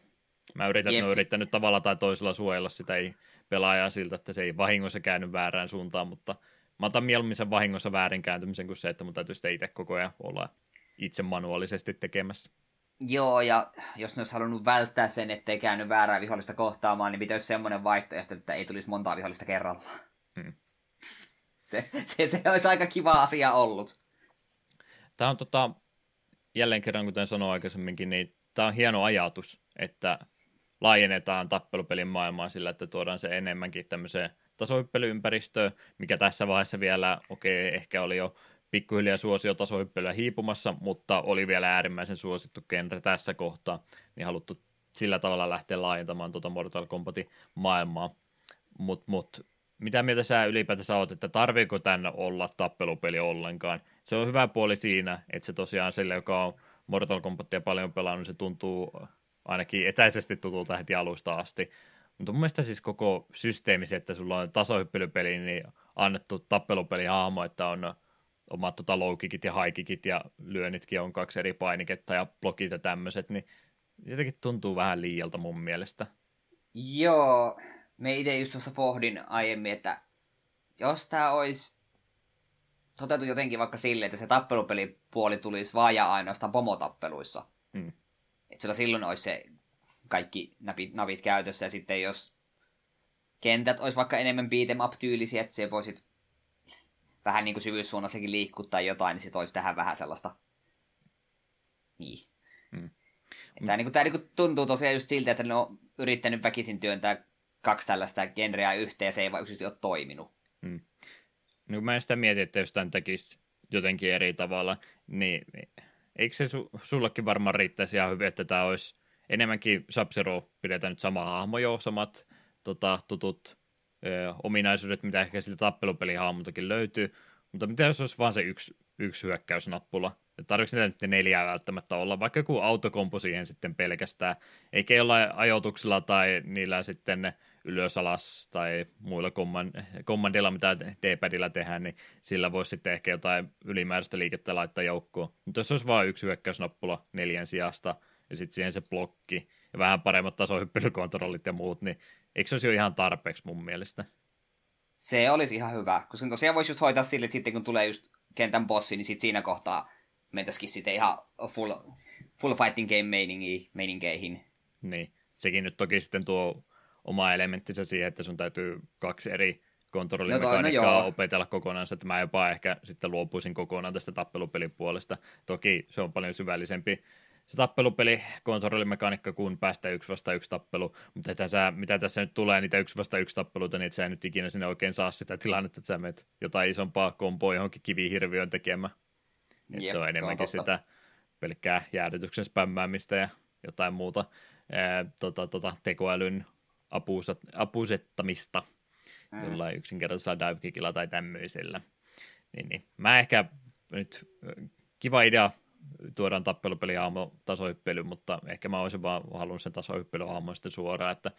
mä yritän, Jep. yrittänyt tavalla tai toisella suojella sitä ei pelaajaa siltä, että se ei vahingossa käynyt väärään suuntaan, mutta mä otan mieluummin sen vahingossa väärin kääntymisen kuin se, että mun täytyy sitä itse koko ajan olla itse manuaalisesti tekemässä. Joo, ja jos ne olisi halunnut välttää sen, ettei käynyt väärää vihollista kohtaamaan, niin pitäisi semmoinen vaihtoehto, että ei tulisi montaa vihollista kerrallaan. Hmm. Se, se, se olisi aika kiva asia ollut. Tämä on tota, jälleen kerran, kuten sanoin aikaisemminkin, niin tämä on hieno ajatus, että laajennetaan tappelupelin maailmaa sillä, että tuodaan se enemmänkin tämmöiseen tasohyppelyympäristöön, mikä tässä vaiheessa vielä, okei, okay, ehkä oli jo pikkuhiljaa suosio tasohyppelyä hiipumassa, mutta oli vielä äärimmäisen suosittu genre tässä kohtaa, niin haluttu sillä tavalla lähteä laajentamaan tuota Mortal Kombatin maailmaa. Mutta mut, mitä mieltä sä ylipäätänsä oot, että tarviiko tänne olla tappelupeli ollenkaan? Se on hyvä puoli siinä, että se tosiaan sille, joka on Mortal Kombatia paljon pelannut, se tuntuu ainakin etäisesti tutulta heti alusta asti. Mutta mun mielestä siis koko systeemi, että sulla on tasohyppelypeli, niin annettu tappelupeli haamo, että on omat tota low-kickit ja high ja lyönnitkin on kaksi eri painiketta ja blokit ja tämmöiset, niin jotenkin tuntuu vähän liialta mun mielestä. Joo, me itse just tuossa pohdin aiemmin, että jos tämä olisi toteutu jotenkin vaikka silleen, että se tappelupelipuoli tulisi vaan ja ainoastaan pomotappeluissa. Hmm. Että sillä silloin olisi se kaikki navit, navit käytössä ja sitten jos kentät olisi vaikka enemmän beat'em up tyylisiä, että se voisit vähän niin kuin syvyyssuunnassakin liikkua tai jotain, niin sit olisi tähän vähän sellaista... Niin. Hmm. Tämä, niin kuin, tämä niin kuin tuntuu tosiaan just siltä, että ne on yrittänyt väkisin työntää kaksi tällaista genreä yhteen se ei vaan ole toiminut. Hmm. No, mä en sitä mieti, että jos tämän tekisi jotenkin eri tavalla, niin eikö se su- sullekin varmaan riittäisi ihan hyvin, että tämä olisi enemmänkin sub pidetään nyt sama hahmo jo, samat tota, tutut ö, ominaisuudet, mitä ehkä sillä tappelupelihahmoltakin löytyy, mutta mitä jos olisi vain se yksi, yksi hyökkäysnappula? Tarvitsetko niitä nyt neljää välttämättä olla, vaikka joku autokompo siihen sitten pelkästään, eikä jollain ajoituksella tai niillä sitten ylös alas tai muilla kommandilla, mitä D-padilla tehdään, niin sillä voisi sitten ehkä jotain ylimääräistä liikettä laittaa joukkoon. Mutta jos olisi vain yksi hyökkäysnappula neljän sijasta ja sitten siihen se blokki, ja vähän paremmat tasohyppelykontrollit ja muut, niin eikö se olisi jo ihan tarpeeksi mun mielestä? Se olisi ihan hyvä, koska tosiaan voisi just hoitaa sille, että sitten kun tulee just kentän bossi, niin sitten siinä kohtaa mentäisikin sitten ihan full, full fighting game meininkeihin. Niin, sekin nyt toki sitten tuo oma elementtinsä siihen, että sun täytyy kaksi eri kontrollimekaniikkaa no, opetella kokonaan, että mä jopa ehkä sitten luopuisin kokonaan tästä tappelupelipuolesta. Toki se on paljon syvällisempi se tappelupeli kontrollimekaniikka, kun päästä yksi vasta yksi tappelu, mutta että sä, mitä tässä nyt tulee niitä yksi vasta yksi tappeluita, niin et sä nyt ikinä sinne oikein saa sitä tilannetta, että sä menet jotain isompaa komboa johonkin kivihirviön tekemään. Et Jep, se on enemmänkin se on sitä pelkkää jäädytyksen spämmäämistä ja jotain muuta ää, tota, tota, tekoälyn apusat, apusettamista mm. jollain yksinkertaisella dive tai tämmöisellä. Niin, niin. Mä ehkä nyt kiva idea tuodaan tappelupeli aamu tasohyppely, mutta ehkä mä olisin vaan halunnut sen tasohyppely sitten suoraan, että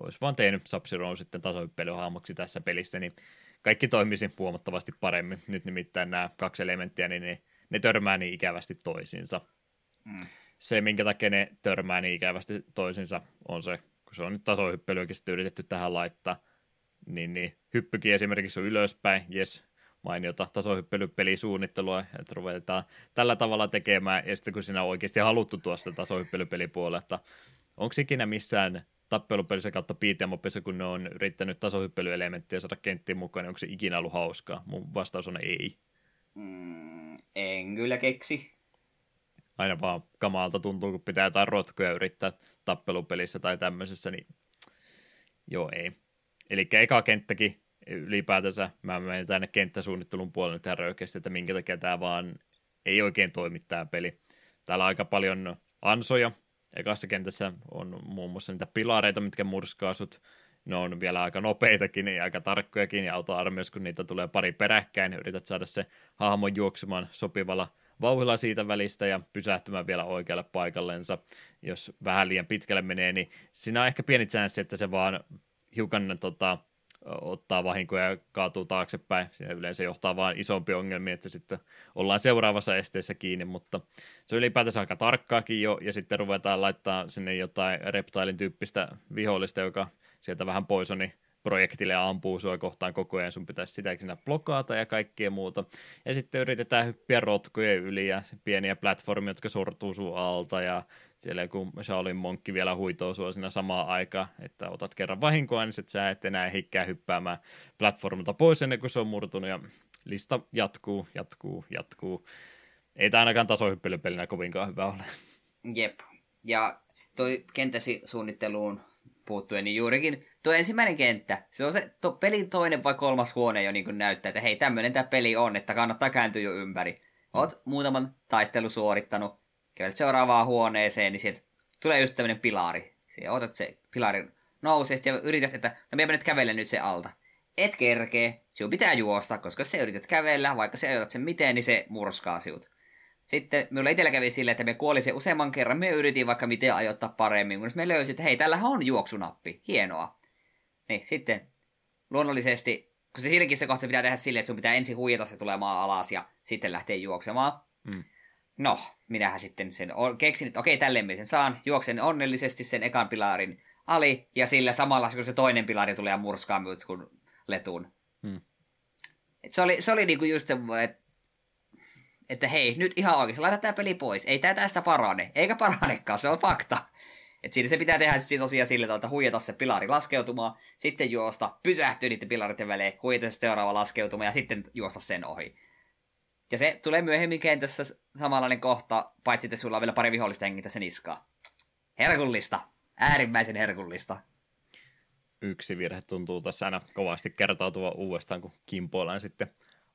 olisi vaan tehnyt sub sitten tasohyppelyhahmoksi tässä pelissä, niin kaikki toimisi huomattavasti paremmin. Nyt nimittäin nämä kaksi elementtiä, niin ne, ne törmää niin ikävästi toisiinsa. Mm. Se, minkä takia ne törmää niin ikävästi toisinsa, on se, kun se on nyt tasohyppelyäkin sitten yritetty tähän laittaa, niin, niin hyppykin esimerkiksi on ylöspäin, jes, mainiota tasohyppelypelisuunnittelua, että ruvetaan tällä tavalla tekemään, ja sitten kun siinä on oikeasti haluttu tuosta tasohyppelypelipuolella, että onko ikinä missään tappelupelissä kautta piitiamopissa, kun ne on yrittänyt tasohyppelyelementtiä saada kenttiin mukaan, niin onko se ikinä ollut hauskaa? Mun vastaus on ei. Mm, en kyllä keksi. Aina vaan kamalta tuntuu, kun pitää jotain rotkoja yrittää tappelupelissä tai tämmöisessä, niin joo ei. Eli eka kenttäkin ylipäätänsä, mä menen tänne kenttäsuunnittelun puolelle nyt oikeasti, että minkä takia tämä vaan ei oikein toimi tämä peli. Täällä on aika paljon ansoja. Ekassa kentässä on muun muassa niitä pilareita, mitkä murskaa sut. Ne on vielä aika nopeitakin ja aika tarkkojakin, ja auto-armeijassa, kun niitä tulee pari peräkkäin, yrität saada se hahmon juoksemaan sopivalla vauhilla siitä välistä ja pysähtymään vielä oikealle paikallensa. Jos vähän liian pitkälle menee, niin siinä on ehkä pieni chanssi, että se vaan hiukan tota, ottaa vahinkoja ja kaatuu taaksepäin. Siinä yleensä johtaa vain isompi ongelmia, että sitten ollaan seuraavassa esteessä kiinni, mutta se on ylipäätänsä aika tarkkaakin jo, ja sitten ruvetaan laittaa sinne jotain reptailin tyyppistä vihollista, joka sieltä vähän poisoni projektille ampuu sua kohtaan koko ajan, sun pitäisi sitäkin siinä blokata ja kaikkea muuta. Ja sitten yritetään hyppiä rotkojen yli ja pieniä platformia, jotka sortuu sun alta ja siellä joku Shaolin monkki vielä huitoo sua siinä samaan aikaan, että otat kerran vahinkoa, niin sit sä et enää hikkää hyppäämään platformilta pois ennen kuin se on murtunut ja lista jatkuu, jatkuu, jatkuu. Ei tämä ainakaan tasohyppelypelinä kovinkaan hyvä ole. Jep. Ja toi kenttäsi suunnitteluun puuttuen, niin juurikin tuo ensimmäinen kenttä, se on se to, pelin toinen vai kolmas huone jo niin kuin näyttää, että hei, tämmöinen tämä peli on, että kannattaa kääntyä jo ympäri. Oot muutaman taistelu suorittanut, kävelet seuraavaan huoneeseen, niin sieltä tulee just tämmöinen pilari. Siellä otat se pilari nousee ja yrität, että no minä nyt kävele nyt se alta. Et kerkee, sinun pitää juosta, koska jos sä yrität kävellä, vaikka se ajoit sen miten, niin se murskaa sinut. Sitten minulla itsellä kävi silleen, että me kuoli se useamman kerran. Me yritin vaikka miten ajoittaa paremmin, kunnes me löysin, että hei, tällä on juoksunappi. Hienoa. Niin, sitten luonnollisesti, kun se silläkin se kohta pitää tehdä silleen, että sun pitää ensin huijata se tulemaan alas ja sitten lähtee juoksemaan. Mm. No, minähän sitten sen keksin, että okei, tälleen sen saan. Juoksen onnellisesti sen ekan pilarin ali, ja sillä samalla kun se toinen pilari tulee ja murskaa minut kuin letun. Mm. Et se oli, se oli niinku just se, että että hei, nyt ihan oikeasti, laita tämä peli pois. Ei tämä tästä parane. Eikä paranekaan, se on fakta. Et siinä se pitää tehdä siis tosiaan sillä tavalla, että huijata se pilari laskeutumaan, sitten juosta, pysähtyä niiden pilaritten välein, huijata se seuraava laskeutuma ja sitten juosta sen ohi. Ja se tulee myöhemmin kentässä samanlainen kohta, paitsi että sulla on vielä pari vihollista hengittää sen niskaa. Herkullista. Äärimmäisen herkullista. Yksi virhe tuntuu tässä aina kovasti kertautuva uudestaan, kun kimpoillaan sitten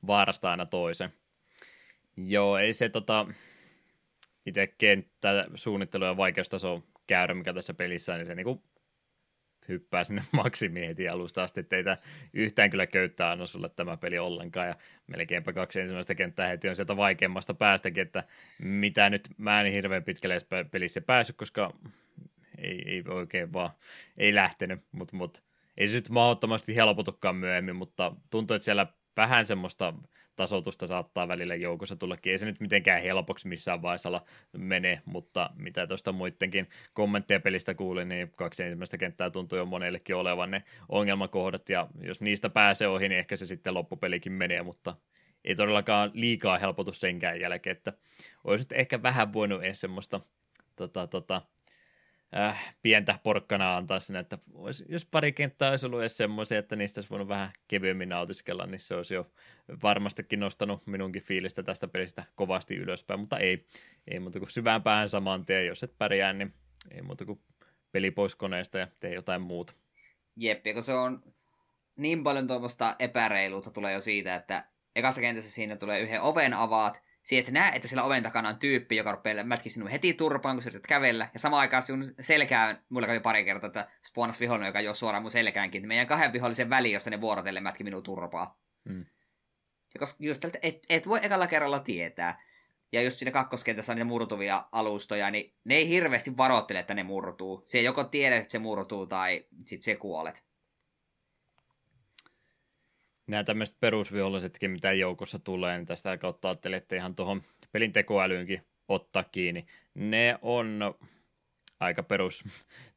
vaarasta aina toisen. Joo, ei se tota, itse kenttä, suunnittelu ja vaikeustaso käyrä, mikä tässä pelissä, niin se niinku hyppää sinne maksimiin heti alusta asti, ettei yhtään kyllä köyttää anna sulle tämä peli ollenkaan, ja melkeinpä kaksi ensimmäistä kenttää heti on sieltä vaikeimmasta päästäkin, että mitä nyt mä en hirveän pitkälle pelissä päässyt, koska ei, ei oikein vaan, ei lähtenyt, mutta mut, ei se nyt mahdottomasti helpotukaan myöhemmin, mutta tuntuu, että siellä vähän semmoista tasoitusta saattaa välillä joukossa tullakin. Ei se nyt mitenkään helpoksi missään vaiheessa mene, mutta mitä tuosta muidenkin kommentteja pelistä kuulin, niin kaksi ensimmäistä kenttää tuntuu jo monellekin olevan ne ongelmakohdat, ja jos niistä pääsee ohi, niin ehkä se sitten loppupelikin menee, mutta ei todellakaan liikaa helpotu senkään jälkeen, että olisi ehkä vähän voinut edes semmoista tota, tota, äh, pientä porkkana antaa sinne, että olisi, jos pari kenttää olisi ollut edes semmoisia, että niistä olisi voinut vähän kevyemmin nautiskella, niin se olisi jo varmastikin nostanut minunkin fiilistä tästä pelistä kovasti ylöspäin, mutta ei, ei muuta kuin syvään päähän saman tien, jos et pärjää, niin ei muuta kuin peli pois koneesta ja tee jotain muuta. Jep, kun se on niin paljon tuommoista epäreiluutta tulee jo siitä, että ekassa kentässä siinä tulee yhden oven avaat, Siihen, että näe, että siellä oven takana on tyyppi, joka rupeaa mätki sinun heti turpaan, kun sä yrität kävellä. Ja samaan aikaan sinun selkään, mulla kävi pari kertaa, että spawnas vihollinen, joka jo suoraan mun selkäänkin. Meidän kahden vihollisen väli, jossa ne vuorotellen mätki minun turpaa. Mm. Ja koska just tältä, et, et voi ekalla kerralla tietää. Ja jos siinä kakkoskentässä on niitä murtuvia alustoja, niin ne ei hirveästi varoittele, että ne murtuu. Se joko tiedät, että se murtuu, tai sit se kuolet nämä tämmöiset perusvihollisetkin, mitä joukossa tulee, niin tästä kautta ajattelin, että ihan tuohon pelin tekoälyynkin ottaa kiinni. Ne on aika perus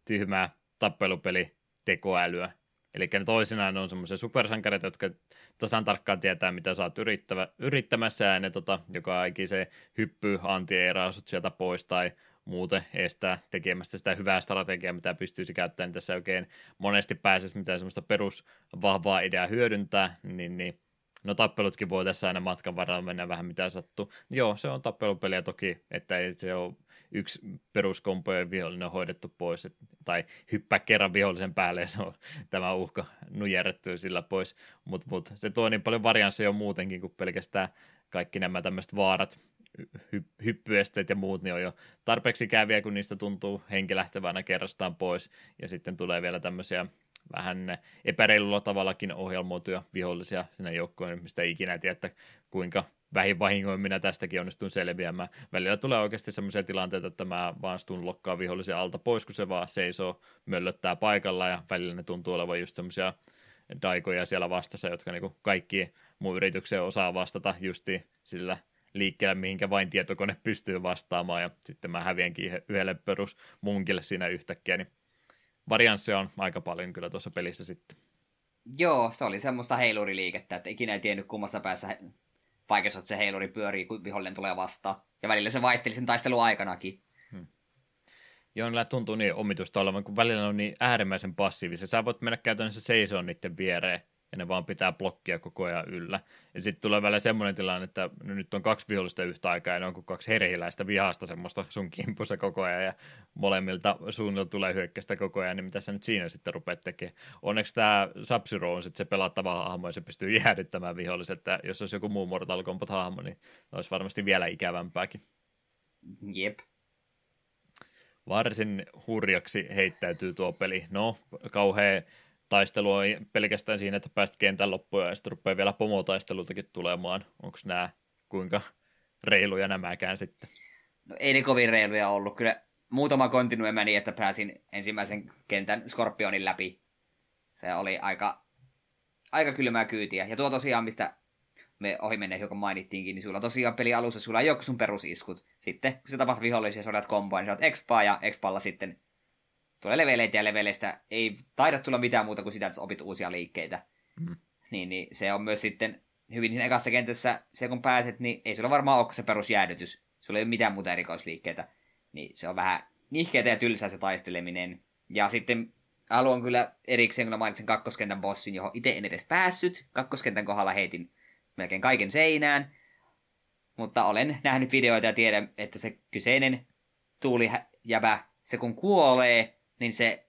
tyhmää tappelupeli tekoälyä. Eli ne toisinaan on semmoisia supersankareita, jotka tasan tarkkaan tietää, mitä sä oot yrittävä, yrittämässä, ja ne tota, joka se hyppy anti sieltä pois, tai muuten estää tekemästä sitä hyvää strategiaa, mitä pystyisi käyttämään, niin tässä oikein monesti pääsisi mitään semmoista perusvahvaa ideaa hyödyntää, niin, niin no tappelutkin voi tässä aina matkan varrella mennä vähän mitä sattuu. Joo, se on tappelupeliä toki, että ei se ole yksi peruskompojen vihollinen hoidettu pois, et, tai hyppää kerran vihollisen päälle ja se on tämä uhka nujerrettu sillä pois, mutta mut, se tuo niin paljon variansseja muutenkin kuin pelkästään kaikki nämä tämmöiset vaarat, hy- hyppyesteet ja muut, niin on jo tarpeeksi käviä, kun niistä tuntuu henki lähtevänä kerrastaan pois, ja sitten tulee vielä tämmöisiä vähän epäreilulla tavallakin ohjelmoituja vihollisia sinne joukkoon, mistä ei ikinä tiedä, että kuinka vähin vahingoin minä tästäkin onnistun selviämään. Välillä tulee oikeasti semmoisia tilanteita, että mä vaan stun lokkaa vihollisia alta pois, kun se vaan seisoo, möllöttää paikalla, ja välillä ne tuntuu olevan just semmoisia daikoja siellä vastassa, jotka niinku kaikki mun yritykseen osaa vastata justi sillä liikkeellä, mihinkä vain tietokone pystyy vastaamaan, ja sitten mä häviänkin yhdelle perus munkille siinä yhtäkkiä, niin varianssia on aika paljon kyllä tuossa pelissä sitten. Joo, se oli semmoista heiluriliikettä, että ikinä ei tiennyt kummassa päässä paikassa, että se heiluri pyörii, kun vihollinen tulee vastaan. Ja välillä se vaihteli sen taistelun aikanakin. Hmm. Joo, niillä tuntuu niin omitusta olevan, kun välillä on niin äärimmäisen passiivisia. Sä voit mennä käytännössä seisoon niiden viereen, ja ne vaan pitää blokkia koko ajan yllä. Ja sitten tulee välillä semmoinen tilanne, että nyt on kaksi vihollista yhtä aikaa ja ne on kuin kaksi herhiläistä vihasta semmoista sun kimpussa koko ajan ja molemmilta suunnilta tulee hyökkäistä koko ajan, niin mitä sä nyt siinä sitten rupeat tekemään. Onneksi tämä sub on sitten se pelattava hahmo ja se pystyy jäädyttämään viholliset, että jos olisi joku muu Mortal Kombat hahmo, niin olisi varmasti vielä ikävämpääkin. Jep. Varsin hurjaksi heittäytyy tuo peli. No, kauhean taistelu on pelkästään siinä, että pääst kentän loppuun ja sitten rupeaa vielä pomotaistelultakin tulemaan. Onko nämä kuinka reiluja nämäkään sitten? No ei ne kovin reiluja ollut. Kyllä muutama kontinue meni, että pääsin ensimmäisen kentän Skorpionin läpi. Se oli aika, aika kylmää kyytiä. Ja tuo tosiaan, mistä me ohi menneen hiukan mainittiinkin, niin sulla tosiaan peli alussa sulla ei ole sun perusiskut. Sitten kun se tapahtuu vihollisia, sä olet komboa, niin sä olet expaa ja expalla sitten tulee leveleitä ja leveleistä ei taida tulla mitään muuta kuin sitä, että opit uusia liikkeitä. Mm. Niin, niin se on myös sitten hyvin niin ekassa kentässä, se kun pääset, niin ei sulla varmaan ole se perusjäädytys. Sulla ei ole mitään muuta erikoisliikkeitä. Niin se on vähän nihkeetä ja tylsää se taisteleminen. Ja sitten haluan kyllä erikseen, kun mä mainitsin kakkoskentän bossin, johon itse en edes päässyt. Kakkoskentän kohdalla heitin melkein kaiken seinään. Mutta olen nähnyt videoita ja tiedän, että se kyseinen tuulijäbä, se kun kuolee, niin se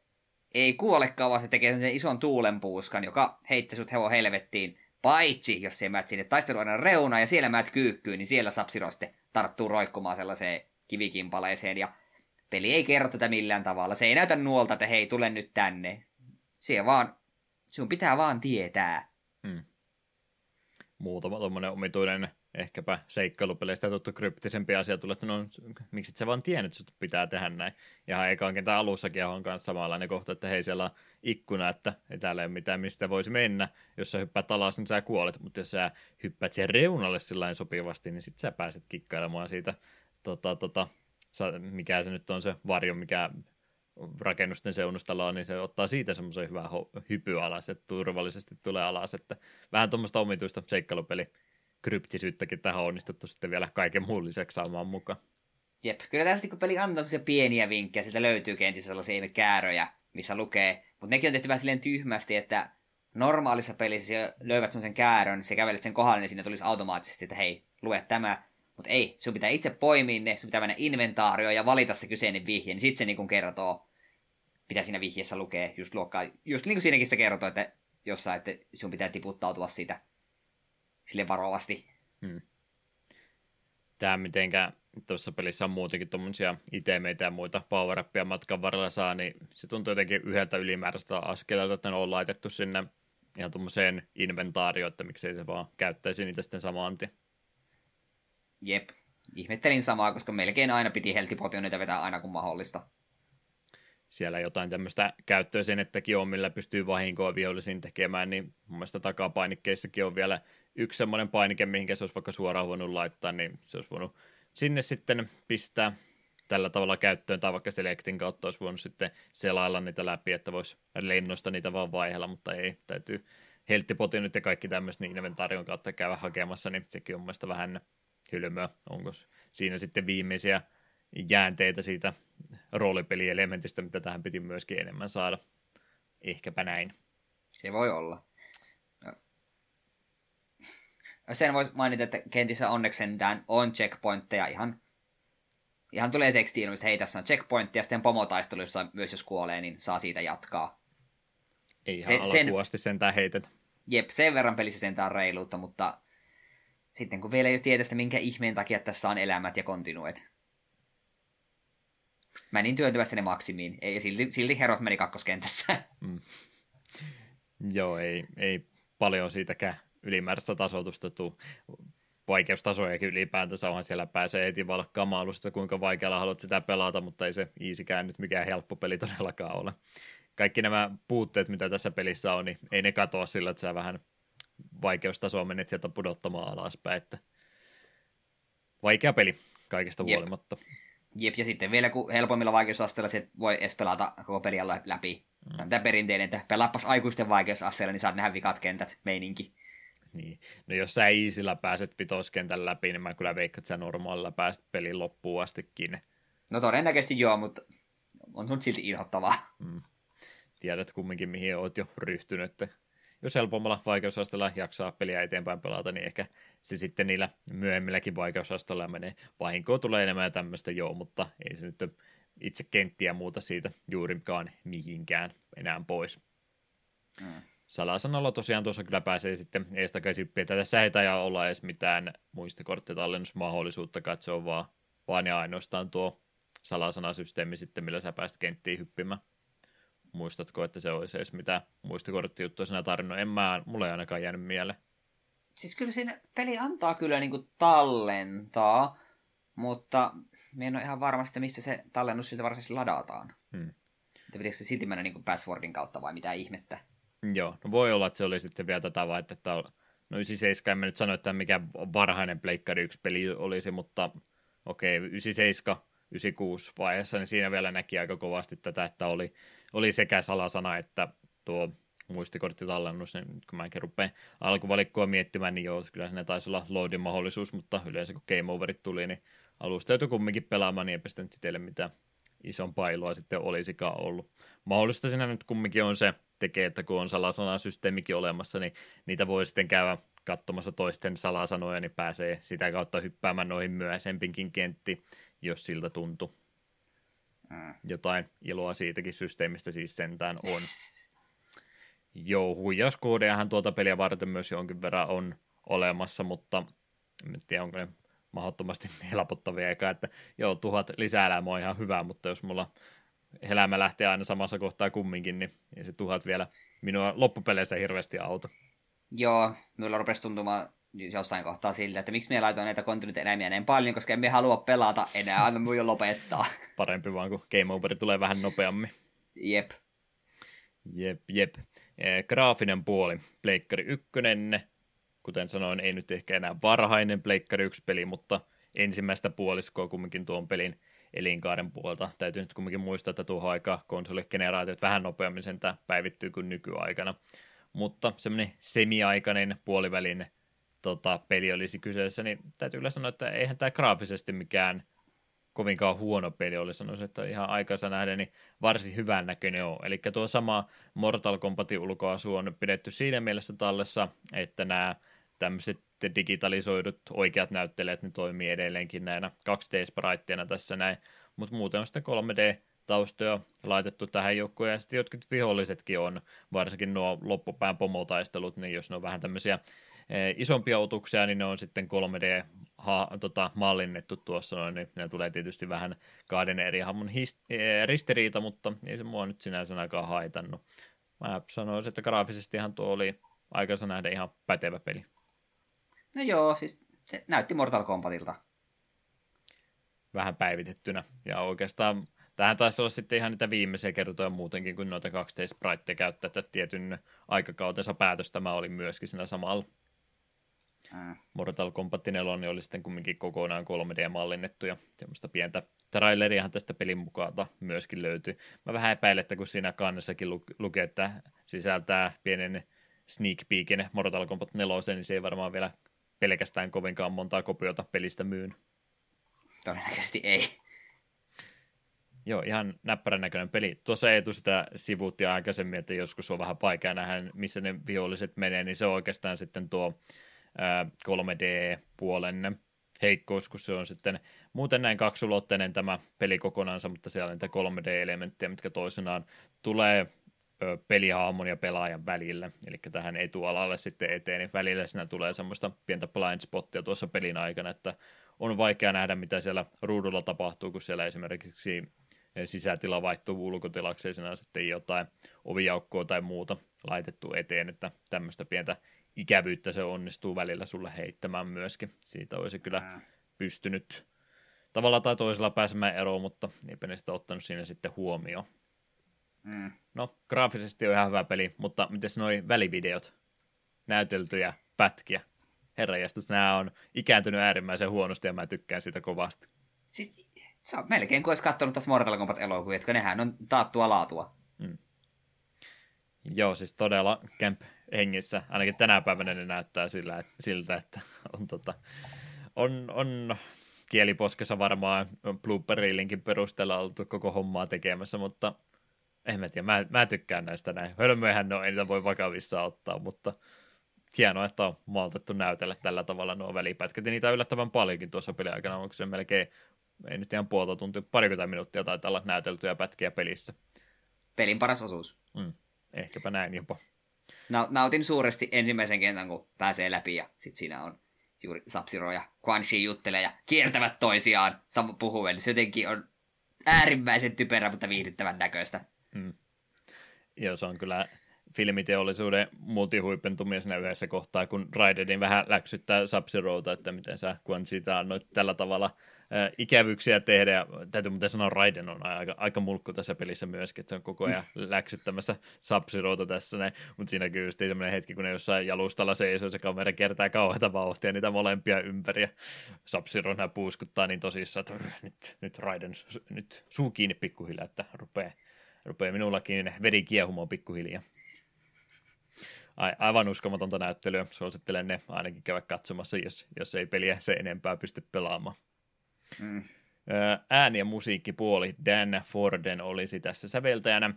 ei kuolekaan, vaan se tekee sen ison tuulenpuuskan, joka heitti sut hevo helvettiin. Paitsi, jos se määt sinne taisteluaina reuna ja siellä määt kyykkyyn, niin siellä Sapsiro sitten tarttuu roikkumaan sellaiseen kivikimpaleeseen. Ja peli ei kerro tätä millään tavalla. Se ei näytä nuolta, että hei, tule nyt tänne. Se vaan, sun pitää vaan tietää. Hmm. Muutama tuommoinen omituinen ehkäpä seikkailupeleistä tuttu kryptisempi asia tulee, että no miksi sä vaan tiennyt, että pitää tehdä näin. Ja ekaan kentän alussakin on myös samanlainen kohta, että hei siellä on ikkuna, että ei täällä ole mitään, mistä voisi mennä. Jos sä hyppäät alas, niin sä kuolet, mutta jos sä hyppäät siihen reunalle sillä sopivasti, niin sit sä pääset kikkailemaan siitä, tota, tota, mikä se nyt on se varjo, mikä rakennusten seunustalla on, niin se ottaa siitä semmoisen hyvän hypy alas, että turvallisesti tulee alas, että vähän tuommoista omituista seikkailupeli kryptisyyttäkin tähän on onnistuttu sitten vielä kaiken muun lisäksi saamaan mukaan. Jep, kyllä tässä kun peli antaa se pieniä vinkkejä, sieltä löytyy kenties sellaisia kääröjä, missä lukee, mutta nekin on tehty vähän silleen tyhmästi, että normaalissa pelissä se löydät semmoisen käärön, se kävelet sen kohdalle, niin sinne tulisi automaattisesti, että hei, lue tämä, mutta ei, sun pitää itse poimia ne, sun pitää mennä inventaarioon ja valita se kyseinen vihje, niin sitten se niin kertoo, mitä siinä vihjeessä lukee, just luokkaa, just niin kuin siinäkin se kertoo, että jossain, että sun pitää tiputtautua siitä sille varovasti. Hmm. Tämä mitenkä tuossa pelissä on muutenkin tuommoisia itemeitä ja muita power matkan varrella saa, niin se tuntuu jotenkin yhdeltä ylimääräistä askeleelta, että ne on laitettu sinne ihan tuommoiseen inventaarioon, että miksei se vaan käyttäisi niitä sitten samaan tien. Jep, ihmettelin samaa, koska melkein aina piti heltipotioneita vetää aina kun mahdollista. Siellä jotain tämmöistä käyttöisenettäkin on, millä pystyy vahinkoa vihollisiin tekemään, niin mun mielestä takapainikkeissakin on vielä yksi semmoinen painike, mihinkä se olisi vaikka suoraan voinut laittaa, niin se olisi voinut sinne sitten pistää tällä tavalla käyttöön, tai vaikka Selectin kautta olisi voinut sitten selailla niitä läpi, että voisi lennosta niitä vaan vaihella, mutta ei, täytyy helttipotionit ja kaikki tämmöistä niin inventaarion kautta käydä hakemassa, niin sekin on mielestäni vähän hylmöä. Onko siinä sitten viimeisiä jäänteitä siitä roolipelielementistä, mitä tähän piti myöskin enemmän saada. Ehkäpä näin. Se voi olla. Sen voisi mainita, että kentissä onneksi sentään on checkpointteja ihan ihan tulee tekstiin, että hei, tässä on checkpointti, ja sitten pomotaistelussa myös jos kuolee, niin saa siitä jatkaa. Ei ihan se, alkuun asti sentään heitetä. Jep, sen verran pelissä sentään reiluutta, mutta sitten kun vielä ei ole tiedä sitä, minkä ihmeen takia tässä on elämät ja kontinuet. Mä niin työntyvästi ne maksimiin, ja silti, silti herot meni kakkoskentässä. Mm. Joo, ei, ei paljon siitäkään ylimääräistä tasoitusta tuu. Vaikeustasojakin ylipäätänsä onhan siellä pääsee heti valkkaamaan alusta, kuinka vaikealla haluat sitä pelata, mutta ei se iisikään nyt mikään helppo peli todellakaan ole. Kaikki nämä puutteet, mitä tässä pelissä on, niin ei ne katoa sillä, että sä vähän vaikeustasoa menet sieltä pudottamaan alaspäin, että vaikea peli kaikesta huolimatta. Jep, ja sitten vielä kun helpommilla vaikeusasteilla se voi edes pelata koko peliä läpi. Mm. Tämä perinteinen, että pelaapas aikuisten vaikeusasteella, niin saat nähdä vikat kentät, meininki. Niin. No jos sä iisillä pääset vitoskentän läpi, niin mä kyllä veikkaan, että sä normaalilla pääset pelin loppuun astikin. No todennäköisesti joo, mutta on sun silti inhottavaa. Mm. Tiedät kumminkin, mihin oot jo ryhtynyt. Jos helpommalla vaikeusasteella jaksaa peliä eteenpäin pelata, niin ehkä se sitten niillä myöhemmilläkin vaikeusasteilla menee. Vahinkoa tulee enemmän ja tämmöistä joo, mutta ei se nyt itse kenttiä muuta siitä juurikaan mihinkään enää pois. Mm salasanalla tosiaan tuossa kyllä pääsee sitten eestakaisin tässä ei taida olla edes mitään muistikorttitallennusmahdollisuutta, on vaan, vaan ja ainoastaan tuo salasanasysteemi sitten, millä sä pääst kenttiin hyppimään. Muistatko, että se olisi edes mitään muistikorttijuttua siinä tarinoin? En mä, mulle ei ainakaan jäänyt mieleen. Siis kyllä siinä peli antaa kyllä niinku tallentaa, mutta me en ole ihan varmasti, mistä se tallennus siltä varsinaisesti ladataan. Hmm. Että pitäisikö se silti mennä niinku passwordin kautta vai mitä ihmettä? Joo, no voi olla, että se oli sitten vielä tätä vai, että on, no 97 en mä nyt sano, että mikä varhainen Pleikkari 1 peli olisi, mutta okei, okay, 97, 96 vaiheessa, niin siinä vielä näki aika kovasti tätä, että oli, oli sekä salasana että tuo muistikorttitallennus, niin kun mäkin rupean alkuvalikkoa miettimään, niin joo, kyllä siinä taisi olla loadin mahdollisuus, mutta yleensä kun game overit tuli, niin alusta joutui kumminkin pelaamaan, niin eipä sitten mitään isompaa iloa sitten olisikaan ollut. Mahdollista siinä nyt kumminkin on se, tekee, että kun on salasanasysteemikin olemassa, niin niitä voi sitten käydä katsomassa toisten salasanoja, niin pääsee sitä kautta hyppäämään noihin myöhäisempinkin kentti, jos siltä tuntuu. Mm. Jotain iloa siitäkin systeemistä siis sentään on. Joo, huijauskoodejahan tuota peliä varten myös jonkin verran on olemassa, mutta en tiedä, onko ne mahdottomasti helpottavia, eikä että joo, tuhat lisäelämää on ihan hyvä, mutta jos mulla elämä lähtee aina samassa kohtaa kumminkin, niin se tuhat vielä minua loppupeleissä hirveästi auta. Joo, minulla rupesi tuntumaan jossain kohtaa siltä, että miksi me laitoin näitä continuity-eläimiä näin paljon, koska emme halua pelata enää, anna mun jo lopettaa. Parempi vaan, kun Game Over tulee vähän nopeammin. Jep. Jep, jep. Graafinen puoli, Pleikkari 1, kuten sanoin, ei nyt ehkä enää varhainen Pleikkari 1-peli, mutta ensimmäistä puoliskoa kumminkin tuon pelin elinkaaren puolta. Täytyy nyt kumminkin muistaa, että tuohon aikaan konsoligeneraatiot vähän nopeammin sen päivittyy kuin nykyaikana. Mutta semmoinen semiaikainen puolivälin tota, peli olisi kyseessä, niin täytyy kyllä sanoa, että eihän tämä graafisesti mikään kovinkaan huono peli oli, sanoisin, että ihan aikansa nähden niin varsin hyvän näköinen on. Eli tuo sama Mortal Kombatin ulkoasu on pidetty siinä mielessä tallessa, että nämä tämmöiset digitalisoidut oikeat näyttelijät, ne toimii edelleenkin näinä 2D-spraitteina tässä näin, mutta muuten on sitten 3D-taustoja laitettu tähän joukkoon, ja sitten jotkut vihollisetkin on, varsinkin nuo loppupään pomotaistelut, niin jos ne on vähän tämmöisiä isompia otuksia, niin ne on sitten 3D ha, tota, mallinnettu tuossa noin, niin ne tulee tietysti vähän kahden eri hahmon hist- e, ristiriita, mutta ei se mua nyt sinänsä ainakaan haitannut. Mä sanoisin, että graafisestihan tuo oli aikansa nähdä ihan pätevä peli. No joo, siis se näytti Mortal Kombatilta. Vähän päivitettynä. Ja oikeastaan tähän taisi olla sitten ihan niitä viimeisiä kertoja muutenkin, kun noita 2D spriteja käyttää, että tietyn aikakautensa päätös tämä oli myöskin siinä samalla. Mm. Mortal Kombat 4 oli sitten kumminkin kokonaan 3D-mallinnettu ja semmoista pientä traileriahan tästä pelin mukaan myöskin löytyy. Mä vähän epäilen, että kun siinä kannessakin lukee, että sisältää pienen sneak peekin Mortal Kombat 4, niin se ei varmaan vielä pelkästään kovinkaan montaa kopiota pelistä myyn. Todennäköisesti ei. Joo, ihan näppärän näköinen peli. Tuossa ei tule sitä sivuuttia aikaisemmin, että joskus on vähän vaikea nähdä, missä ne viholliset menee, niin se on oikeastaan sitten tuo 3D-puolen heikkous, kun se on sitten muuten näin kaksulotteinen tämä peli kokonansa, mutta siellä on niitä 3D-elementtejä, mitkä toisenaan tulee pelihahmon ja pelaajan välillä, eli tähän ei tule alalle sitten eteen, niin välillä siinä tulee semmoista pientä blind spottia tuossa pelin aikana, että on vaikea nähdä, mitä siellä ruudulla tapahtuu, kun siellä esimerkiksi sisätila vaihtuu ulkotilaksi, ja sitten jotain ovijaukkoa tai muuta laitettu eteen, että tämmöistä pientä ikävyyttä se onnistuu välillä sulle heittämään myöskin. Siitä olisi kyllä pystynyt tavalla tai toisella pääsemään eroon, mutta eipä ne sitä ottanut siinä sitten huomioon. Mm. No, graafisesti on ihan hyvä peli, mutta miten noi välivideot, näyteltyjä pätkiä? Herra jästäs, nämä on ikääntynyt äärimmäisen huonosti ja mä tykkään sitä kovasti. Siis se on melkein kuin olisi katsonut tässä Mortal Kombat elokuvia, että nehän on taattua laatua. Mm. Joo, siis todella Camp hengissä, ainakin tänä päivänä ne näyttää sillä, siltä, että on, tota, on, on kieliposkessa varmaan blooper perusteella oltu koko hommaa tekemässä, mutta en mä tiedä, mä, mä tykkään näistä näin. Hölmöihän no, ei niitä voi vakavissa ottaa, mutta hienoa, että on maltettu näytellä tällä tavalla nuo välipätkät. Ja niitä on yllättävän paljonkin tuossa peliaikana, onko se melkein, ei nyt ihan puolta tuntia, parikymmentä minuuttia taitaa olla näyteltyjä pätkiä pelissä. Pelin paras osuus. Mm, ehkäpä näin jopa. Na- nautin suuresti ensimmäisen kentän, kun pääsee läpi ja sitten siinä on juuri Sapsiro ja Quan Chi juttelee ja kiertävät toisiaan puhuen. Se jotenkin on äärimmäisen typerä, mutta viihdyttävän näköistä. Mm. Joo, se on kyllä filmiteollisuuden multihuipentumia siinä yhdessä kohtaa, kun Raiderin vähän läksyttää sub että miten sä Quan siitä annoit tällä tavalla äh, ikävyyksiä tehdä, ja täytyy muuten sanoa, Raiden on aika, aika mulkku tässä pelissä myöskin, että se on koko ajan läksyttämässä sub tässä näin, mutta siinä kyllä just sellainen hetki, kun ne jossain jalustalla seisoo, se kamera kertaa kauheata vauhtia niitä molempia ympäri, ja sub puuskuttaa niin tosissaan, että nyt, nyt Raiden, nyt suu kiinni pikkuhiljaa, että rupeaa rupeaa minullakin veri kiehumaan pikkuhiljaa. Aivan uskomatonta näyttelyä. Suosittelen ne ainakin käydä katsomassa, jos, jos ei peliä se enempää pysty pelaamaan. Mm. Ääni- ja musiikkipuoli Dan Forden olisi tässä säveltäjänä.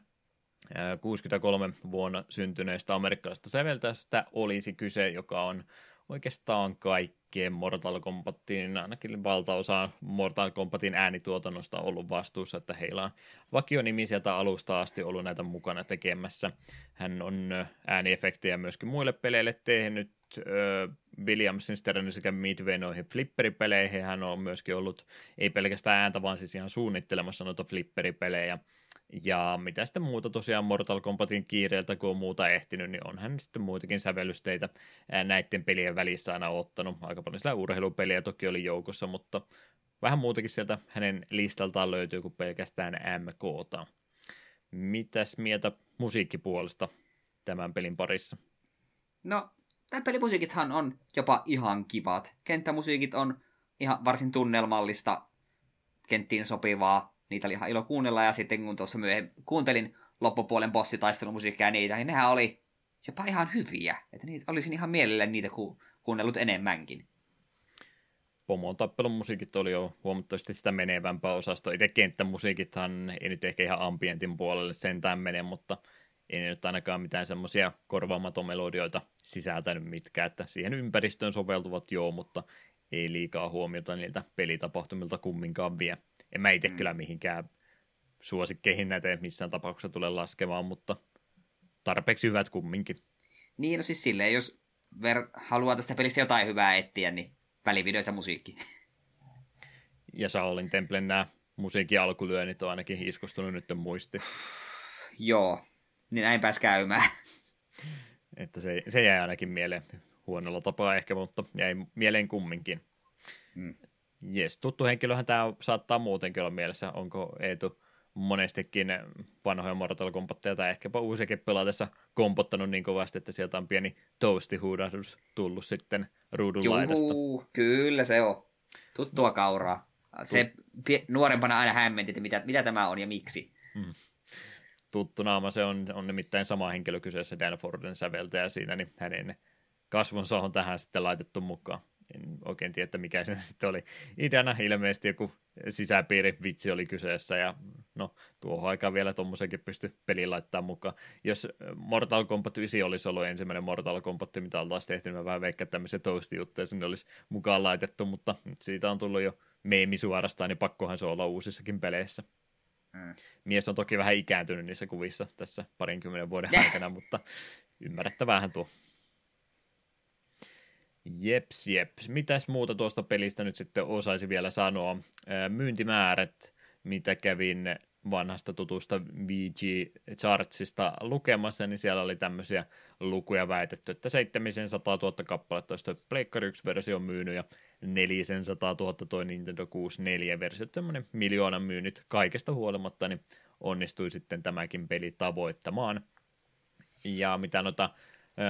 63 vuonna syntyneestä amerikkalaisesta säveltäjästä olisi kyse, joka on oikeastaan kaikkeen Mortal Kombatin, ainakin valtaosa Mortal Kombatin äänituotannosta ollut vastuussa, että heillä on vakionimi sieltä alusta asti ollut näitä mukana tekemässä. Hän on ääniefektejä myöskin muille peleille tehnyt, Williamsin sterannut sekä Midway noihin flipperipeleihin. Hän on myöskin ollut ei pelkästään ääntä, vaan siis ihan suunnittelemassa noita flipperipelejä Ja mitä sitten muuta tosiaan Mortal Kombatin kiireeltä, kun on muuta ehtinyt, niin onhan sitten muitakin sävellysteitä näiden pelien välissä aina ottanut. Aika paljon sillä urheilupeliä toki oli joukossa, mutta vähän muutakin sieltä hänen listaltaan löytyy kuin pelkästään MKta. Mitäs mieltä musiikkipuolesta tämän pelin parissa? No, tämä pelimusiikithan on jopa ihan kivat. Kenttämusiikit on ihan varsin tunnelmallista, kenttiin sopivaa. Niitä oli ihan ilo kuunnella, ja sitten kun tuossa myöhemmin kuuntelin loppupuolen bossitaistelumusiikkia ja niitä, niin nehän oli jopa ihan hyviä. Että niitä, olisin ihan mielelläni niitä ku, kuunnellut enemmänkin. Pomon tappelun musiikit oli jo huomattavasti sitä menevämpää osastoa. Itse kenttämusiikithan ei nyt ehkä ihan ambientin puolelle sentään mene, mutta ei nyt ainakaan mitään semmoisia korvaamatomelodioita sisältänyt mitkään, että siihen ympäristöön soveltuvat joo, mutta ei liikaa huomiota niiltä pelitapahtumilta kumminkaan vie. En mä itse mm. kyllä mihinkään suosikkeihin näitä missään tapauksessa tule laskemaan, mutta tarpeeksi hyvät kumminkin. Niin, no siis silleen, jos ver- haluaa tästä pelistä jotain hyvää etsiä, niin välivideot ja musiikki. Ja Shaolin Templen nämä musiikin alkulyönnit on ainakin iskostunut nyt muisti. Joo, niin näin pääs käymään. Että se, se jäi ainakin mieleen huonolla tapaa ehkä, mutta jäi mieleen kumminkin. Mm. Jes, tuttu henkilöhän tämä saattaa muutenkin olla mielessä. Onko Eetu monestikin vanhoja Mortal Kombatteja tai ehkäpä uusiakin pelatessa kompottanut niin kovasti, että sieltä on pieni toastihuudahdus tullut sitten ruudun Juhu, laidasta. kyllä se on. Tuttua kauraa. Se nuorempana aina hämmenti, että mitä, mitä tämä on ja miksi. Hmm. Tuttu naama, se on, on nimittäin sama henkilö kyseessä Dan Forden säveltäjä siinä, niin hänen kasvonsa on tähän sitten laitettu mukaan en oikein tiedä, että mikä se sitten oli ideana. Ilmeisesti joku sisäpiiri vitsi oli kyseessä ja no tuohon aikaan vielä tuommoisenkin pysty peliin laittaa mukaan. Jos Mortal Kombat 9 olisi ollut ensimmäinen Mortal Kombat, mitä oltaisiin tehty, niin mä vähän veikkaan tämmöisiä toast-juttuja sinne olisi mukaan laitettu, mutta nyt siitä on tullut jo meemi suorastaan, niin pakkohan se olla uusissakin peleissä. Mm. Mies on toki vähän ikääntynyt niissä kuvissa tässä parinkymmenen vuoden aikana, mutta ymmärrettävähän tuo. Jeps, jeps. Mitäs muuta tuosta pelistä nyt sitten osaisi vielä sanoa? Myyntimäärät, mitä kävin vanhasta tutusta VG Chartsista lukemassa, niin siellä oli tämmöisiä lukuja väitetty, että 700 000 kappaletta olisi Pleikkari 1-versio myynyt ja 400 000 tuo Nintendo 64-versio, tämmöinen miljoonan myynnit kaikesta huolimatta, niin onnistui sitten tämäkin peli tavoittamaan. Ja mitä noita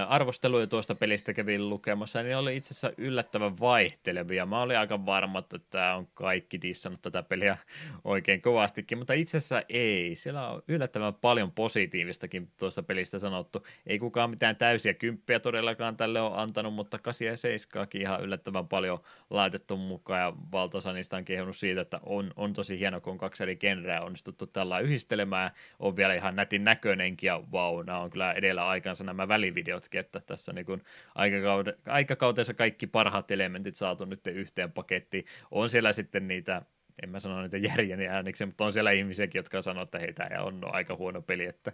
arvosteluja tuosta pelistä kävin lukemassa, niin oli itse asiassa yllättävän vaihtelevia. Mä olin aika varma, että tämä on kaikki dissannut tätä peliä oikein kovastikin, mutta itse asiassa ei. Siellä on yllättävän paljon positiivistakin tuosta pelistä sanottu. Ei kukaan mitään täysiä kymppiä todellakaan tälle on antanut, mutta 8 ja 7 ihan yllättävän paljon laitettu mukaan ja valtaosa niistä on kehunut siitä, että on, on tosi hieno, kun on kaksi eri genreä onnistuttu tällä yhdistelemään. On vielä ihan nätin näköinenkin ja vau, nämä on kyllä edellä aikansa nämä välivideot videotkin, että tässä niin kuin aikakaude, aikakautensa kaikki parhaat elementit saatu nyt yhteen pakettiin. On siellä sitten niitä en mä sano niitä järjeni ääniksi, mutta on siellä ihmisiäkin, jotka sanoo, että hei, tämä on no, aika huono peli, että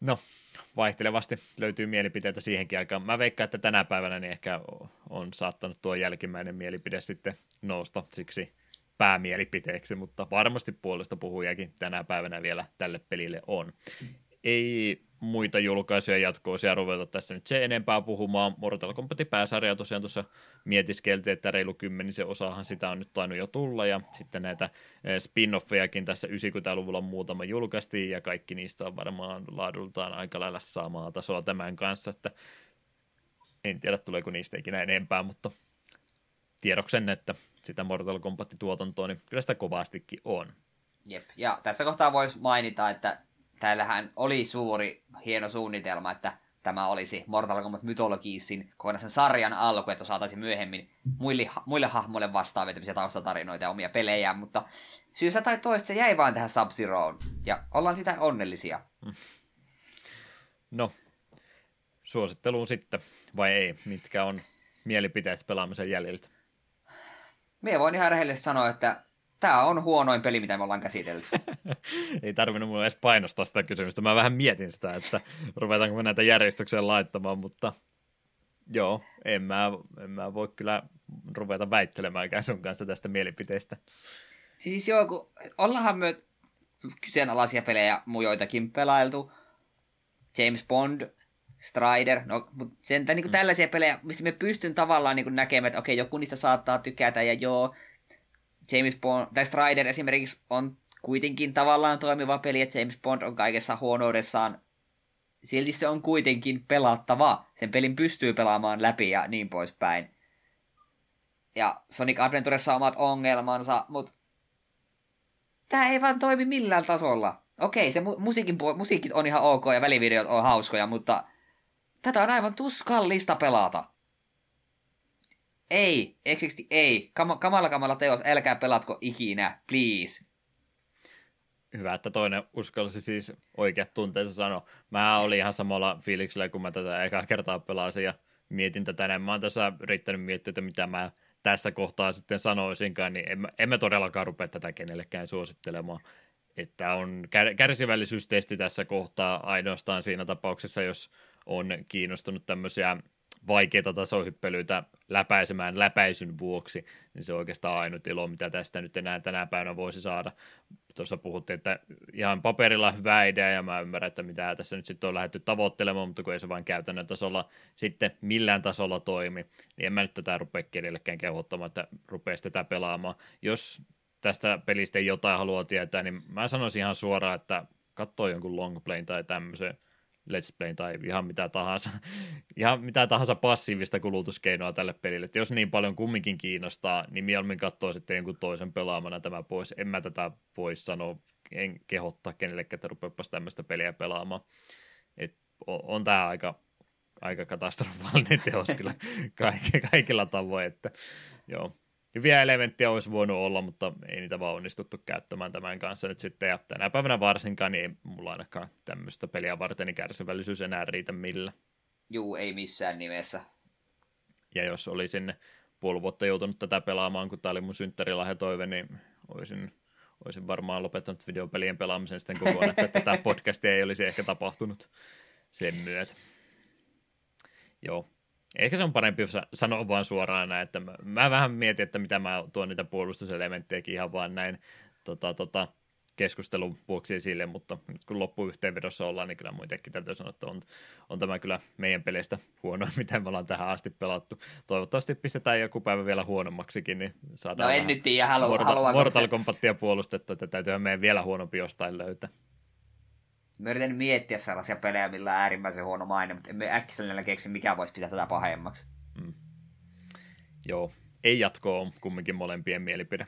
no, vaihtelevasti löytyy mielipiteitä siihenkin aikaan. Mä veikkaan, että tänä päivänä niin ehkä on saattanut tuo jälkimmäinen mielipide sitten nousta siksi päämielipiteeksi, mutta varmasti puolesta puhujakin tänä päivänä vielä tälle pelille on. Ei muita julkaisuja jatkoosia ruveta tässä nyt se enempää puhumaan. Mortal Kombatin pääsarja tosiaan tuossa mietiskeltiin, että reilu kymmenisen osahan sitä on nyt tainnut jo tulla, ja sitten näitä eh, spin-offejakin tässä 90-luvulla muutama julkaistiin, ja kaikki niistä on varmaan laadultaan aika lailla samaa tasoa tämän kanssa, että en tiedä tuleeko niistä ikinä enempää, mutta tiedoksen, että sitä Mortal Kombatin tuotantoa, niin kyllä sitä kovastikin on. Jep, ja tässä kohtaa voisi mainita, että täällähän oli suuri hieno suunnitelma, että tämä olisi Mortal Kombat Mythologisin kokonaisen sarjan alku, että saataisiin myöhemmin muille, muille hahmoille vastaavia taustatarinoita ja omia pelejä, mutta syystä tai toista se jäi vain tähän sub ja ollaan sitä onnellisia. No, suositteluun sitten, vai ei? Mitkä on mielipiteet pelaamisen jäljiltä? Mie voin ihan rehellisesti sanoa, että tämä on huonoin peli, mitä me ollaan käsitelty. Ei tarvinnut mulle edes painostaa sitä kysymystä. Mä vähän mietin sitä, että ruvetaanko me näitä järjestykseen laittamaan, mutta joo, en mä, en mä voi kyllä ruveta väittelemäänkään sun kanssa tästä mielipiteestä. Siis joo, kun ollaanhan me kyseenalaisia pelejä mujoitakin pelailtu. James Bond, Strider, no, mutta sentään niin mm. tällaisia pelejä, mistä me pystyn tavallaan niin näkemään, että okei, joku niistä saattaa tykätä, ja joo, James Bond, tai Strider esimerkiksi on kuitenkin tavallaan toimiva peli, että James Bond on kaikessa huonoudessaan silti se on kuitenkin pelattava. Sen pelin pystyy pelaamaan läpi ja niin poispäin. Ja Sonic Adventuressa on omat ongelmansa, mutta tämä ei vaan toimi millään tasolla. Okei, se mu- musiikin pu- musiikit on ihan ok ja välivideot on hauskoja, mutta tätä on aivan tuskallista pelata. Ei, eksiksi ei. Kam- kamala kamala teos, älkää pelatko ikinä, please hyvä, että toinen uskalsi siis oikeat tunteensa sanoa. Mä olin ihan samalla fiiliksellä, kun mä tätä ekaa kertaa pelasin ja mietin tätä näin. Mä oon tässä yrittänyt miettiä, että mitä mä tässä kohtaa sitten sanoisinkaan, niin mä todellakaan rupea tätä kenellekään suosittelemaan. Että on kärsivällisyystesti tässä kohtaa ainoastaan siinä tapauksessa, jos on kiinnostunut tämmöisiä vaikeita tasohyppelyitä läpäisemään läpäisyn vuoksi, niin se on oikeastaan ainut ilo, mitä tästä nyt enää tänä päivänä voisi saada. Tuossa puhuttiin, että ihan paperilla hyvä idea, ja mä ymmärrän, että mitä tässä nyt sitten on lähdetty tavoittelemaan, mutta kun ei se vain käytännön tasolla sitten millään tasolla toimi, niin en mä nyt tätä rupea kenellekään kehottamaan, että rupeaisi tätä pelaamaan. Jos tästä pelistä jotain halua tietää, niin mä sanoisin ihan suoraan, että katsoo jonkun longplayn tai tämmöisen, Let's Play tai ihan mitä tahansa, ihan mitä tahansa passiivista kulutuskeinoa tälle pelille. Et jos niin paljon kumminkin kiinnostaa, niin mieluummin katsoo sitten jonkun toisen pelaamana tämä pois. En mä tätä voi sanoa, en kehottaa kenellekään, että rupeapas tämmöistä peliä pelaamaan. Et on, on tämä aika, aika katastrofaalinen teos kyllä kaikilla tavoin, että joo hyviä elementtejä olisi voinut olla, mutta ei niitä vaan onnistuttu käyttämään tämän kanssa nyt sitten. Ja tänä päivänä varsinkaan, niin ei mulla ainakaan tämmöistä peliä varten niin kärsivällisyys enää riitä millä. Juu, ei missään nimessä. Ja jos olisin puoli vuotta joutunut tätä pelaamaan, kun tämä oli mun toive, niin olisin, olisin varmaan lopettanut videopelien pelaamisen sitten kokonaan, että tätä podcastia ei olisi ehkä tapahtunut sen myötä. Joo, Ehkä se on parempi sanoa vaan suoraan näin, että mä, mä vähän mietin, että mitä mä tuon niitä puolustuselementtejäkin ihan vaan näin tota, tota, keskustelun vuoksi esille, mutta nyt kun loppuyhteenvedossa ollaan, niin kyllä muitenkin täytyy sanoa, että on, on tämä kyllä meidän peleistä huono, mitä me ollaan tähän asti pelattu. Toivottavasti pistetään joku päivä vielä huonommaksikin, niin saadaan no en nyt tiedä, halu, Mortal, Mortal Kombatia puolustettua, että täytyyhän meidän vielä huonompi jostain löytää. Mä yritän miettiä sellaisia pelejä, millä on äärimmäisen huono maine, mutta emme äkkiselleen keksi, mikä voisi pitää tätä pahemmaksi. Mm. Joo, ei jatkoa on kumminkin molempien mielipide.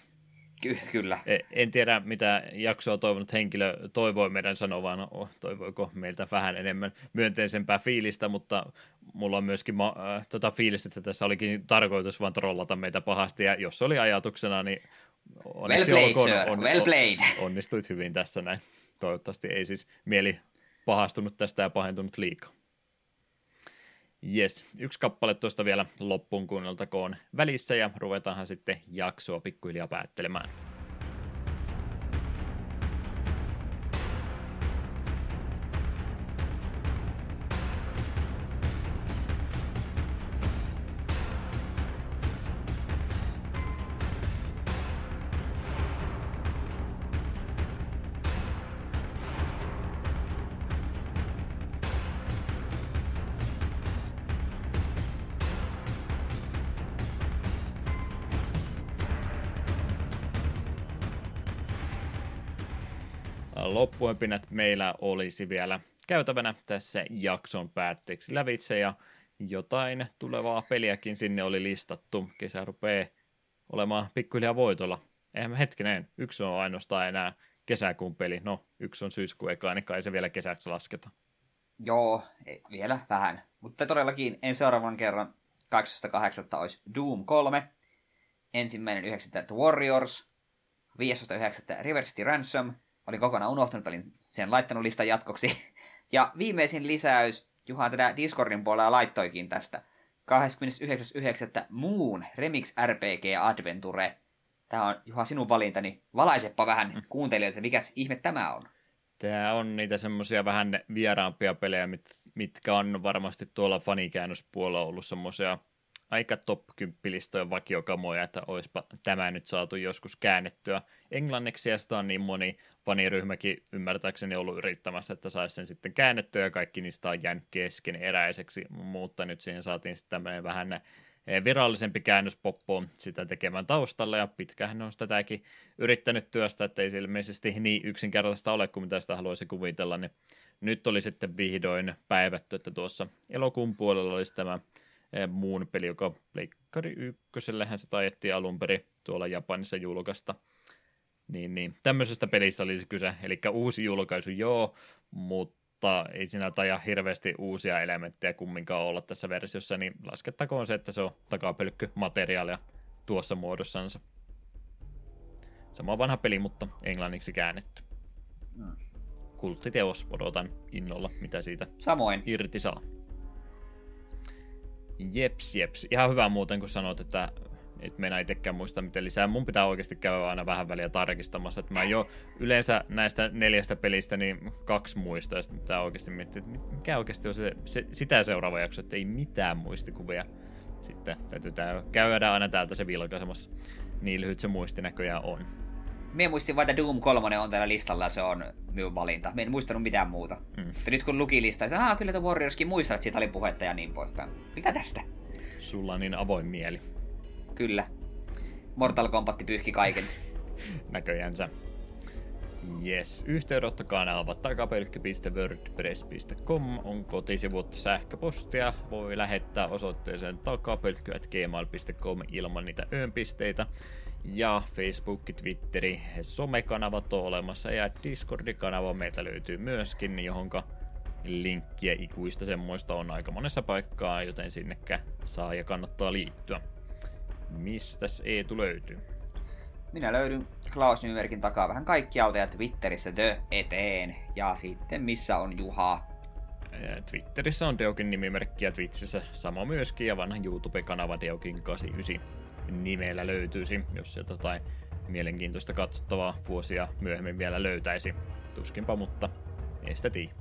Ky- kyllä. E, en tiedä, mitä jaksoa toivonut henkilö toivoi meidän sanovan, oh, toivoiko meiltä vähän enemmän myönteisempää fiilistä, mutta mulla on myöskin ma- äh, tota fiilistä, että tässä olikin tarkoitus vaan trollata meitä pahasti, ja jos oli ajatuksena, niin well played, olkoon, on, well played. On, onnistuit hyvin tässä näin toivottavasti ei siis mieli pahastunut tästä ja pahentunut liikaa. Yes, yksi kappale tuosta vielä loppuun kuunneltakoon välissä ja ruvetaanhan sitten jaksoa pikkuhiljaa päättelemään. Loppuepinät meillä olisi vielä käytävänä tässä jakson päätteeksi lävitse ja jotain tulevaa peliäkin sinne oli listattu. Kesä rupeaa olemaan pikkuhiljaa voitolla. Eihän hetkinen, yksi on ainoastaan enää kesäkuun peli. No, yksi on syyskuun eka, niin kai se vielä kesäksi lasketa. Joo, ei, vielä vähän. Mutta todellakin en seuraavan kerran 18.8. olisi Doom 3, ensimmäinen 9. The Warriors, 15.9. River City Ransom, Olin kokonaan unohtanut, olin sen laittanut listan jatkoksi. Ja viimeisin lisäys, Juha tätä Discordin puolella laittoikin tästä. 29.9. Moon Remix RPG Adventure. Tämä on Juha sinun valintani. Valaisepa vähän mm. kuuntelijoita, mikä ihme tämä on. Tämä on niitä semmoisia vähän vieraampia pelejä, mit, mitkä on varmasti tuolla fanikäännöspuolella ollut semmoisia aika top 10 listojen vakiokamoja, että olisipa tämä nyt saatu joskus käännettyä. Englanniksi, ja sitä on niin moni faniryhmäkin ymmärtääkseni ollut yrittämässä, että saisi sen sitten käännettyä, ja kaikki niistä on jäänyt keskeneräiseksi, mutta nyt siihen saatiin sitten tämmöinen vähän eh, virallisempi käännös poppoon sitä tekemään taustalla, ja pitkähän on tätäkin yrittänyt työstä, että ei se ilmeisesti niin yksinkertaista ole kuin mitä sitä haluaisi kuvitella, niin nyt oli sitten vihdoin päivätty, että tuossa elokuun puolella olisi tämä muun peli, joka Pleikkari ykkösellähän se taidettiin alun perin tuolla Japanissa julkaista. Niin, niin. Tämmöisestä pelistä olisi kyse, eli uusi julkaisu joo, mutta ei siinä taida hirveästi uusia elementtejä kumminkaan olla tässä versiossa, niin laskettakoon se, että se on takapelkky materiaalia tuossa muodossansa. Sama vanha peli, mutta englanniksi käännetty. Hmm. Kulttiteos, odotan innolla, mitä siitä Samoin. irti saa. Jeps, jeps. Ihan hyvä muuten, kun sanot, että et meinaa itsekään muista miten lisää. Mun pitää oikeasti käydä aina vähän väliä tarkistamassa, että mä jo yleensä näistä neljästä pelistä niin kaksi muista, ja sitten pitää oikeasti miettiä, että mikä oikeasti on se, se sitä seuraava jakso, että ei mitään muistikuvia. Sitten täytyy käydä aina täältä se vilkaisemassa. Niin lyhyt se muisti näköjään on. Mie muistin vain, että Doom 3 on täällä listalla, se on minun valinta. Mie en muistanut mitään muuta. Mm. Mutta nyt kun luki listaa, että kyllä tuo Warriorskin muistaa, että siitä oli puhetta ja niin poispäin. Mitä tästä? Sulla on niin avoin mieli. Kyllä. Mortal Kombat pyyhki kaiken. Näköjänsä. Yes, yhteydenottokanaava takapelkky.wordpress.com on kotisivut sähköpostia. Voi lähettää osoitteeseen takapelkky.gmail.com ilman niitä öönpisteitä ja Facebook, Twitteri, somekanavat on olemassa ja Discord-kanava meiltä löytyy myöskin, johonka linkkiä ikuista semmoista on aika monessa paikkaa, joten sinnekään saa ja kannattaa liittyä. Mistäs Eetu löytyy? Minä löydyn Klaus Nymerkin takaa vähän kaikkialta ja Twitterissä The Eteen. Ja sitten missä on Juha? Twitterissä on Deokin nimimerkki ja Twitchissä sama myöskin ja vanha YouTube-kanava Deokin 89 nimellä löytyisi, jos sieltä jotain mielenkiintoista katsottavaa vuosia myöhemmin vielä löytäisi. Tuskinpa, mutta ei sitä tiedä.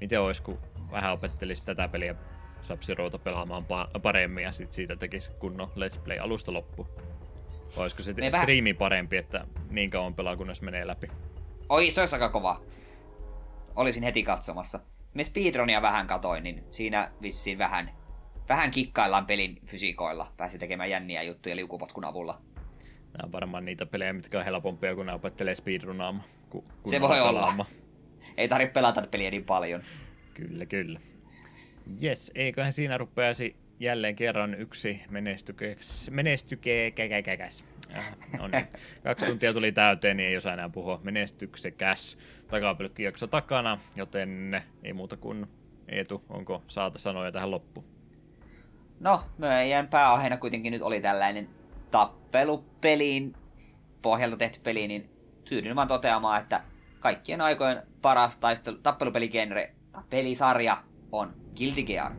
Miten olisi, kun vähän opettelisi tätä peliä sub pelaamaan paremmin ja sit siitä tekisi kunnon Let's Play alusta loppu? Vai olisiko se niin striimi vähän... parempi, että niin kauan pelaa, kunnes menee läpi? Oi, se olisi aika kova. Olisin heti katsomassa. Me speedrunia vähän katoin, niin siinä vissiin vähän vähän kikkaillaan pelin fysiikoilla. Pääsi tekemään jänniä juttuja liukupotkun avulla. Nämä on varmaan niitä pelejä, mitkä on helpompia, kun ne opettelee speedrunaamaan. Kun Se voi olla. Ei tarvitse pelata peliä niin paljon. Kyllä, kyllä. Jes, eiköhän siinä rupeasi jälleen kerran yksi menestykekäkäkäkäs. No niin, kaksi tuntia tuli täyteen, niin ei osaa enää puhua menestyksekäs takapylkkijakso takana, joten ei muuta kuin Eetu, onko saata sanoja tähän loppuun? No, meidän pääaiheena kuitenkin nyt oli tällainen tappelupeliin pohjalta tehty peli, niin tyydyn vaan toteamaan, että kaikkien aikojen paras taistelu, tappelupeligenre, pelisarja on Guilty Gear.